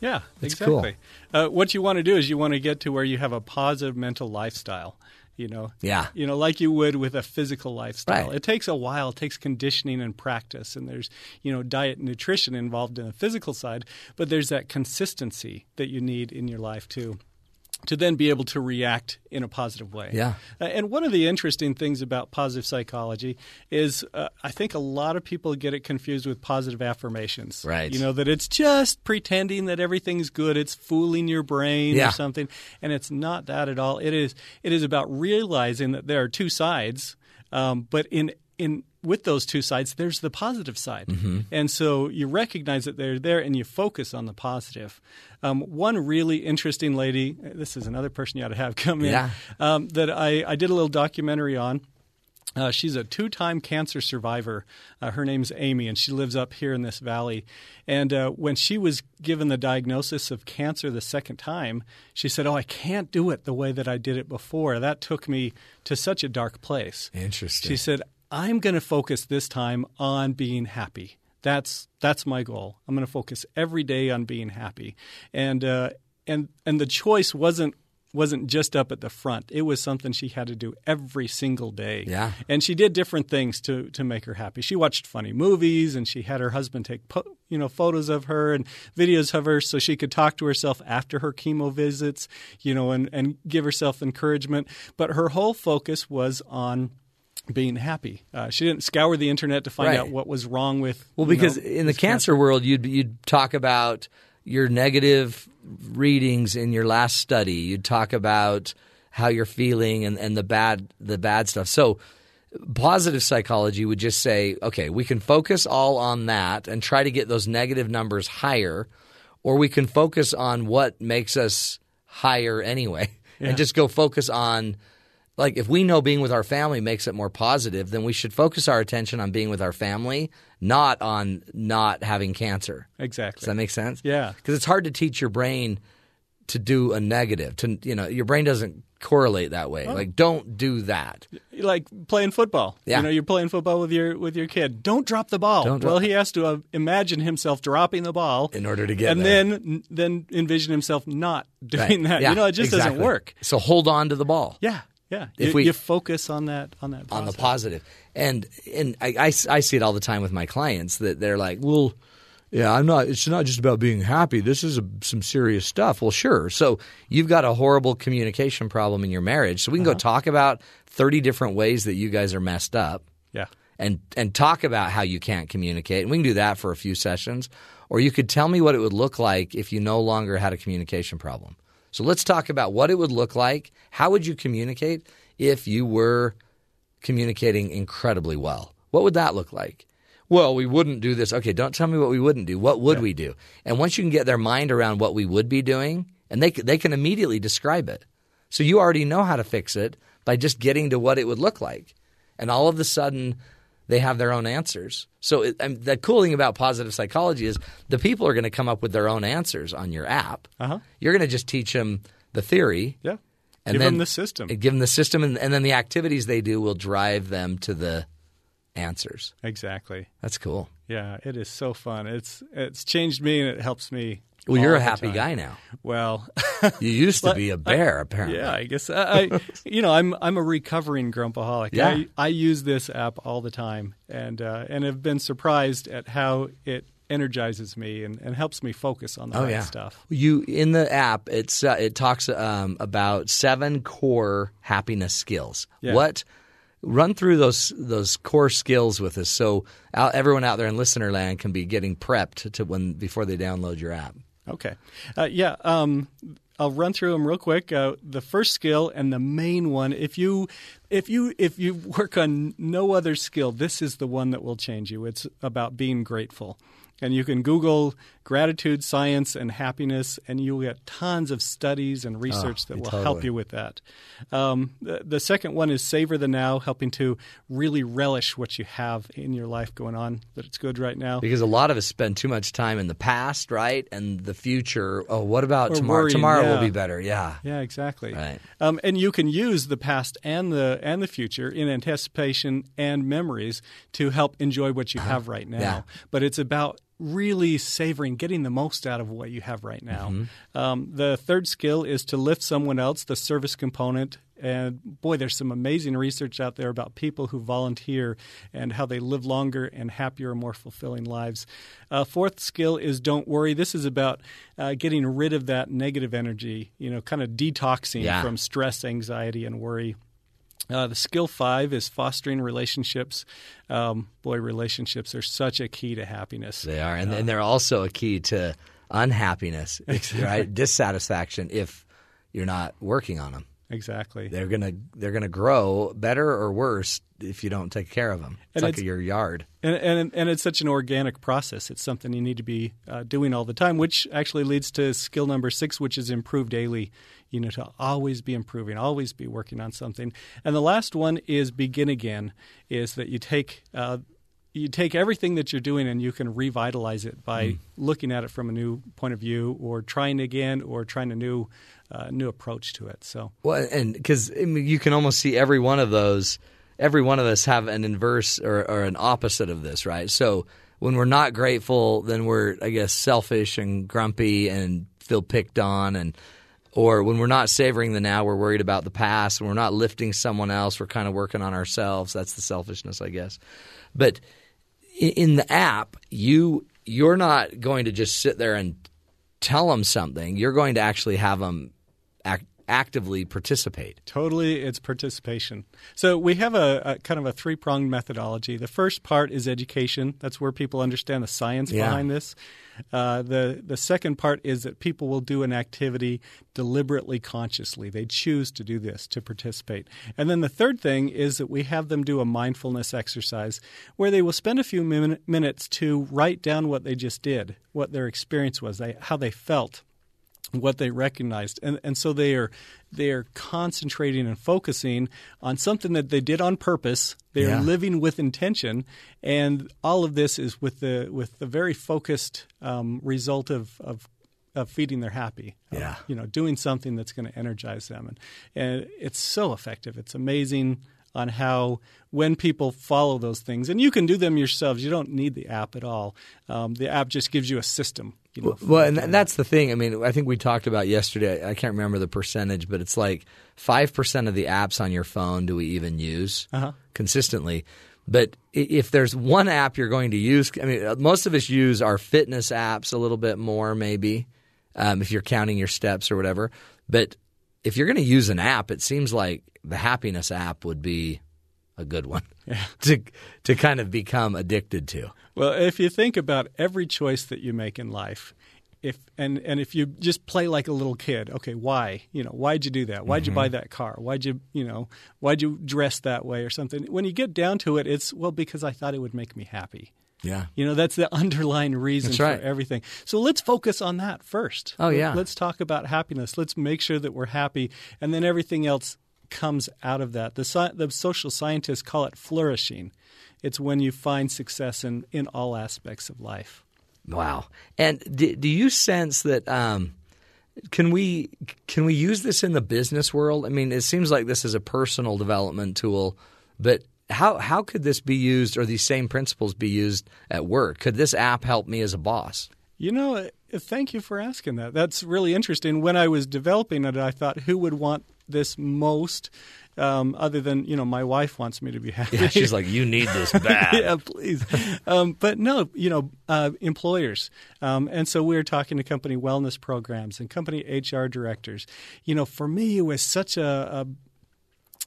Yeah, It's cool. exactly. Uh, what you want to do is you want to get to where you have a positive mental lifestyle. You know, Yeah. you know, like you would with a physical lifestyle. Right. It takes a while. It takes conditioning and practice, and there's you know diet and nutrition involved in the physical side, but there's that consistency that you need in your life too. To then be able to react in a positive way. Yeah. Uh, And one of the interesting things about positive psychology is uh, I think a lot of people get it confused with positive affirmations. Right. You know, that it's just pretending that everything's good, it's fooling your brain Yeah. or something. And it's not that at all. It is it is about realizing that there are two sides, um, but in in with those two sides, there's the positive side. Mm-hmm. And so you recognize that they're there and you focus on the positive. Um, one really interesting lady, this is another person you ought to have come in, Yeah. um, that I, I did a little documentary on. Uh, she's a two time cancer survivor. Uh, her name's Amy, and she lives up here in this valley. And uh, when she was given the diagnosis of cancer the second time, she said, Oh, I can't do it the way that I did it before. That took me to such a dark place. Interesting. She said, I'm going to focus this time on being happy. That's that's my goal. I'm going to focus every day on being happy, and uh, and and the choice wasn't wasn't just up at the front. It was something she had to do every single day. Yeah. And she did different things to to make her happy. She watched funny movies and she had her husband take po- you know photos of her and videos of her so she could talk to herself after her chemo visits, you know, and and give herself encouragement. But her whole focus was on being happy. Uh, she didn't scour the internet to find Right. out what was wrong with. Well, because know, in the this cancer world, you'd you'd talk about your negative readings in your last study. You'd talk about how you're feeling and, and the bad the bad stuff. So positive psychology would just say, okay, we can focus all on that and try to get those negative numbers higher, or we can focus on what makes us higher anyway, Yeah. and just go focus on like if we know being with our family makes it more positive, then we should focus our attention on being with our family, not on not having cancer. Exactly. Does that make sense? Yeah. Because it's hard to teach your brain to do a negative. To you know, your brain doesn't correlate that way. Oh. Like, don't do that. like playing football. Yeah. You know, you're playing football with your with your kid. Don't drop the ball. Don't drop- well, he has to uh, imagine himself dropping the ball In order to get and there. then then envision himself not doing Right. that. Yeah, you know, it just exactly. doesn't work. So hold on to the ball. Yeah, yeah. If you, we- you focus on that on that on the positive. positive. And and I, I, I see it all the time with my clients that they're like, well, yeah, I'm not. It's not just about being happy. This is a, some serious stuff. Well, sure. So you've got a horrible communication problem in your marriage. So we can go uh-huh. talk about thirty different ways that you guys are messed up. Yeah. And and talk about how you can't communicate. And we can do that for a few sessions. Or you could tell me what it would look like if you no longer had a communication problem. So let's talk about what it would look like. How would you communicate if you were communicating incredibly well? What would that look like? Well, we wouldn't do this. Okay, don't tell me what we wouldn't do. What would we do? And once you can get their mind around what we would be doing, and they they can immediately describe it. So you already know how to fix it by just getting to what it would look like. And all of a sudden, they have their own answers. So it, the cool thing about positive psychology is the people are going to come up with their own answers on your app. Uh-huh. You're going to just teach them the theory. Yeah. And Give then, them the system. Give them the system, and, and then the activities they do will drive them to the answers. Exactly. That's cool. Yeah, it is so fun. It's it's changed me and it helps me. Well, you're a happy guy now. Well, You used to be a bear, apparently. Yeah, I guess I, I you know I'm I'm a recovering grumpaholic. Yeah. I, I use this app all the time, and uh, and have been surprised at how it energizes me and, and helps me focus on the Oh right yeah. stuff. You in the app, it's uh, it talks um, about seven core happiness skills. Yeah. What? Run through those those core skills with us, so out, everyone out there in listener land can be getting prepped to when before they download your app. Okay. Uh, yeah. Um, I'll run through them real quick. Uh, the first skill and the main one. If you if you if you work on no other skill, this is the one that will change you. It's about being grateful. And you can Google gratitude, science, and happiness, and you'll get tons of studies and research that will help you with that. Um, the, the second one is savor the now, helping to really relish what you have in your life going on, that it's good right now. Because a lot of us spend too much time in the past, right, and the future. Oh, what about Or tomorrow? worrying, tomorrow yeah. will be better. Yeah. Yeah, exactly. Right. Um, and you can use the past and the and the future in anticipation and memories to help enjoy what you have right now. Yeah. But it's about really savoring, getting the most out of what you have right now. Mm-hmm. Um, the third skill is to lift someone else, the service component. And boy, there's some amazing research out there about people who volunteer and how they live longer and happier, more fulfilling lives. Uh, fourth skill is don't worry. This is about uh, getting rid of that negative energy, you know, kind of detoxing Yeah. from stress, anxiety, and worry. Uh, the skill five is fostering relationships. Um, boy, relationships are such a key to happiness. They are, and, and they're also a key to unhappiness, right? Dissatisfaction if you're not working on them. Exactly. They're gonna they're gonna grow better or worse if you don't take care of them. It's And like it's- your yard. And, and and it's such an organic process. It's something you need to be uh, doing all the time, which actually leads to skill number six, which is improve daily. You know, to always be improving, always be working on something. And the last one is begin again. Is that you take uh, you take everything that you're doing and you can revitalize it by Mm. looking at it from a new point of view, or trying again, or trying a new uh, new approach to it. So Well, and because I mean, you can almost see every one of those. Every one of us have an inverse or, or an opposite of this, right? So when we're not grateful, then we're, I guess, selfish and grumpy and feel picked on, and or when we're not savoring the now, we're worried about the past. When we're not lifting someone else, we're kind of working on ourselves. That's the selfishness, I guess. But in the app, you you're not going to just sit there and tell them something. You're going to actually have them act, actively participate. Totally, it's participation. So we have a, a kind of a three pronged methodology. The first part is education. That's where people understand the science Yeah. behind this. Uh, the the second part is that people will do an activity deliberately, consciously. They choose to do this to participate. And then the third thing is that we have them do a mindfulness exercise where they will spend a few min- minutes to write down what they just did, what their experience was, they, how they felt what they recognized. And and so they are they are concentrating and focusing on something that they did on purpose. They Yeah. are living with intention. And all of this is with the with the very focused um, result of of of feeding their happy of, Yeah. you know doing something that's going to energize them. And and it's so effective. It's amazing on how when people follow those things and you can do them yourselves. You don't need the app at all. Um, the app just gives you a system you know, Well, and th- that's the thing. I mean, I think we talked about yesterday. I can't remember the percentage, but it's like five percent of the apps on your phone do we even use Uh-huh. consistently. But if there's one app you're going to use, I mean, most of us use our fitness apps a little bit more, maybe um, if you're counting your steps or whatever. But if you're going to use an app, it seems like the happiness app would be a good one to to kind of become addicted to. Well, if you think about every choice that you make in life, if and and if you just play like a little kid, okay, why? You know, why'd you do that? Why'd you buy mm-hmm. that car? Why'd you, you know, why'd you dress that way or something? When you get down to it, it's well because I thought it would make me happy. Yeah. You know, that's the underlying reason That's for everything. So let's focus on that first. Oh, yeah. Let's talk about happiness. Let's make sure that we're happy, and then everything else comes out of that. The the social scientists call it flourishing. It's when you find success in in all aspects of life. Wow. And do, do you sense that um, can we can we use this in the business world? I mean, it seems like this is a personal development tool, but how how could this be used or these same principles be used at work? Could this app help me as a boss? You know, uh, thank you for asking that. That's really interesting. When I was developing it, I thought, who would want this most? Um, other than you know, my wife wants me to be happy. Yeah, she's like, you need this bad. yeah, please. Um, but no, you know, uh, employers, um, and so we are talking to company wellness programs and company HR directors. You know, for me, it was such a, a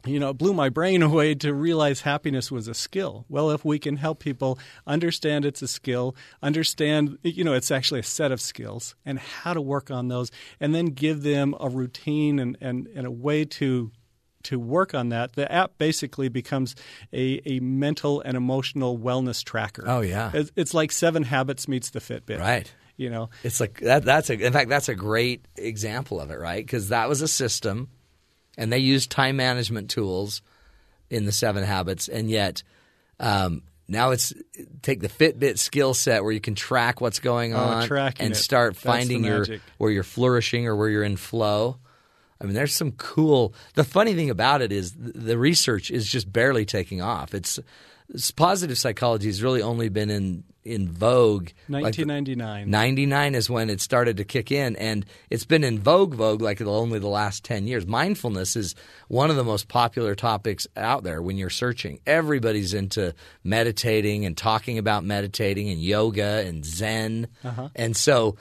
you know, it blew my brain away to realize happiness was a skill. Well, if we can help people understand it's a skill, understand, you know, it's actually a set of skills and how to work on those, and then give them a routine and, and, and a way to to work on that, the app basically becomes a, a mental and emotional wellness tracker. Oh, yeah. It's, it's like Seven Habits meets the Fitbit. Right. You know, It's like that. That's a, in fact, that's a great example of it, right? Because that was a system, and they used time management tools in the Seven Habits, and yet um, now it's take the Fitbit skill set where you can track what's going Oh, on tracking and start finding your where you're flourishing or where you're in flow. I mean, there's some cool. The funny thing about it is the research is just barely taking off. It's, it's positive psychology has really only been in in vogue. like 1999. 99 is when it started to kick in, and it's been in vogue, vogue like only the last 10 years. Mindfulness is one of the most popular topics out there when you're searching. Everybody's into meditating and talking about meditating and yoga and Zen. Uh-huh. And so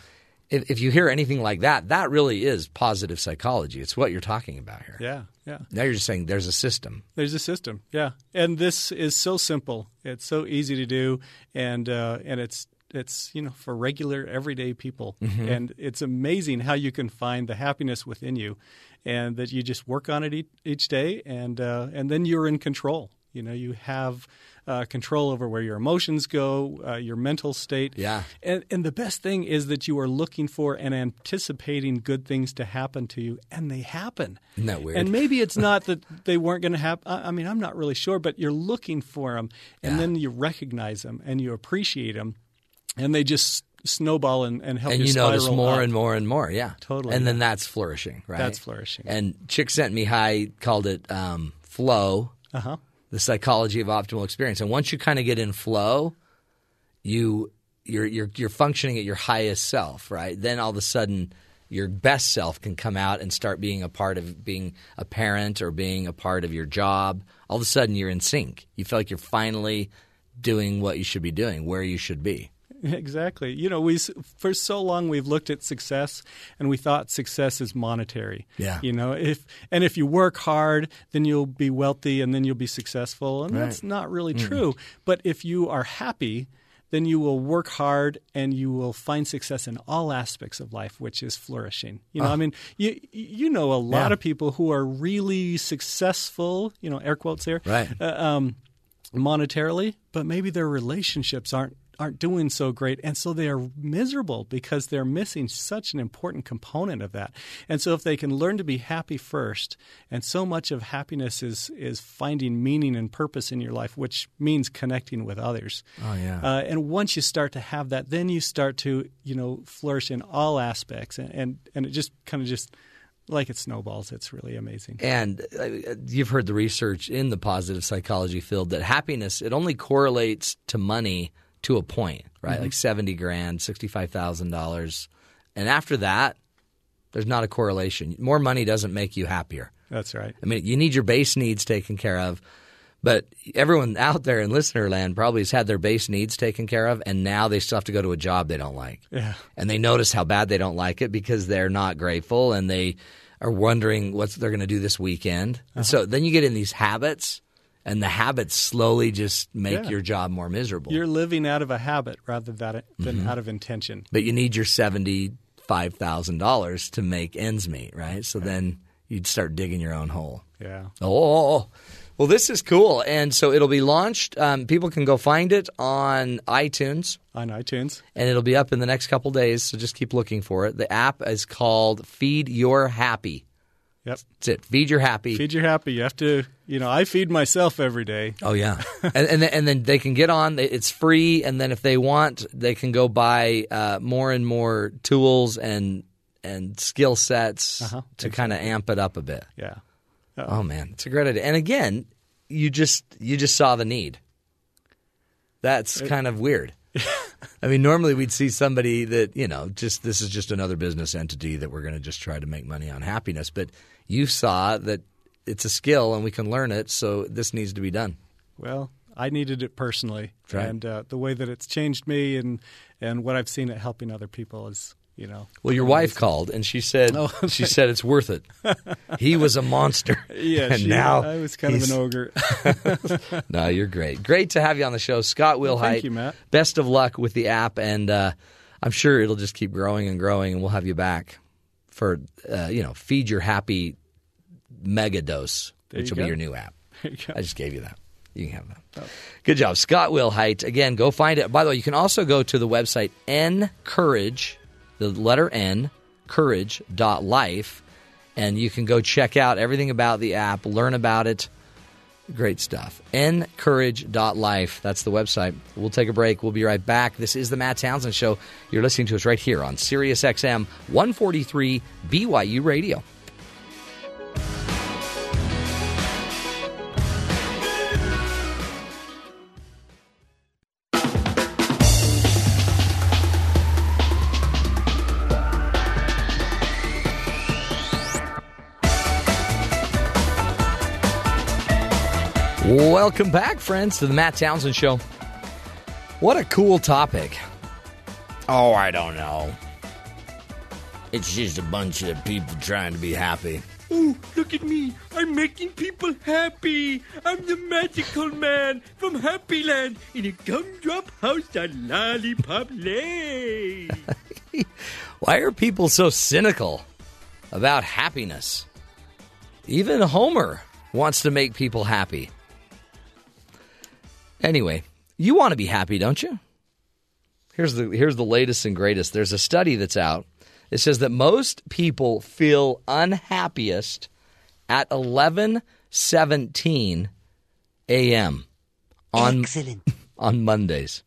if, if you hear anything like that, that really is positive psychology. It's what you're talking about here. Yeah, yeah. Now you're just saying there's a system. There's a system, yeah, and this is so simple. It's so easy to do, and uh, and it's it's you know for regular everyday people, Mhm. and it's amazing how you can find the happiness within you, and that you just work on it each, each day, and uh, and then you're in control. You know, you have uh, control over where your emotions go, uh, your mental state. Yeah. And, and the best thing is that you are looking for and anticipating good things to happen to you, and they happen. Isn't that weird? And maybe it's not that they weren't going to happen. I mean, I'm not really sure, but you're looking for them, and Yeah. then you recognize them and you appreciate them, and they just snowball and, and help and you you spiral notice more up. and more and more. Yeah, Totally, And then that's flourishing, right? That's flourishing. And Csikszentmihalyi called it um, flow, Uh-huh. The psychology of optimal experience. And once you kind of get in flow, you you're you're you're functioning at your highest self, right? Then all of a sudden, your best self can come out and start being a part of being a parent or being a part of your job. All of a sudden, you're in sync. You feel like you're finally doing what you should be doing, where you should be. Exactly. You know, we for so long we've looked at success and we thought success is monetary. Yeah. You know, if and if you work hard, then you'll be wealthy and then you'll be successful, and Right. that's not really Mm. true. But if you are happy, then you will work hard and you will find success in all aspects of life, which is flourishing. You know, Oh. I mean, you you know a lot Yeah. of people who are really successful. You know, air quotes there. Right. Uh, um, monetarily, but maybe their relationships aren't aren't doing so great and so they are miserable because they're missing such an important component of that. And so if they can learn to be happy first, and so much of happiness is is finding meaning and purpose in your life, which means connecting with others. Oh, yeah. Uh, and once you start to have that, then you start to, you know, flourish in all aspects and and, and it just kind of just like it snowballs. It's really amazing. And uh, you've heard the research in the positive psychology field that happiness it only correlates to money to a point, right? Mhm. Like seventy grand, sixty five thousand dollars, and after that, there's not a correlation. More money doesn't make you happier. That's right. I mean, you need your base needs taken care of. But everyone out there in listener land probably has had their base needs taken care of, and now they still have to go to a job they don't like. Yeah. And they notice how bad they don't like it because they're not grateful and they are wondering what they're going to do this weekend. Uh-huh. And so then you get in these habits, and the habits slowly just make Yeah. your job more miserable. You're living out of a habit rather than, than Mhm. out of intention. but you need your seventy-five thousand dollars to make ends meet, right? So then you'd start digging your own hole. Yeah. Oh, well, this is cool, and so it'll be launched. Um, people can go find it on iTunes, On iTunes. and it'll be up in the next couple days. So just keep looking for it. The app is called Feed Your Happy. Yep. That's it. Feed Your Happy. Feed your happy. You have to, you know, I feed myself every day. Oh yeah, and, and then, and then they can get on. It's free, and then if they want, they can go buy uh, more and more tools and and skill sets Uh-huh. to kind of amp it up a bit. Yeah. Oh man, it's a great idea. And again, you just you just saw the need. That's It- kind of weird. I mean, normally we'd see somebody that you know, just this is just another business entity that we're going to just try to make money on happiness. But you saw that it's a skill and we can learn it, so this needs to be done. Well, I needed it personally, Right. and uh, the way that it's changed me and and what I've seen it helping other people is, you know. Well, your wife called and she said Oh, she said it's worth it. He was a monster. Yeah, and she- now I was kind of an ogre. no, you're great. Great to have you on the show, Scott Well, Wilhite. thank you, Matt. Best of luck with the app, and uh, I'm sure it'll just keep growing and growing, and we'll have you back for uh, you know feed your happy mega dose, There which will be your new app. You. I just gave you that. You can have that. Oh. Good job, Scott Wilhite. Again, go find it. By the way, you can also go to the website ncourage, the letter N, courage.life, and you can go check out everything about the app, learn about it. Great stuff. ncourage.life. That's the website. We'll take a break. We'll be right back. This is the Matt Townsend Show. You're listening to us right here on Sirius XM 143 BYU Radio. Welcome back, friends, to the Matt Townsend Show. What a cool topic. Oh, I don't know. It's just a bunch of people trying to be happy. Oh, look at me. I'm making people happy. I'm the magical man from Happy Land in a gumdrop house on Lollipop Lane. Why are people so cynical about happiness? Even Homer wants to make people happy. Anyway, you want to be happy, don't you? Here's the here's the latest and greatest. There's a study that's out. It says that most people feel unhappiest at 11:17 a.m. on on Mondays.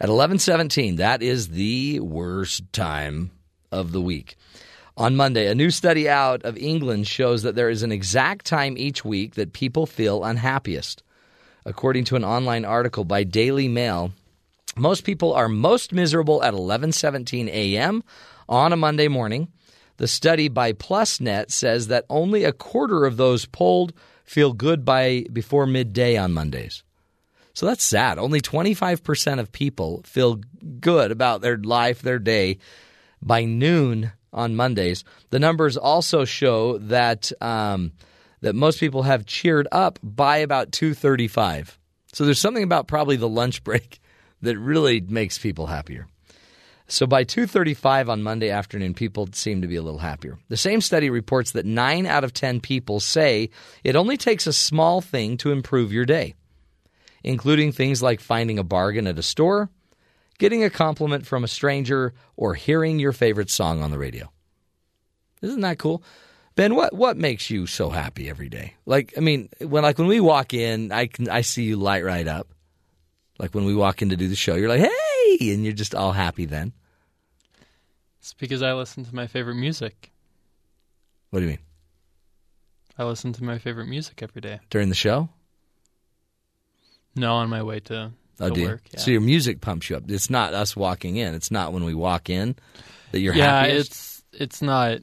At 11:17, that is the worst time of the week. On Monday, a new study out of England shows that there is an exact time each week that people feel unhappiest. According to an online article by Daily Mail, most people are most miserable at 11:17 a.m. on a Monday morning. The study by PlusNet says that only a quarter of those polled feel good by before midday on Mondays. So that's sad. Only 25% of people feel good about their life, their day by noon on Mondays. The numbers also show that um, that most people have cheered up by about 2:35. So there's something about probably the lunch break that really makes people happier. So by 2:35 on Monday afternoon people seem to be a little happier. The same study reports that 9 out of 10 people say it only takes a small thing to improve your day, including things like finding a bargain at a store, getting a compliment from a stranger, or hearing your favorite song on the radio. Isn't that cool? Ben, what what makes you so happy every day? Like, I mean, when like when we walk in, I can I see you light right up. Like when we walk in to do the show, you're like, "Hey!" and you're just all happy then. It's because I listen to my favorite music. What do you mean? I listen to my favorite music every day. During the show? No, on my way to, Oh, to work. Yeah. So your music pumps you up. It's not us walking in. It's not when we walk in that you're yeah, happiest. it's it's not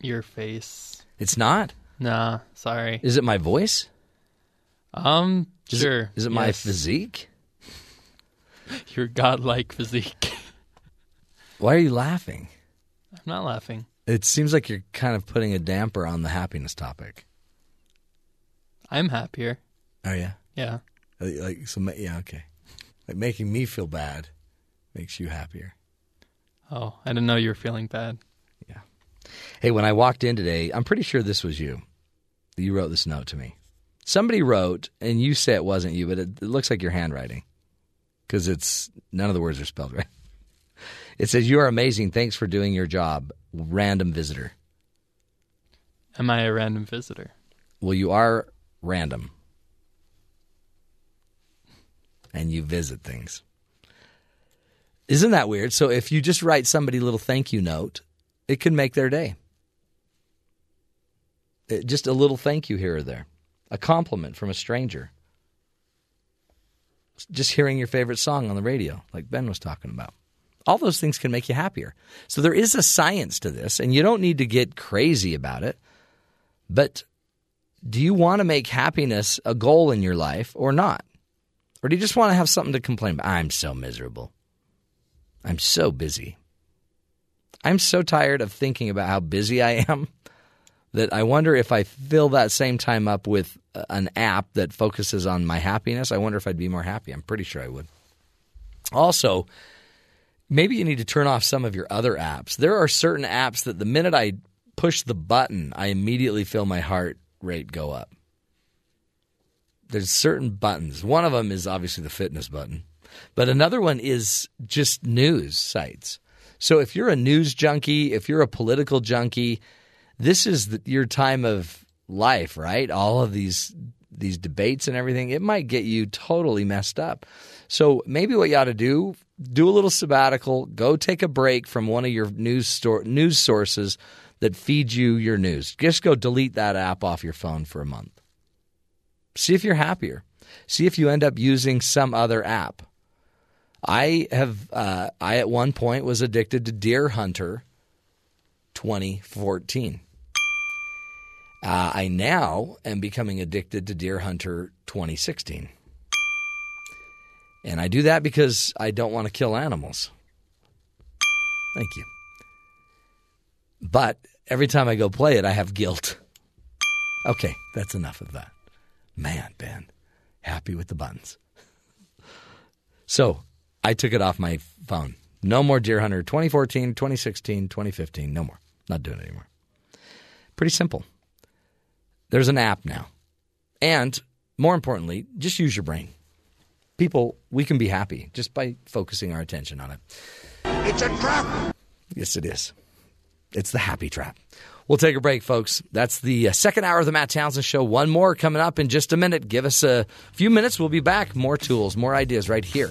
your face. It's not. Nah, sorry. Is it my voice? Um, Is it- sure. is it my physique? Your godlike physique. Why are you laughing? I'm not laughing. It seems like you're kind of putting a damper on the happiness topic. I'm happier. Oh yeah. Yeah. Like, like so, yeah, okay. Like making me feel bad makes you happier. Oh, I didn't know you were feeling bad. Hey, when I walked in today, I'm pretty sure this was you. You wrote this note to me. Somebody wrote, and you say it wasn't you, but it, it looks like your handwriting because it's none of the words are spelled right. It says, "You are amazing. Thanks for doing your job." Random visitor. Am I a random visitor? Well, you are random, and you visit things. Isn't that weird? So if you just write somebody a little thank you note, it can make their day. It- just a little thank you here or there, a compliment from a stranger. Just hearing your favorite song on the radio, like Ben was talking about. All those things can make you happier. So there is a science to this, and you don't need to get crazy about it. But do you want to make happiness a goal in your life or not? Or do you just want to have something to complain about? I'm so miserable. I'm so busy. I'm so tired of thinking about how busy I am that I wonder if I fill that same time up with uh, an app that focuses on my happiness, I wonder if I'd be more happy. I'm pretty sure I would. Also, maybe you need to turn off some of your other apps. There are certain apps that the minute I push the button, I immediately feel my heart rate go up. There's certain buttons. One of them is obviously the fitness button, but another one is just news sites. So if you're a news junkie, if you're a political junkie, this is the, your time of life, right? All of these these debates and everything, it might get you totally messed up. So maybe what you ought to do, do a little sabbatical, go take a break from one of your news store, news sources that feeds you your news. Just go delete that app off your phone for a month. See if you're happier. See if you end up using some other app. I have uh, I at one point was addicted to Deer Hunter 2014. Uh, I now am becoming addicted to Deer Hunter 2016. And I do that because I don't want to kill animals. Thank you. But every time I go play it, I have guilt. Okay, that's enough of that. Man, Ben, happy with the buttons. So I took it off my phone. No more Deer Hunter 2014, 2016, 2015. No more. Not doing it anymore. Pretty simple. There's an app now. And more importantly, just use your brain. People, we can be happy just by focusing our attention on it. It's a trap. Yes, it is. It's the happy trap. We'll take a break, folks. That's the uh, second hour of the Matt Townsend Show. One more coming up in just a minute. Give us a few minutes. We'll be back. More tools, more ideas right here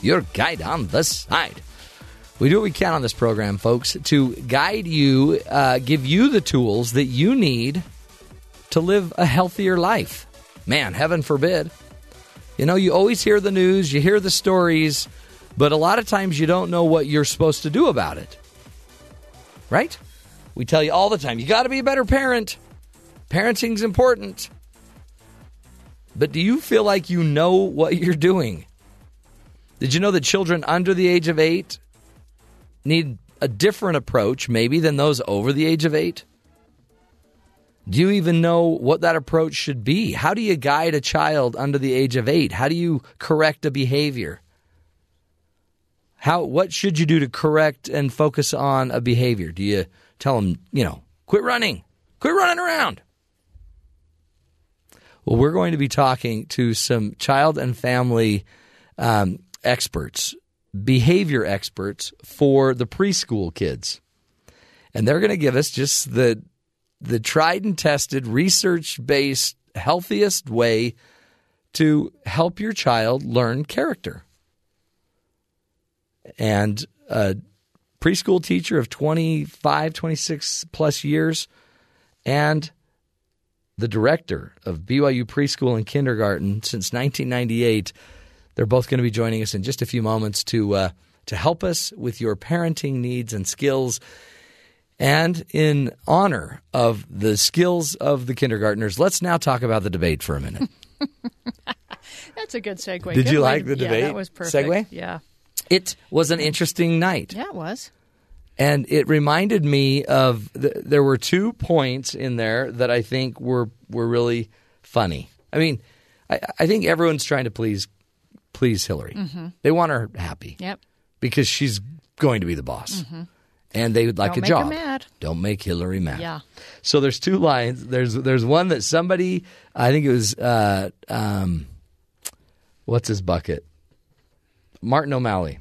your guide on the side. We do what we can on this program, folks, to guide you, uh, give you the tools that you need to live a healthier life. Man, heaven forbid. You know, you always hear the news, you hear the stories, but a lot of times you don't know what you're supposed to do about it. Right? We tell you all the time, you got to be a better parent. Parenting's important. But do you feel like you know what you're doing? Did you know that children under the age of eight need a different approach, maybe, than those over the age of eight? Do you even know what that approach should be? How do you guide a child under the age of eight? How do you correct a behavior? How what should you do to correct and focus on a behavior? Do you tell them, you know, quit running, quit running around? Well, we're going to be talking to some child and family um, experts, behavior experts for the preschool kids, and they're going to give us just the the tried and tested, research based, healthiest way to help your child learn character. And a preschool teacher of 25, 26 plus years, and the director of BYU Preschool and Kindergarten since 1998. They're both going to be joining us in just a few moments to uh, to help us with your parenting needs and skills. And in honor of the skills of the kindergartners, let's now talk about the debate for a minute. That's a good segue. Did Good you like to- the debate? Yeah, that was perfect. Segue? Yeah. It was an interesting night. Yeah, it was. And it reminded me of th- there were two points in there that I think were were really funny. I mean, I, I think everyone's trying to please please Hillary. Mhm. They want her happy Yep. because she's going to be the boss, Mhm. and they would like Don't a job. mad. Don't make Hillary mad. Yeah. So there's two lines. There's there's one that somebody I think it was uh, um, what's his bucket, Martin O'Malley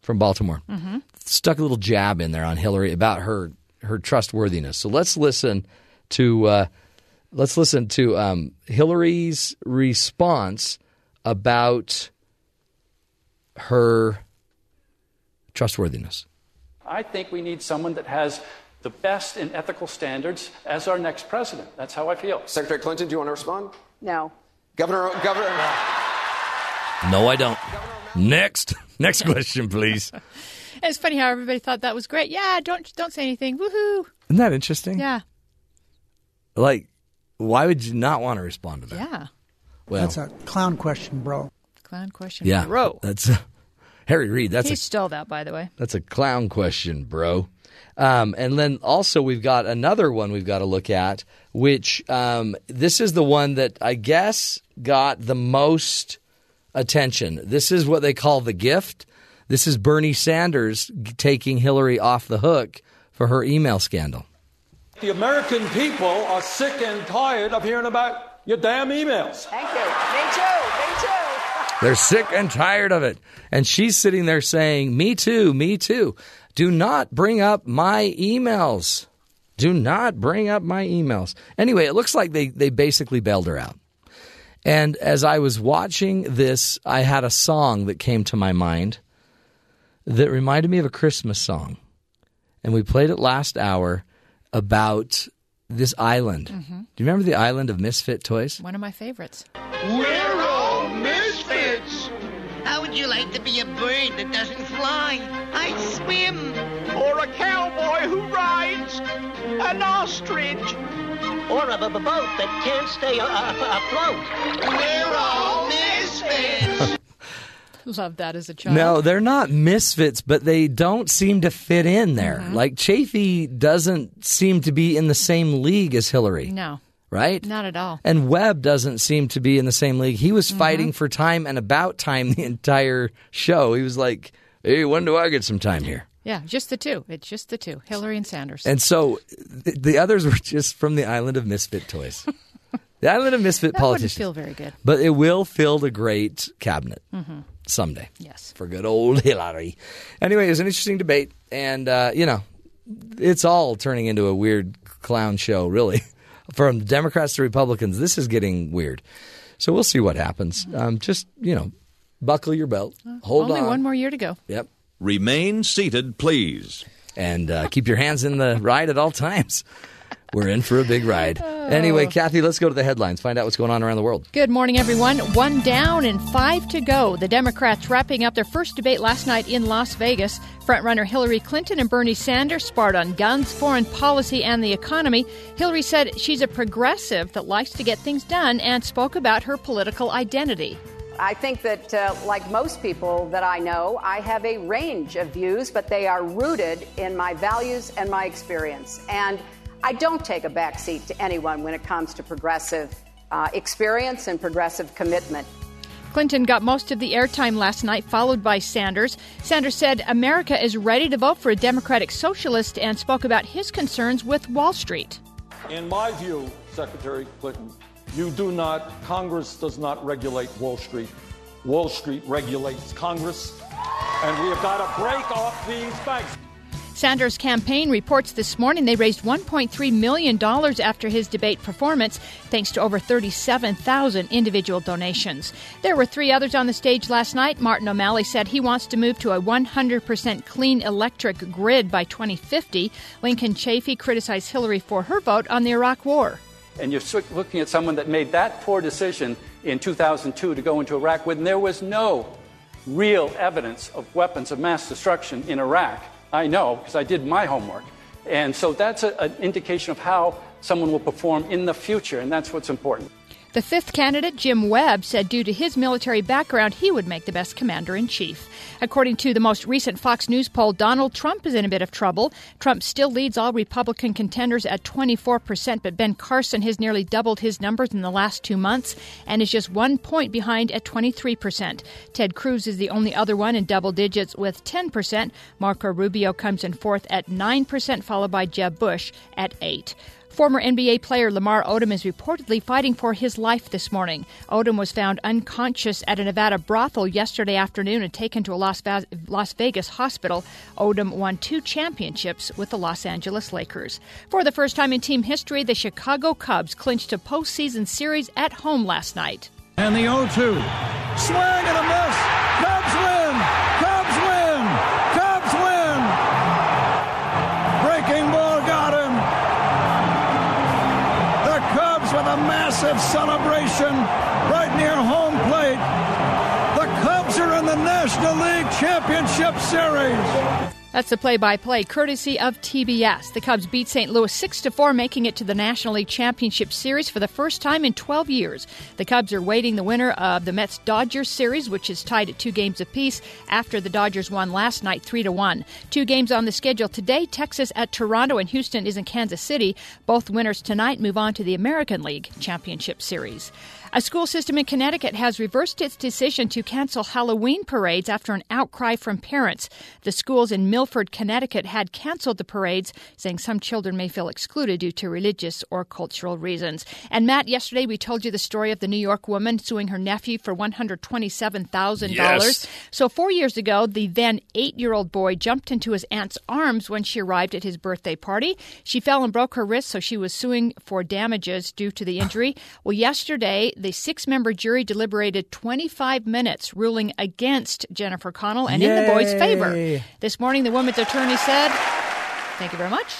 from Baltimore Mm-hmm. stuck a little jab in there on Hillary about her her trustworthiness. So let's listen to uh, let's listen to um, Hillary's response about her trustworthiness. I think we need someone that has the best in ethical standards as our next president. That's how I feel. Secretary Clinton, do you want to respond? No. Governor, Governor. No, I don't. Next, next question, please. It's funny how everybody thought that was great. Yeah, don't don't say anything. Woohoo! Isn't that interesting? Yeah, Like, why would you not want to respond to that? yeah. Well, That's a clown question, bro. Clown question. yeah, Bro. That's Harry Reid. That's he a stole that, by the way. That's a clown question, bro. Um, and then also we've got another one we've got to look at, which um, this is the one that I guess got the most attention. This is what they call the gift. This is Bernie Sanders taking Hillary off the hook for her email scandal. The American people are sick and tired of hearing about your damn emails. Thank you. Me too. Me too. They're sick and tired of it. And she's sitting there saying, Me too, me too. Do not bring up my emails. Do not bring up my emails. Anyway, it looks like they, they basically bailed her out. And as I was watching this, I had a song that came to my mind that reminded me of a Christmas song. And we played it last hour about this island. Mm-hmm. Do you remember the island of misfit toys? One of my favorites. We're all misfits. How would you like to be a bird that doesn't fly? I swim. Or a cowboy who rides an ostrich. Or a b- b- boat that can't stay a- a- afloat. We're all misfits. Love that as a child. No, they're not misfits, but they don't seem to fit in there. Mm-hmm. Like Chafee doesn't seem to be in the same league as Hillary, No, right? not at all. And Webb doesn't seem to be in the same league. He was Mm-hmm. fighting for time and about time the entire show. He was like, "Hey, when do I get some time here?" Yeah, just the two. It's just the two, Hillary and Sanders. And so th- the others were just from the island of misfit toys. the island of misfit that politicians. feel very good. But it will fill the great cabinet hmm someday. Yes. For good old Hillary. Anyway, it was an interesting debate. And, uh, you know, it's all turning into a weird clown show, really. From Democrats to Republicans, this is getting weird. So we'll see what happens. Um, just, you know, buckle your belt. Hold Only on. Only one more year to go. Yep. Remain seated, please. And uh, keep your hands in the ride at all times. We're in for a big ride. Anyway, Kathy, let's go to the headlines. Find out what's going on around the world. Good morning, everyone. One down and five to go. The Democrats wrapping up their first debate last night in Las Vegas. Frontrunner Hillary Clinton and Bernie Sanders sparred on guns, foreign policy, and the economy. Hillary said she's a progressive that likes to get things done and spoke about her political identity. I think that, uh, like most people that I know, I have a range of views, but they are rooted in my values and my experience. And I don't take a backseat to anyone when it comes to progressive uh, experience and progressive commitment. Clinton got most of the airtime last night, followed by Sanders. Sanders said America is ready to vote for a Democratic socialist and spoke about his concerns with Wall Street. In my view, Secretary Clinton, you do not, Congress does not regulate Wall Street. Wall Street regulates Congress, and we have got to break off these banks. Sanders' campaign reports this morning they raised $1.3 million after his debate performance, thanks to over 37,000 individual donations. There were three others on the stage last night. Martin O'Malley said he wants to move to a 100% clean electric grid by 2050. Lincoln Chafee criticized Hillary for her vote on the Iraq War. And you're looking at someone that made that poor decision in 2002 to go into Iraq when there was no real evidence of weapons of mass destruction in Iraq. I know because I did my homework. And so that's a, an indication of how someone will perform in the future, and that's what's important. The fifth candidate, Jim Webb, said due to his military background, he would make the best commander in chief. According to the most recent Fox News poll, Donald Trump is in a bit of trouble. Trump still leads all Republican contenders at 24%, but Ben Carson has nearly doubled his numbers in the last two months and is just one point behind at 23%. Ted Cruz is the only other one in double digits with 10%. Marco Rubio comes in fourth at 9%, followed by Jeb Bush at 8 Former NBA player Lamar Odom is reportedly fighting for his life this morning. Odom was found unconscious at a Nevada brothel yesterday afternoon and taken to a Las, Va- Las Vegas hospital. Odom won two championships with the Los Angeles Lakers. For the first time in team history, the Chicago Cubs clinched a postseason series at home last night. And the 0 2. Swing and a miss. Massive celebration right near home plate. The Cubs are in the National League Championship Series. That's the play-by-play courtesy of TBS. The Cubs beat St. Louis 6 to 4, making it to the National League Championship Series for the first time in 12 years. The Cubs are waiting the winner of the Mets Dodgers series, which is tied at 2 games apiece after the Dodgers won last night 3 to 1. Two games on the schedule today, Texas at Toronto and Houston is in Kansas City. Both winners tonight move on to the American League Championship Series. A school system in Connecticut has reversed its decision to cancel Halloween parades after an outcry from parents. The schools in Milford, Connecticut had canceled the parades, saying some children may feel excluded due to religious or cultural reasons. And Matt, yesterday we told you the story of the New York woman suing her nephew for $127,000. Yes. So, four years ago, the then eight year old boy jumped into his aunt's arms when she arrived at his birthday party. She fell and broke her wrist, so she was suing for damages due to the injury. well, yesterday, the six member jury deliberated 25 minutes, ruling against Jennifer Connell and in the boy's favor. This morning, the woman's attorney said, Thank you very much.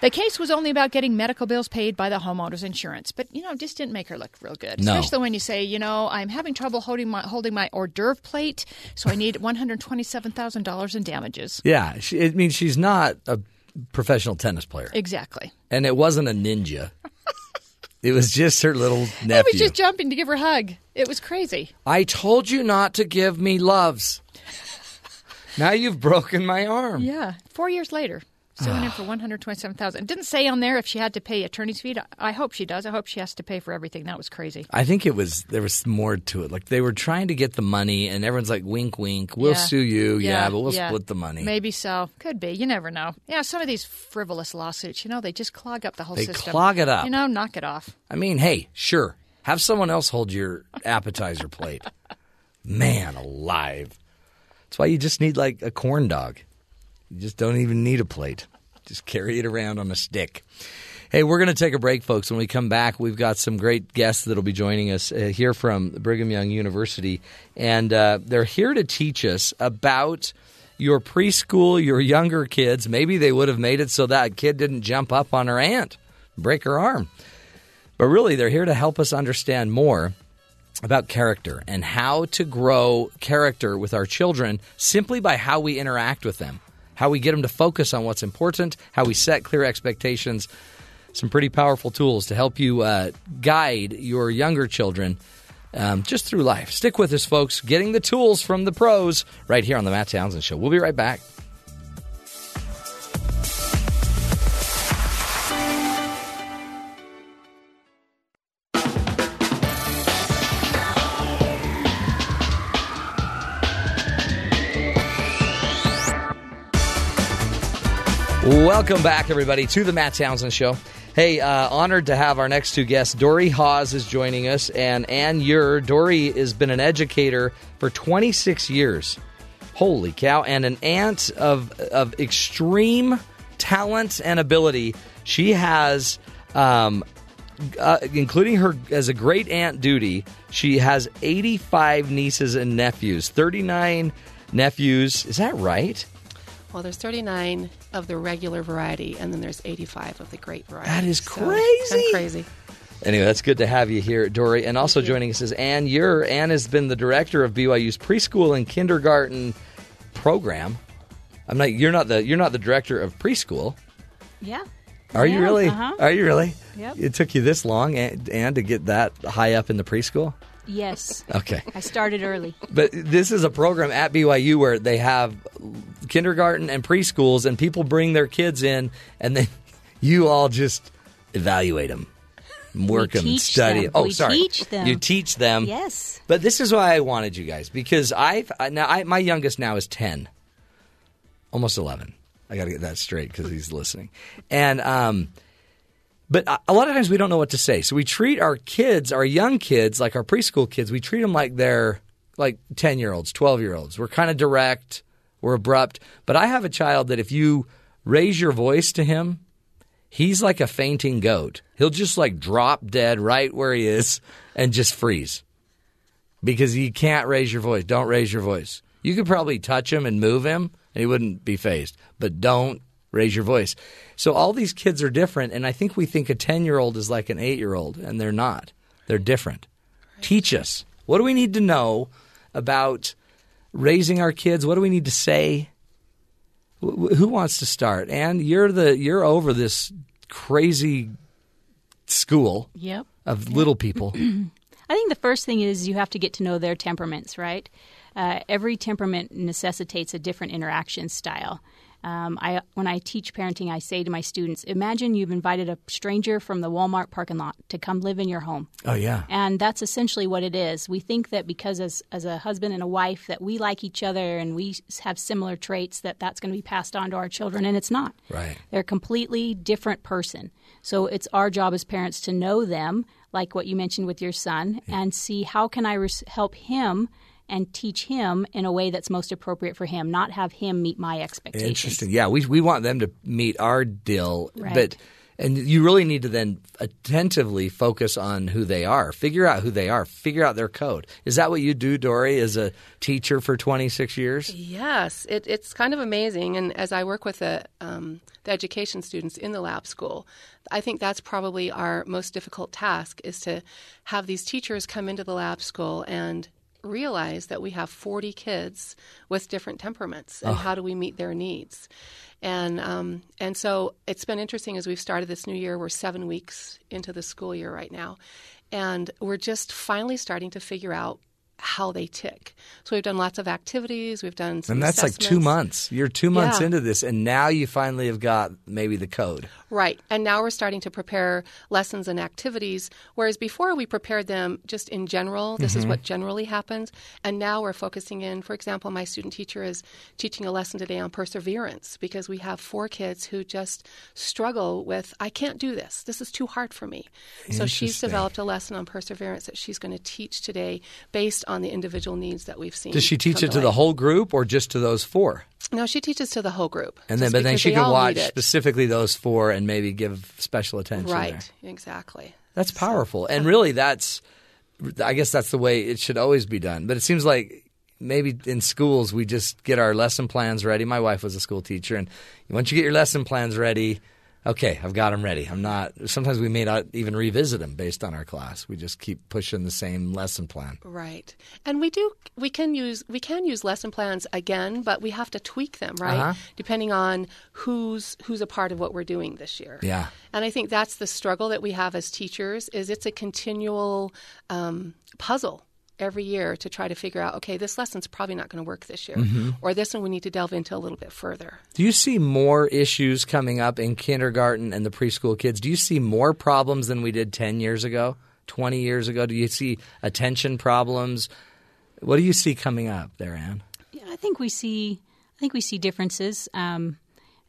The case was only about getting medical bills paid by the homeowner's insurance, but you know, just didn't make her look real good. No. Especially when you say, you know, I'm having trouble holding my holding my hors d'oeuvre plate, so I need one hundred twenty-seven thousand dollars in damages. Yeah, she, it means she's not a professional tennis player, Exactly. and it wasn't a ninja. It was just her little He nephew. was just jumping to give her a hug. It was crazy. I told you not to give me loves. now you've broken my arm. Yeah. Four years later. Suing him ah. for one hundred twenty-seven thousand. It didn't say on there if she had to pay attorney's fee. I hope she does. I hope she has to pay for everything. That was crazy. I think it was there was more to it. Like they were trying to get the money, and everyone's like, "Wink, wink, we'll Yeah. sue you, yeah, but we'll yeah. split the money." Maybe so. Could be. You never know. Yeah, some of these frivolous lawsuits, you know, they just clog up the whole They system. clog it up. You know, knock it off. I mean, hey, sure, have someone else hold your appetizer plate. Man alive! That's why you just need like a corn dog. You just don't even need a plate. Just carry it around on a stick. Hey, we're going to take a break, folks. When we come back, we've got some great guests that'll be joining us uh, here from Brigham Young University, and uh, they're here to teach us about your preschool, your younger kids. Maybe they would have made it so that kid didn't jump up on her aunt, break her arm. But really, they're here to help us understand more about character and how to grow character with our children simply by how we interact with them, how we get them to focus on what's important, how we set clear expectations. Some pretty powerful tools to help you uh, guide your younger children um, just through life. Stick with us, folks. Getting the tools from the pros right here on the Matt Townsend Show. We'll be right back. Welcome back, everybody, to the Matt Townsend Show. Hey, uh, honored to have our next two guests. Dorie Haws is joining us, and Anne Ure. Dorie has been an educator for 26 years. Holy cow! And an aunt of of extreme talent and ability. She has, um, uh, including her as a great aunt duty. She has 85 nieces and nephews, 39 nephews. Is that right? Well, there's 39 of the regular variety, and then there's 85 of the great variety. That is crazy. kinda crazy. Anyway, that's good to have you here, Dorie. And also joining us is Anne Ure. Anne has been the director of BYU's preschool and kindergarten program. I'm not. You're not the. You're not the director of preschool. Yeah. Are you really? uh-huh. Are you really? Yep. It took you this long, Anne, Anne, to get that high up in the preschool. Yes. Okay. I started early. But this is a program at BYU where they have kindergarten and preschools, and people bring their kids in, and then you all just evaluate them, work them, study. them. Oh, We sorry, teach them. You teach them. Yes. But this is why I wanted you guys because I've now I, my youngest now is ten, almost eleven. I got to get that straight because he's listening, and um. But a- lot of times we don't know what to say. So we treat our kids, our young kids, like our preschool kids, we treat them like they're like 10 year olds, 12 year olds. We're kind of direct, we're abrupt. But I have a child that if you raise your voice to him, he's like a fainting goat. He'll just like drop dead right where he is and just freeze because you can't raise your voice. Don't raise your voice. You could probably touch him and move him and he wouldn't be phased, but don't raise your voice. So all these kids are different, and I think we think a 10 year old is like an 8 year old, and they're not. They're different. Teach us. What do we need to know about raising our kids? What do we need to say? Wh- wh- Who wants to start? And you're the you're over this crazy school Yep. of little people. I think the first thing is you have to get to know their temperaments, right? Uh, every temperament necessitates a different interaction style. Um, I, when I teach parenting, I say to my students, imagine you've invited a stranger from the Walmart parking lot to come live in your home. Oh yeah. And that's essentially what it is. We think that because as as a husband and a wife that we like each other and we have similar traits that that's going to be passed on to our children and it's not. Right. They're a completely different person. So it's our job as parents to know them, like what you mentioned with your son, and see how can I res- help him and teach him in a way that's most appropriate for him, not have him meet my expectations. Interesting. Yeah, we we want them to meet our deal, Right. but and you really need to then attentively focus on who they are. Figure out who they are. Figure out their code. Is that what you do, Dorie, as a teacher for 26 years? Yes, it, it's kind of amazing. And as I work with the, um, the education students in the lab school, I think that's probably our most difficult task is to have these teachers come into the lab school and realize that we have 40 kids with different temperaments and Oh. how do we meet their needs. And um, and so it's been interesting as we've started this new year. We're seven weeks into the school year right now, and we're just finally starting to figure out how they tick. So we've done lots of activities. We've done some and that's like two months. You're two months Yeah. into this, and now you finally have got maybe the code. Right. And now we're starting to prepare lessons and activities, whereas before we prepared them just in general. This is Mhm. what generally happens. And now we're focusing in, for example, my student teacher is teaching a lesson today on perseverance because we have four kids who just struggle with, I can't do this. This is too hard for me. So she's developed a lesson on perseverance that she's going to teach today based on the individual needs that we've seen. Does she teach it to the whole group or just to those four? No, she teaches to the whole group. And then, but then she can watch specifically those four and maybe give special attention. there. Right, exactly. That's powerful. And really, that's, I guess that's the way it should always be done. But it seems like maybe in schools, we just get our lesson plans ready. My wife was a school teacher. And once you get your lesson plans ready, okay, I've got them ready. I'm not, sometimes we may not even revisit them based on our class. We just keep pushing the same lesson plan. Right. And we do we can use we can use lesson plans again, but we have to tweak them, right? Uh-huh. Depending on who's who's a part of what we're doing this year. Yeah. And I think that's the struggle that we have as teachers is it's a continual um, puzzle every year to try to figure out okay this lesson's probably not going to work this year Mhm. or this one we need to delve into a little bit further Do you see more issues coming up in kindergarten and the preschool kids? Do you see more problems than we did 10 years ago, 20 years ago? Do you see attention problems? What do you see coming up there, Anne? Yeah, I think we see. I think we see differences. Um,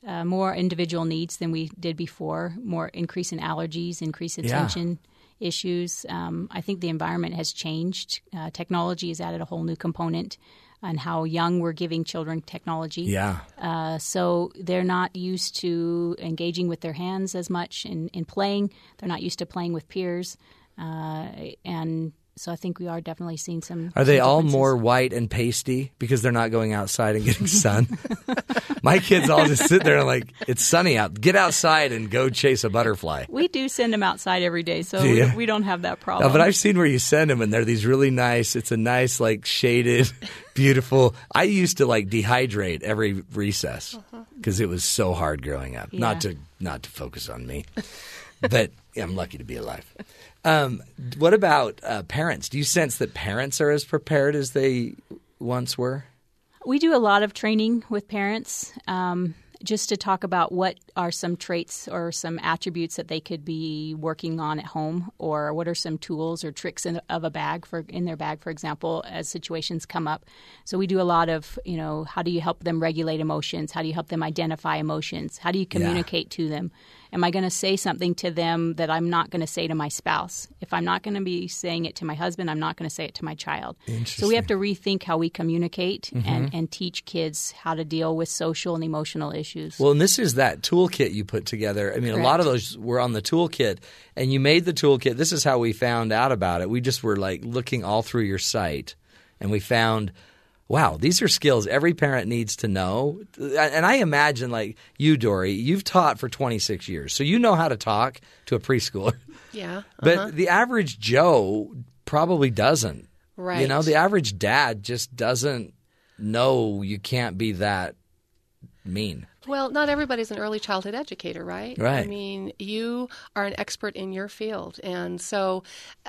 uh, more individual needs than we did before. More increase in allergies, increase Yeah. attention issues. Um, I think the environment has changed. Uh, technology has added a whole new component on how young we're giving children technology. Yeah. Uh, so they're not used to engaging with their hands as much in, in playing. They're not used to playing with peers, uh, and so I think we are definitely seeing some. Are they some all more white and pasty because they're not going outside and getting sun? My kids all just sit there and like, it's sunny out. Get outside and go chase a butterfly. We do send them outside every day, so Do we, we don't have that No, problem. but I've seen where you send them and they're these really nice. It's a nice, like shaded, beautiful. I used to like dehydrate every recess uh-huh. because it was so hard growing up. Not to not to focus on me, but I'm lucky to be alive. Um, what about uh, parents? Do you sense that parents are as prepared as they once were? We do a lot of training with parents um, just to talk about what are some traits or some attributes that they could be working on at home, or what are some tools or tricks in, of a bag for in their bag, for example, as situations come up. So we do a lot of you know how do you help them regulate emotions? How do you help them identify emotions? How do you Yeah. communicate to them? Am I going to say something to them that I'm not going to say to my spouse? If I'm not going to be saying it to my husband, I'm not going to say it to my child. So we have to rethink how we communicate and, Mhm. and teach kids how to deal with social and emotional issues. Well, and this is that toolkit you put together. I mean, a lot of those were on the toolkit, and you made the toolkit. This is how we found out about it. We just were like looking all through your site, and we found, wow, these are skills every parent needs to know. And I imagine, like you, Dorie, you've taught for 26 years, so you know how to talk to a preschooler. yeah But uh-huh. the average Joe probably doesn't. Right. You know, the average dad just doesn't know you can't be that mean. Well, not everybody's an early childhood educator, right? Right. I mean, you are an expert in your field. And so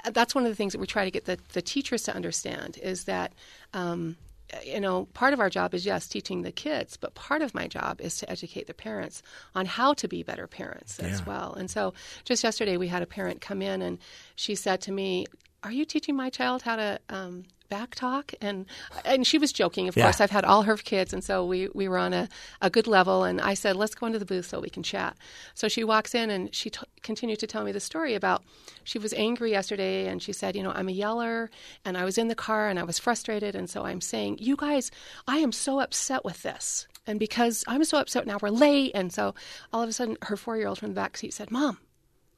uh, that's one of the things that we try to get the, the teachers to understand is that, um, you know, part of our job is, yes, teaching the kids, but part of my job is to educate the parents on how to be better parents as well. And so just yesterday, we had a parent come in and she said to me, Are you teaching my child how to um, back talk? And, and she was joking, of Yeah. course. I've had all her kids, and so we, we were on a, a good level. And I said, let's go into the booth so we can chat. So she walks in and she t- continued to tell me the story about she was angry yesterday, and she said, you know, I'm a yeller, and I was in the car and I was frustrated, and so I'm saying, you guys, I am so upset with this. And because I'm so upset now, we're late. And so all of a sudden, her four year old from the back seat said, Mom,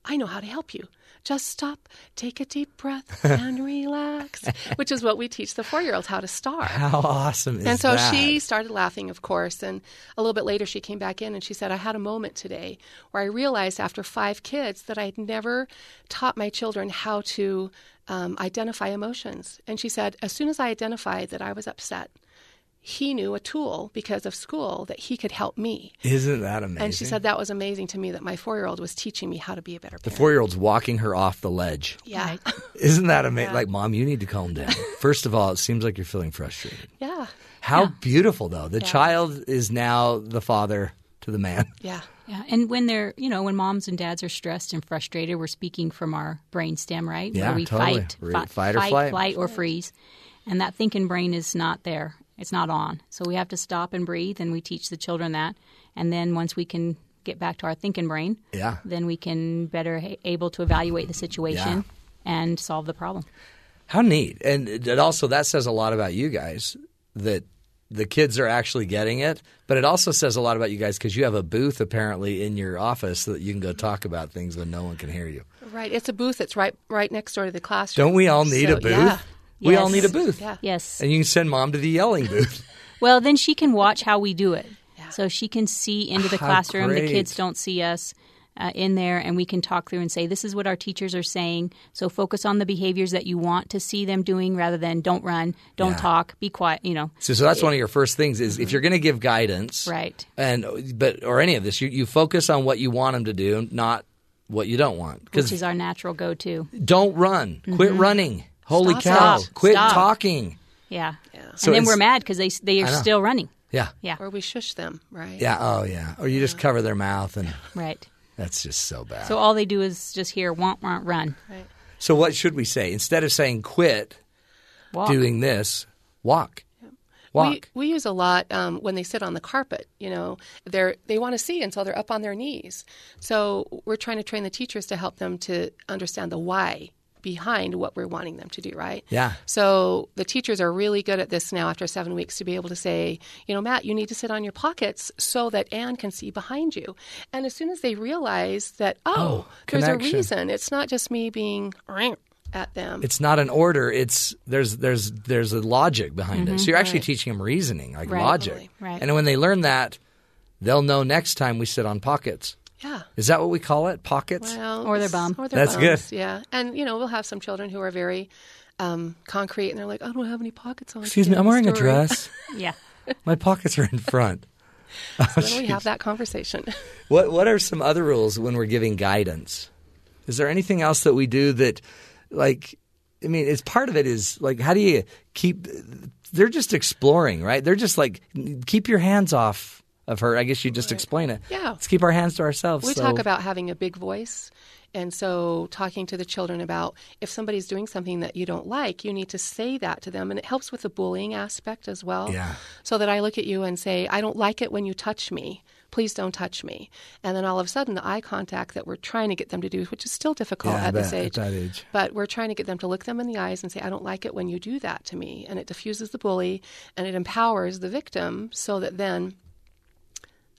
I know how to help you. Just stop, take a deep breath, and relax, which is what we teach the four year olds how to star. How awesome is that? And so that? she started laughing, of course. And a little bit later, she came back in and she said, I had a moment today where I realized after five kids that I had never taught my children how to um, identify emotions. And she said, as soon as I identified that I was upset, he knew a tool because of school that he could help me. Isn't that amazing? And she said that was amazing to me that my four year old was teaching me how to be a better the four year old's walking her off the ledge. Yeah. Isn't that amazing? Like, mom, you need to calm down. First of all, it seems like you're feeling frustrated. Yeah. How beautiful, though. The Yeah. child is now the father to the man. Yeah. Yeah, and when they're, you know, when moms and dads are stressed and frustrated, we're speaking from our brainstem, right? Yeah, Where we totally. fight, Re- fi- fight or flight. flight, or freeze, and that thinking brain is not there. It's not on. So we have to stop and breathe, and we teach the children that. And then once we can get back to our thinking brain, Yeah. then we can better ha- able to evaluate the situation and solve the problem. How neat. And it also, that says a lot about you guys that the kids are actually getting it. But it also says a lot about you guys because you have a booth apparently in your office so that you can go talk about things when no one can hear you. Right. It's a booth that's right right next door to the classroom. Don't we all need So, a booth? Yeah. We all need a booth. Yeah. Yes. And you can send mom to the yelling booth. Well, then she can watch how we do it. So she can see into the How classroom. The kids don't see us uh, in there, and we can talk through and say, this is what our teachers are saying. So focus on the behaviors that you want to see them doing rather than don't run, don't Yeah. talk, be quiet, you know. So, so that's one of your first things is if you're going to give guidance, Right. And but or any of this, you, you focus on what you want them to do, not what you don't want. Which is our natural go to. don't run, quit Mhm. running. Holy Stop cow! it. Quit Stop. talking. Yeah. So and then we're mad because they, they are still running. Yeah, Yeah. Or we shush them, right? yeah. Oh yeah. Or you just cover their mouth, and Right. that's just so bad. So all they do is just hear want, want, run. Right. So what should we say instead of saying quit Walk. doing this? Walk. Walk. We, we use a lot um, when they sit on the carpet. You know, they're they want to see until they're up on their knees. So we're trying to train the teachers to help them to understand the why behind what we're wanting them to do. Right. Yeah. So the teachers are really good at this now after seven weeks to be able to say, you know, Matt, you need to sit on your pockets so that Anne can see behind you. And as soon as they realize that, oh, Oh, there's a reason. It's not just me being at them. It's not an order. It's there's there's there's a logic behind it. Mhm. So you're actually Right. teaching them reasoning, like Right. logic. Right. And when they learn that, they'll know next time we sit on pockets. Yeah. Is that what we call it? Pockets? Well, Or their bum. Or their That's bums, good. Yeah, and you know we'll have some children who are very um, concrete, and they're like, "I don't have any pockets on." Excuse me, I'm the wearing a dress. yeah. My pockets are in front. Oh, so then we have that conversation. What what are some other rules when we're giving guidance? Is there anything else that we do that like I mean, it's part of it is like how do you keep they're just exploring, right? They're just like keep your hands off of her. I guess you just explain it. Yeah. Let's keep our hands to ourselves. we so- talk about having a big voice. And so, talking to the children about if somebody's doing something that you don't like, you need to say that to them. And it helps with the bullying aspect as well. Yeah. So that I look at you and say, I don't like it when you touch me. Please don't touch me. And then all of a sudden, the eye contact that we're trying to get them to do, which is still difficult Yeah, at this bet, at age, age. but we're trying to get them to look them in the eyes and say, I don't like it when you do that to me. And it diffuses the bully and it empowers the victim so that then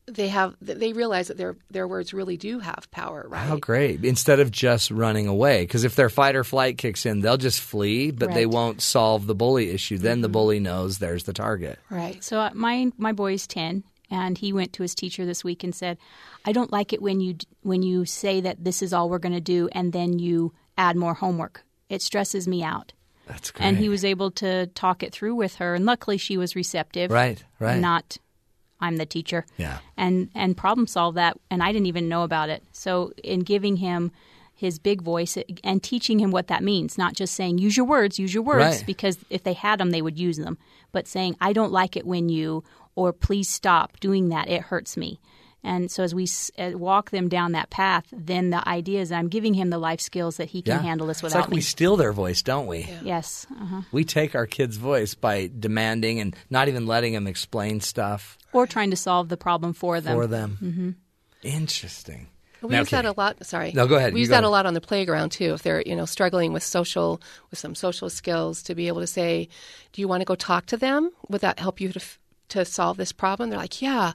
they have they realize that their their words really do have power, right? How great. Instead of just running away. Because if their fight or flight kicks in, they'll just flee, but they won't solve the bully issue. Then the bully knows there's the target. Right. So uh, my my boy's ten, and he went to his teacher this week and said, "I don't like it when you when you say that this is all we're going to do, and then you add more homework. It stresses me out." That's great. And he was able to talk it through with her, and luckily she was receptive. Right, right. Not, I'm the teacher. Yeah. And and problem solve that, and I didn't even know about it. So in giving him his big voice uh, and teaching him what that means, not just saying use your words, use your words, Right. because if they had them, they would use them. But saying I don't like it when you, or please stop doing that, it hurts me. And so as we s- uh, walk them down that path, then the idea is I'm giving him the life skills that he can Yeah. handle this without It's without like me. we steal their voice, don't we? Yes. Uh-huh. We take our kids' voice by demanding and not even letting them explain stuff Or trying to solve the problem for them. for them. hmm Interesting. We Now, use that a lot. Sorry. No, go ahead. We use that ahead. a lot on the playground too. If they're you know struggling with social with some social skills, to be able to say, "Do you want to go talk to them? Would that help you to f- to solve this problem?" They're like, "Yeah."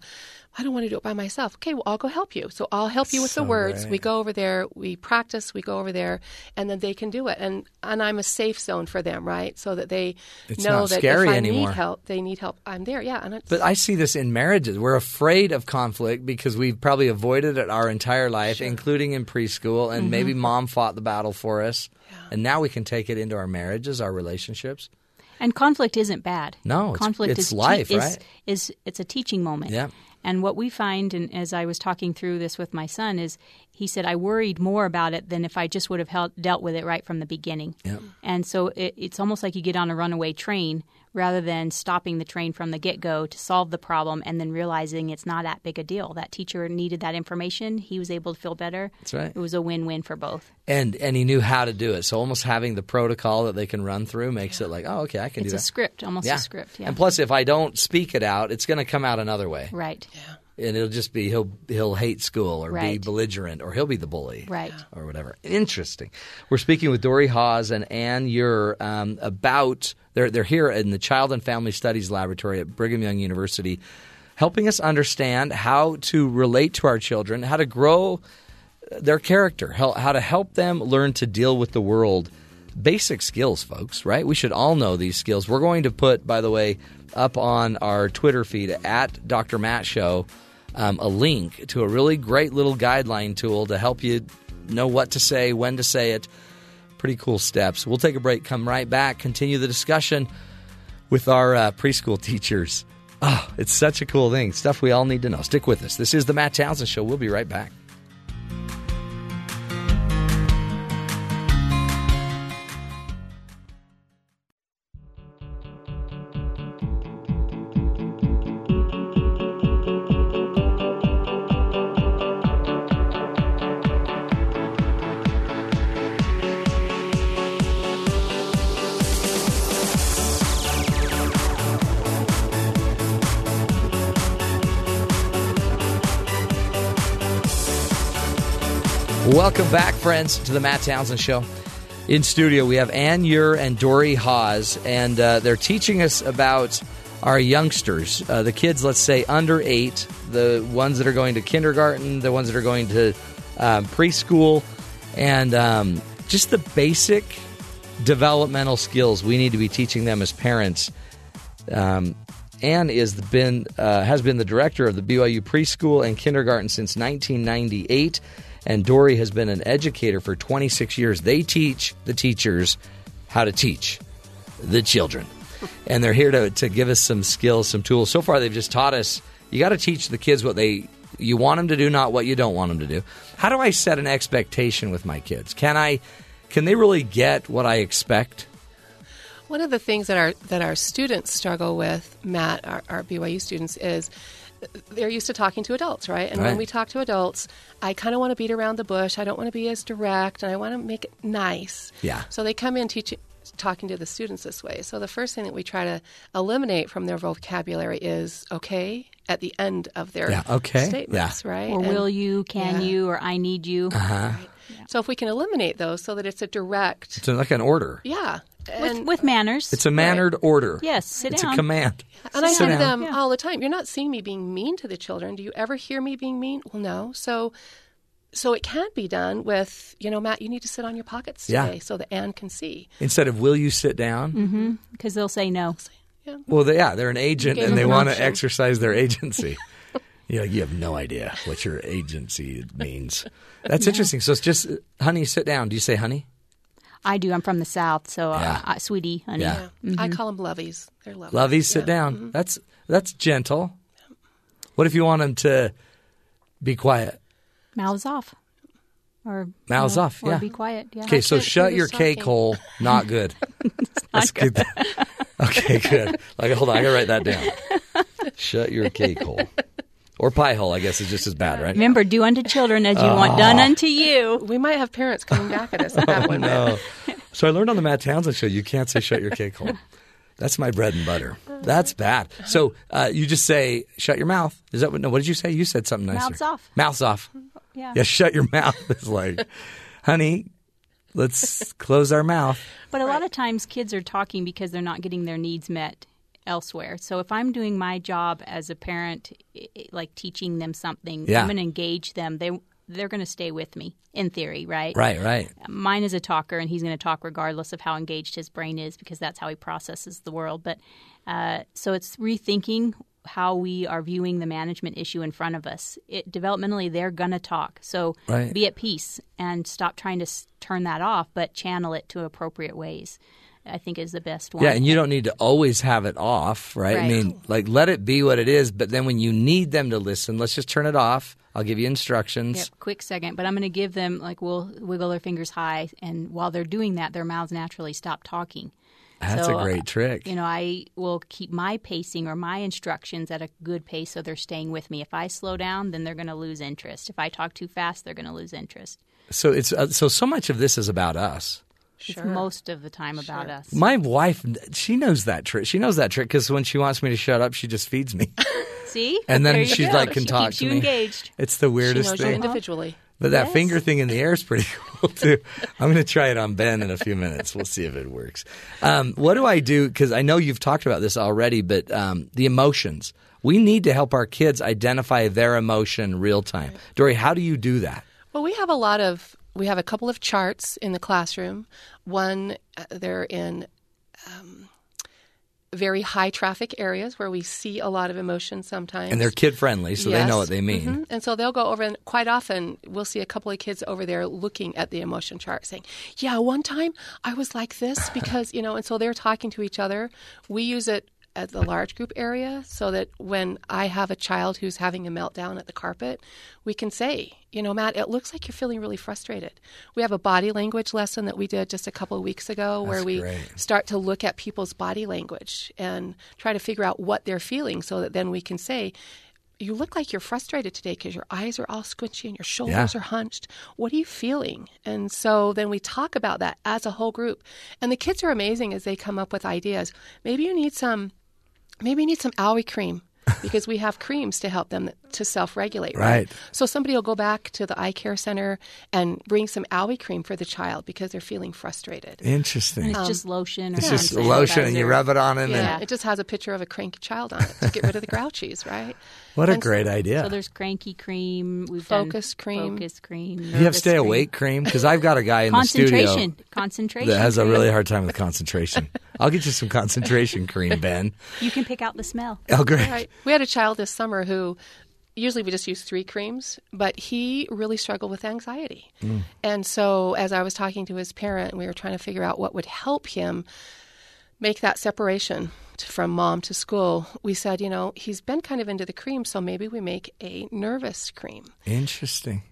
I don't want to do it by myself. Okay, well, I'll go help you. So I'll help you with So the words. We go over there, we practice, we go over there, and then they can do it. And and I'm a safe zone for them, right? So that they It's know that scary if I anymore. need help, they need help. I'm there. Yeah, and it's, But I see this in marriages. We're afraid of conflict because we've probably avoided it our entire life, including in preschool, and Mhm. maybe mom fought the battle for us. And now we can take it into our marriages, our relationships. And conflict isn't bad. No, conflict it's is life, is, right? Is it's a teaching moment. Yeah. And what we find, and as I was talking through this with my son, is he said I worried more about it than if I just would have held, dealt with it right from the beginning. Yeah. And so it, it's almost like you get on a runaway train rather than stopping the train from the get go to solve the problem and then realizing it's not that big a deal. That teacher needed that information. He was able to feel better. That's right. It was a win win for both. And and he knew how to do it. So almost having the protocol that they can run through makes it like, oh, okay, I can It's do that. It's a script, almost a script, yeah. And plus, if I don't speak it out, it's going to come out another way. Right. And it'll just be he'll he'll hate school or be belligerent or he'll be the bully. Right. or whatever. Interesting. We're speaking with Dorie Haws and Anne Ure um, about they're they're here in the Child and Family Studies Laboratory at Brigham Young University, helping us understand how to relate to our children, how to grow their character, how, how to help them learn to deal with the world. Basic skills, folks. Right? We should all know these skills. We're going to put, by the way, up on our Twitter feed at Dr. Matt Show um, a link to a really great little guideline tool to help you know what to say, when to say it. Pretty cool steps. We'll take a break, come right back, continue the discussion with our uh, preschool teachers. Oh, it's such a cool thing. Stuff we all need to know. Stick with us. This is the Matt Townsend Show. We'll be right back. Welcome back, friends, to the Matt Townsend Show. In studio, we have Anne Ure and Dorie Haws, and uh, they're teaching us about our youngsters, uh, the kids, let's say under eight, the ones that are going to kindergarten, the ones that are going to um, preschool, and um, just the basic developmental skills we need to be teaching them as parents. Um, Anne is been uh, has been the director of the BYU preschool and kindergarten since 1998, and Dorie has been an educator for 26 years. They teach the teachers how to teach the children, and they're here to to give us some skills, some tools. So far, they've just taught us you got to teach the kids what they you want them to do, not what you don't want them to do. How do I set an expectation with my kids? Can I can they really get what I expect? One of the things that our that our students struggle with, Matt, our, our BYU students, is they're used to talking to adults, right? And Right. when we talk to adults, I kind of want to beat around the bush. I don't want to be as direct, and I want to make it nice. Yeah. So they come in teaching, talking to the students this way. So the first thing that we try to eliminate from their vocabulary is okay at the end of their Yeah, okay. statements, Yeah. right? Or And- will you, can Yeah. you, or I need you. Uh-huh. So if we can eliminate those, so that it's a direct, It's like an order. yeah, With, and with manners. It's a mannered order. Yes, sit it's down. a command. And I Sit say to down. them all the time, "You're not seeing me being mean to the children. Do you ever hear me being mean?" Well, no. So, so it can be done with, you know, Matt. You need to sit on your pockets Yeah. today so that Anne can see. Instead of will you sit down? Mm-hmm. Because they'll say no. Well, they, yeah, they're an agent and they an want to exercise their agency. you know, you have no idea what your agency means. That's Yeah. interesting. So it's just, honey, sit down. Do you say honey? I do. I'm from the South, so Yeah. uh, uh, sweetie, honey. Yeah. I Mhm. call them lovies. They're lovely. Lovies, sit Yeah. down. Mhm. That's that's gentle. What if you want them to be quiet? Mouths off. Or Mouths you know, off, Or yeah. be quiet. Yeah. Okay, so shut your cake hole. Not good. That's good. okay, good. Like, hold on, I gotta write that down. Shut your cake hole, or pie hole. I guess is just as bad, right? Remember, do unto children as you want done Oh. unto you. We might have parents coming back at us at that Oh, one. no. So I learned on the Matt Townsend show you can't say shut your cake hole. That's my bread and butter. That's bad. So uh, you just say shut your mouth. Is that what? No. What did you say? You said something nicer. Mouths off. Mouths off. Yeah. Yeah. Shut your mouth. It's like, honey, let's close our mouth. But a lot of times kids are talking because they're not getting their needs met elsewhere. So if I'm doing my job as a parent, like teaching them something, Yeah. I'm going to engage them. They they're going to stay with me in theory, right? Right. Right. Mine is a talker, and he's going to talk regardless of how engaged his brain is because that's how he processes the world. But uh, so it's rethinking how we are viewing the management issue in front of us. It, developmentally, they're going to talk. So Right. be at peace and stop trying to s- turn that off, but channel it to appropriate ways. I think is the best one. Yeah, and you don't need to always have it off, right? I mean, like let it be what it is, but then when you need them to listen, let's just turn it off. I'll give you instructions. Yep, quick second. But I'm going to give them like we'll wiggle their fingers high, and while they're doing that, their mouths naturally stop talking. That's So, a great trick. You know, I will keep my pacing or my instructions at a good pace so they're staying with me. If I slow down, then they're going to lose interest. If I talk too fast, they're going to lose interest. So it's uh, so so much of this is about us. It's most of the time about us. My wife, she knows that trick. She knows that trick because when she wants me to shut up, she just feeds me, See? and then There you she's go. like can She talk keeps to you me. engaged. It's the weirdest she knows you thing. individually. But that Yes. finger thing in the air is pretty cool too. I'm going to try it on Ben in a few minutes. We'll see if it works. Um, what do I do? Because I know you've talked about this already, but um, the emotions. We need to help our kids identify their emotion real time. Dorie, how do you do that? Well, we have a lot of we have a couple of charts in the classroom. One, uh, they're in um, very high traffic areas where we see a lot of emotion sometimes. And they're kid friendly, so they know what they mean. Mhm. And so they'll go over, and quite often we'll see a couple of kids over there looking at the emotion chart saying, Yeah, one time I was like this because, you know, and so they're talking to each other. We use it at the large group area so that when I have a child who's having a meltdown at the carpet, we can say, you know, Matt, it looks like you're feeling really frustrated. We have a body language lesson that we did just a couple of weeks ago where That's we great. start to look at people's body language and try to figure out what they're feeling so that then we can say, you look like you're frustrated today because your eyes are all squinchy and your shoulders Yeah. are hunched. What are you feeling? And so then we talk about that as a whole group. And the kids are amazing as they come up with ideas. Maybe you need some maybe need some owie cream because we have creams to help them to self-regulate right? Right. so somebody will go back to the eye care center and bring some owie cream for the child because they're feeling frustrated Interesting. And it's um, just lotion or It's hand just lotion and you rub it on and yeah then it just has a picture of a cranky child on it to get rid of the grouchies right what a And so- great idea. So there's cranky cream. We've Focus done cream. Focus cream. You have nervous stay cream. awake cream? Because I've got a guy in the studio Concentration. Concentration. that has a really hard time with concentration. I'll get you some concentration cream, Ben. You can pick out the smell. Oh, great. Right. We had a child this summer who usually we just use three creams, but he really struggled with anxiety. Mm. And so as I was talking to his parent, we were trying to figure out what would help him make that separation from mom to school. We said, you know, he's been kind of into the cream, so maybe we make a nervous cream. Interesting.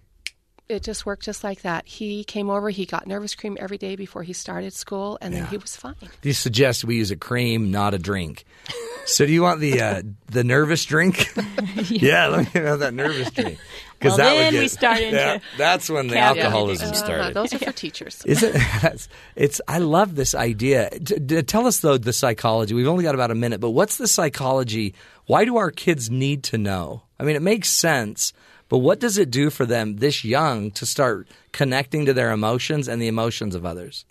It just worked just like that. He came over, he got nervous cream every day before he started school, and then he was fine. Do you suggest we use a cream, not a drink? So do you want the uh, the nervous drink? yeah, let me have that nervous drink. Well, that then would we get, start into yeah, that's when the caviar. alcoholism Uh, started. those are for teachers. Is it? That's, it's. I love this idea. D- d- tell us though the psychology. We've only got about a minute, but what's the psychology? Why do our kids need to know? I mean, it makes sense, but what does it do for them this young to start connecting to their emotions and the emotions of others?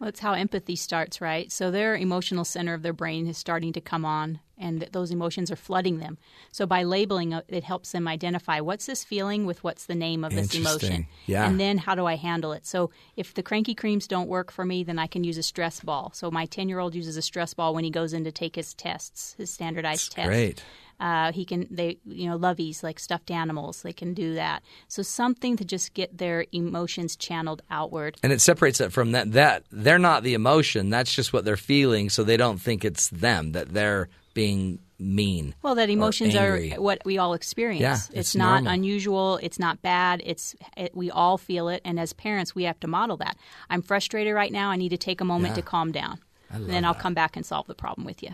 Well, it's how empathy starts, right? So their emotional center of their brain is starting to come on, and those emotions are flooding them. So by labeling it, it helps them identify what's this feeling with what's the name of this emotion. Yeah. And then how do I handle it? So if the cranky creams don't work for me, then I can use a stress ball. So my 10 year old uses a stress ball when he goes in to take his tests, his standardized tests. Great. Uh, he can they you know loveys like stuffed animals they can do that so something to just get their emotions channeled outward And it separates it from that. That they're not the emotion. That's just what they're feeling. So they don't think it's them. That they're being mean. Well, that emotions are what we all experience. Yeah, it's, it's not normal. unusual. It's not bad. It's it, we all feel it, and as parents, we have to model that. I'm frustrated right now. I need to take a moment Yeah. to calm down. Then I'll come back and solve the problem with you.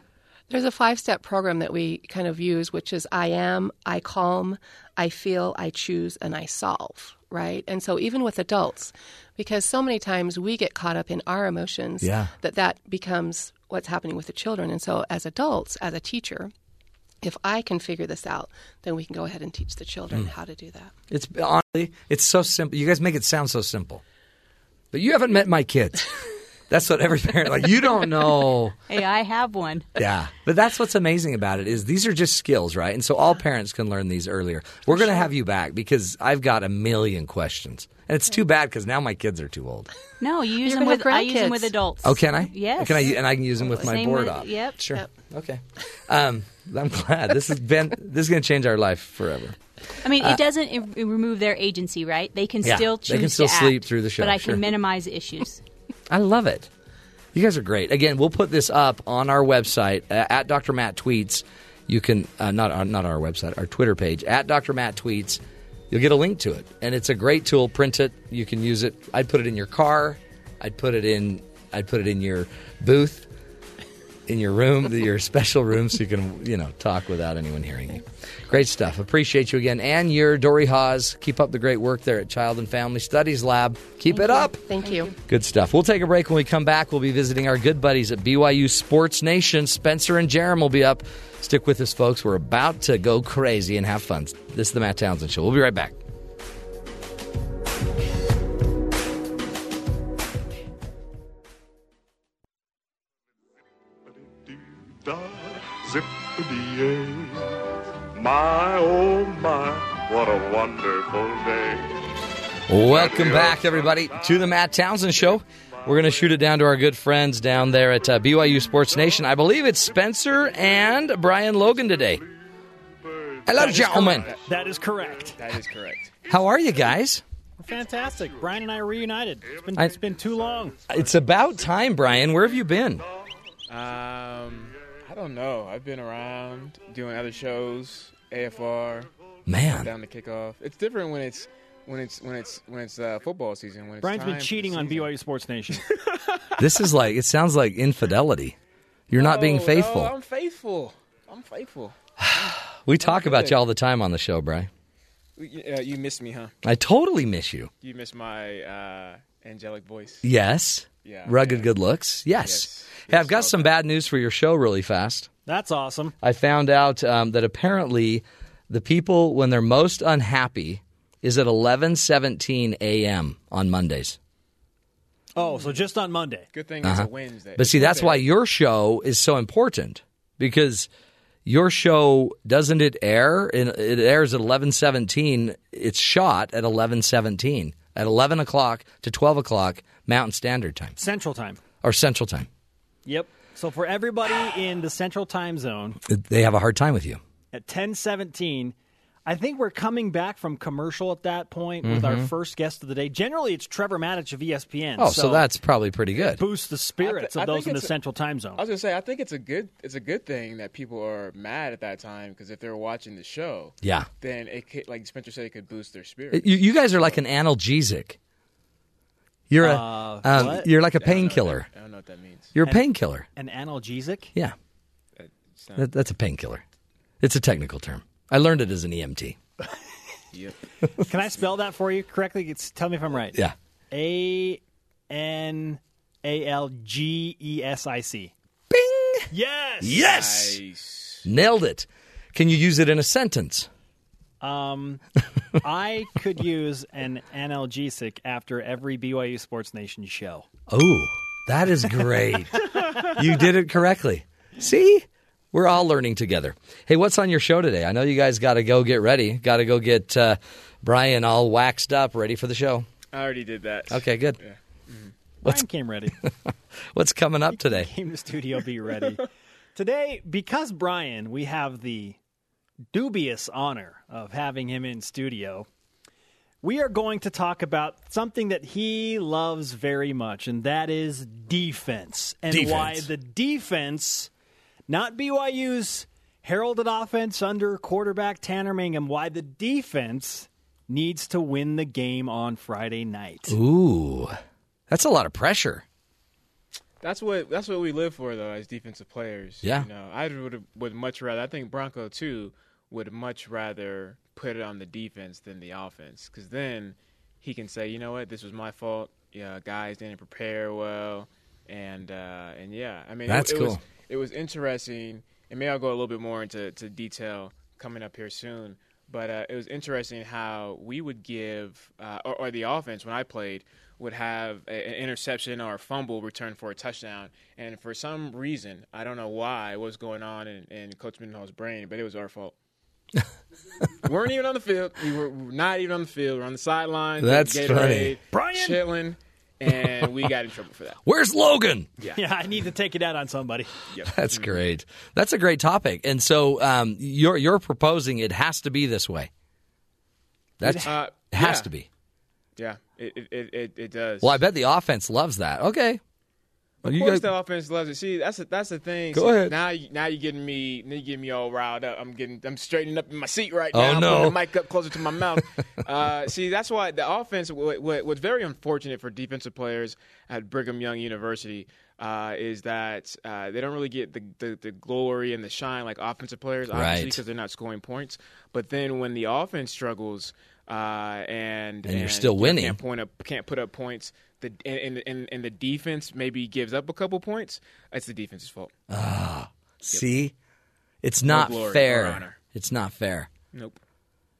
There's a five step program that we kind of use, which is I am, I calm, I feel, I choose, and I solve, right? And so even with adults, because so many times we get caught up in our emotions Yeah. that that becomes what's happening with the children. And so as adults, as a teacher, if I can figure this out, then we can go ahead and teach the children Mm. how to do that. It's honestly, it's so simple. You guys make it sound so simple, but you haven't met my kids. That's what every parent like. You don't know. Hey, I have one. Yeah, but that's what's amazing about it is these are just skills, right? And so all parents can learn these earlier. We're going to have you back because I've got a million questions, and it's too bad because now my kids are too old. No, you use You're them with I use them with adults. Oh, can I? Yes. Can I? And I can use them with my Same board with- op. Yep. Sure. Yep. Okay. Um, I'm glad this has been this is going to change our life forever. I mean, Uh, it doesn't i- remove their agency, right? They can Yeah, still they can choose still to sleep act, through the show, but I sure. can minimize issues. I love it. You guys are great. Again, we'll put this up on our website uh, at Dr. Matt Tweets. You can uh, not uh, not our website, our Twitter page at Dr. Matt Tweets. You'll get a link to it, and it's a great tool. Print it. You can use it. I'd put it in your car. I'd put it in. I'd put it in your booth, in your room, your special room, so you can you know talk without anyone hearing you. Great stuff. Appreciate you again, and your Dorie Haws. Keep up the great work there at Child and Family Studies Lab. Keep it up. Thank you. Good stuff. We'll take a break. When we come back, we'll be visiting our good buddies at BYU Sports Nation. Spencer and Jarom will be up. Stick with us, folks. We're about to go crazy and have fun. This is the Matt Townsend Show. We'll be right back. Zippity My oh my, what a wonderful day. Welcome back, everybody, to the Matt Townsend Show. We're going to shoot it down to our good friends down there at uh, BYU Sports Nation. I believe it's Spencer and Brian Logan today. Hello, That is gentlemen. correct. That is correct. That is correct. How are you guys? Fantastic. Brian and I are reunited. It's been, I- it's been too long. It's about time, Brian. Where have you been? Um, I don't know. I've been around doing other shows, AFR. Man. down to kickoff. It's different when it's when it's when it's when it's uh, football season. When it's Brian's time been cheating on season. BYU Sports Nation. This is like, it sounds like infidelity. You're not being faithful. No, I'm faithful. I'm faithful. we talk about you all the time on the show, Brian. You, uh, you missed me, huh? I totally miss you. You miss my uh, angelic voice. Yes. Yeah. Rugged good looks. Yes. Hey, I've got some bad news for your show really fast. That's awesome. I found out um, that apparently the people, when they're most unhappy, is at 11:17 a.m. on Mondays. Oh, so just on Monday. Good thing Uh-huh. it's a Wednesday. But see, that's why your show is so important because your show doesn't it air? In, it airs at eleven seventeen. It's shot at eleven seventeen at eleven o'clock to twelve o'clock Mountain Standard Time Central Time. or Central Time. Yep. So for everybody in the Central Time Zone They have a hard time with you. at 1017, I think we're coming back from commercial at that point with our Mhm. first guest of the day. Generally, it's Trevor Matich of ESPN. Oh, so, that's probably pretty good. boosts the spirits I of I those in the a- Central Time Zone. I was gonna say I think it's a good it's a good thing that people are mad at that time because if they're watching the show, Yeah. then it could, like Spencer said, it could boost their spirit. You, you guys are like an analgesic. You're a Uh, um, what? you're like a painkiller. I don't know what that means. You're a An- painkiller. An analgesic? Yeah, that, that's a painkiller. It's a technical term. I learned it as an EMT. Yep. Can I spell that for you correctly? It's, tell me if I'm right. Yeah. A N A L G E S I C. Bing. Yes. Yes. Nailed it. Can you use it in a sentence? Um, I could use an analgesic after every BYU Sports Nation show. Oh, that is great. you did it correctly. See? We're all learning together. Hey, what's on your show today? I know you guys got to go get ready. Got to go get uh, Brian all waxed up, ready for the show. I already did that. Okay, good. Brian came ready. What's coming up today? Came to studio, be ready. Today, because Brian, we have the dubious honor of having him in studio. We are going to talk about something that he loves very much, and that is defense. And Defense. why the defense, not BYU's heralded offense under quarterback Tanner Mangum, why the defense needs to win the game on Friday night. Ooh, that's a lot of pressure. That's what that's what we live for though as defensive players. Yeah. You know, I would would much rather I think Bronco too would much rather put it on the defense than the offense cuz then he can say, "You know what? This was my fault. Yeah, guys didn't prepare well." And uh and yeah, I mean it- That's it, was cool. it was interesting. And maybe I'll go a little bit more into to detail coming up here soon. But uh, it was interesting how we would give, uh, or, or the offense when I played would have a, an interception or a fumble return for a touchdown. And for some reason, I don't know why, what was going on in, in Coach Mendenhall's brain, but it was our fault. We weren't even on the field. We were, not even on the field. We were on the sideline. That's Gatorade, funny. Brian! chilling, and we got in trouble for that. Where's Logan? Yeah. Yeah, I need to take it out on somebody. That's great. That's a great topic. And so um, you're you're proposing it has to be this way. That's Uh, it has yeah. to be. Yeah, it it, it, it, it does. Well, I bet the offense loves that. Okay. Of you course, guys- the offense loves it. See, that's a, that's the thing. Go ahead. Now, you- now you're getting me. Now you're getting me all riled up. I'm getting. I'm straightening up in my seat right now. Oh, now. no. Putting the mic up closer to my mouth. uh, see, that's why the offense. What, what, what's very unfortunate for defensive players at Brigham Young University uh, is that uh, they don't really get the, the the glory and the shine like offensive players, obviously, Right. because they're not scoring points. But then when the offense struggles. Uh, and And you're still you know, winning. Can't point up, can't put up points. The and, and, and, and the defense maybe gives up a couple points. It's the defense's fault. Ah, see, it's No not glory or fair. honor. It's not fair. Nope.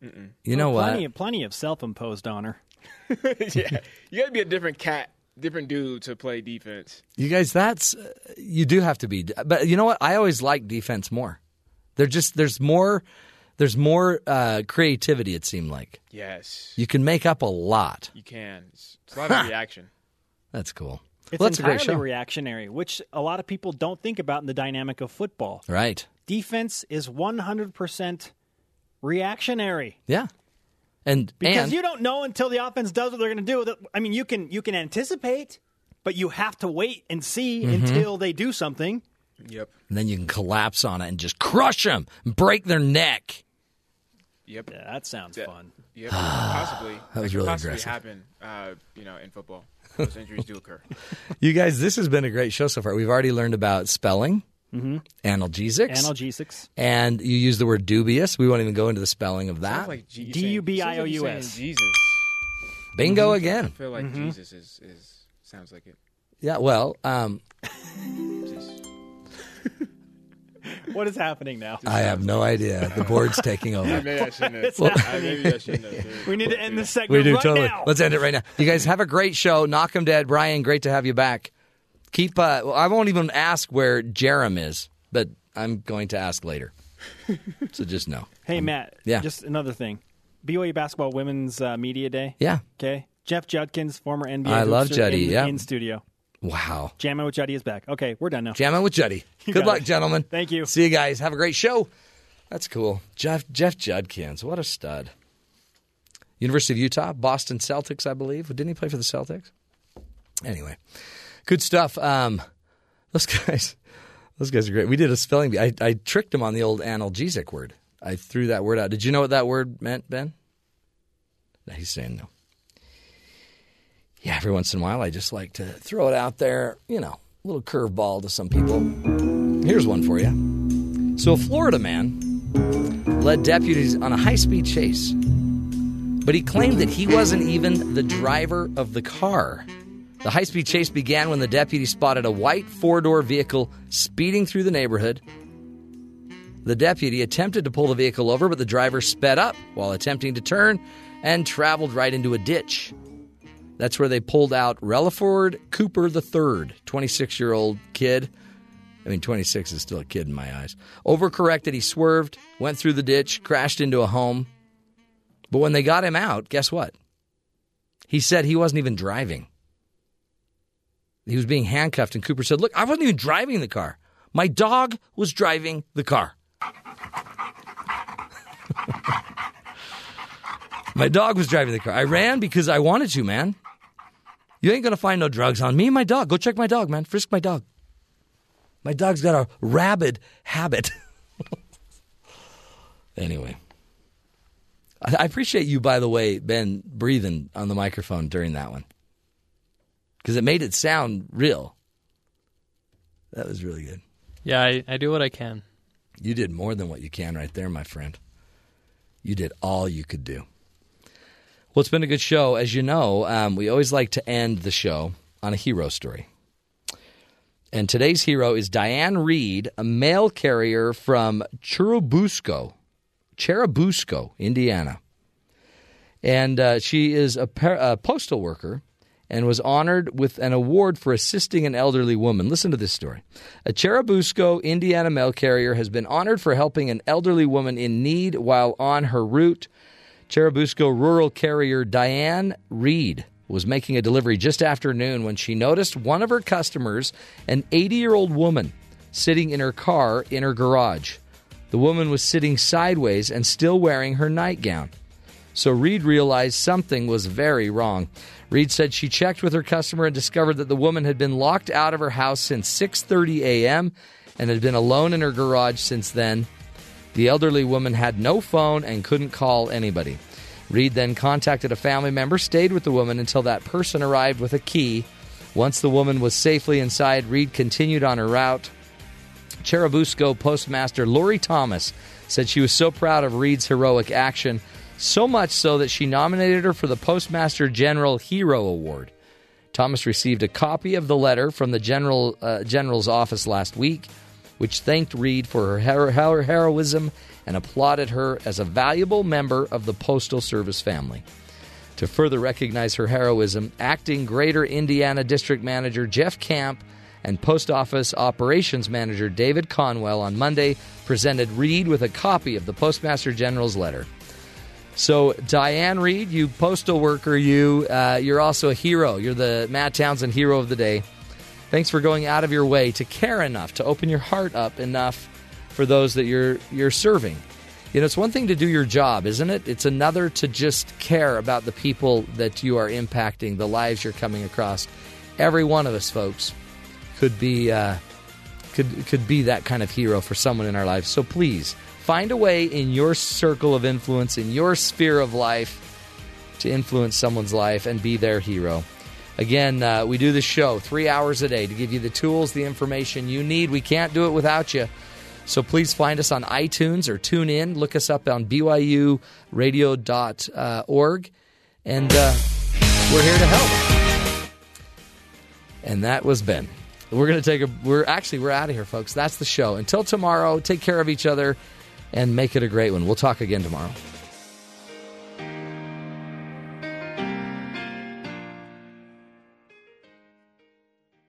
Mm-mm. You know Well, what? Plenty of, plenty of self-imposed honor. yeah, you got to be a different cat, different dude to play defense. You guys, that's uh, you do have to be. But you know what? I always like defense more. They're just there's more there's more uh, creativity. It seemed like Yes, you can make up a lot. you can. It's, it's a lot of reaction. That's cool. It's well, that's a entirely great show, reactionary, which a lot of people don't think about in the dynamic of football. right? Defense is 100% reactionary. Yeah, and Because and you don't know until the offense does what they're going to do. That- I mean, you can you can anticipate, but you have to wait and see Mhm. until they do something. Yep. and then you can collapse on it and just crush them, break their neck. Yep. Yeah, that sounds fun. Yep. possibly. That was could really possibly aggressive. Happen. Uh, you know, in football, those injuries do occur. You guys, this has been a great show so far. We've already learned about spelling, Mhm. analgesics, Analgesics. and you use the word dubious. We won't even go into the spelling of that. Sounds like G- you're D saying- U B I O U sounds like you're S. saying Jesus. Bingo I feel like Mhm. Jesus is, is sounds like it. Yeah, well, um, What is happening now? I have no idea. The board's taking over. Maybe I shouldn't have. Well, happening. maybe I shouldn't have. We need to end this segment We do right totally. now. Let's end it right now. You guys have a great show. Knock 'em dead, Brian. Great to have you back. Keep. Uh, well, I won't even ask where Jarom is, but I'm going to ask later. so just know. Hey, Matt. yeah. Just another thing. BYU basketball women's uh, media day. Yeah. Okay. Jeff Judkins, former NBA. I love hoopster, Juddy, In, yeah. in studio. Wow. Jamming with Juddy is back. Okay, we're done now. Jamming with Juddy. You Good luck, it. gentlemen. Thank you. See you guys. Have a great show. That's cool. Jeff Jeff Judkins. What a stud. University of Utah, Boston Celtics, I believe. Didn't he play for the Celtics? Anyway, good stuff. Um, those guys, those guys are great. We did a spelling bee. I, I tricked him on the old analgesic word. I threw that word out. Did you know what that word meant, Ben? No, he's saying no. Yeah, every once in a while, I just like to throw it out there. You know, a little curveball to some people. Here's one for you. So, a Florida man led deputies on a high speed chase, but he claimed that he wasn't even the driver of the car. The high speed chase began when the deputy spotted a white four door vehicle speeding through the neighborhood. The deputy attempted to pull the vehicle over, but the driver sped up while attempting to turn and traveled right into a ditch. That's where they pulled out Relaford Cooper III, 26 year old kid. I mean, 26 is still a kid in my eyes. Overcorrected, he swerved, went through the ditch, crashed into a home. But when they got him out, guess what? He said he wasn't even driving. He was being handcuffed, and Cooper said, Look, I wasn't even driving the car. My dog was driving the car. My dog was driving the car. I ran because I wanted to, man. You ain't going to find no drugs on me and my dog. Go check my dog, man. Frisk my dog. My dog's got a rabid habit. anyway. I I appreciate you, by the way, Ben, breathing on the microphone during that one. Because it made it sound real. That was really good. Yeah, I, I do what I can. You did more than what you can right there, my friend. You did all you could do. Well, it's been a good show. As you know, um, we always like to end the show on a hero story. And today's hero is Diane Reed, a mail carrier from Churubusco, Cherubusco, Indiana. And uh, she is a, par- a postal worker and was honored with an award for assisting an elderly woman. Listen to this story. A Churubusco, Indiana mail carrier has been honored for helping an elderly woman in need while on her route. Churubusco rural carrier Diane Reed was making a delivery just after noon when she noticed one of her customers, an 80 year old woman, sitting in her car in her garage. The woman was sitting sideways and still wearing her nightgown. So Reed realized something was very wrong. Reed said she checked with her customer and discovered that the woman had been locked out of her house since 6:30 a.m. and had been alone in her garage since then. The elderly woman had no phone and couldn't call anybody. Reed then contacted a family member, stayed with the woman until that person arrived with a key. Once the woman was safely inside, Reed continued on her route. Churubusco postmaster Lori Thomas said she was so proud of Reed's heroic action, so much so that she nominated her for the Postmaster General Hero Award. Thomas received a copy of the letter from the general uh, general's office last week, which thanked Reed for her, her, her heroism and applauded her as a valuable member of the Postal Service family. To further recognize her heroism, acting Greater Indiana District Manager Jeff Camp and Post Office Operations Manager David Conwell on Monday presented Reed with a copy of the Postmaster General's letter. So, Diane Reed, you postal worker, you uh, you're also a hero. You're the Matt Townsend hero of the day. Thanks for going out of your way to care enough, to open your heart up enough for those that you're you're serving. You know, it's one thing to do your job, isn't it? It's another to just care about the people that you are impacting, the lives you're coming across. Every one of us, folks, could be uh, could could be that kind of hero for someone in our lives. So please find a way in your circle of influence, in your sphere of life, to influence someone's life and be their hero. Again, uh, we do this show three hours a day to give you the tools, the information you need. We can't do it without you. So please find us on iTunes or tune in. Look us up on BYURadio.org. And uh, we're here to help. And that was Ben. We're going to take a, we're actually, we're out of here, folks. That's the show. Until tomorrow, take care of each other and make it a great one. We'll talk again tomorrow.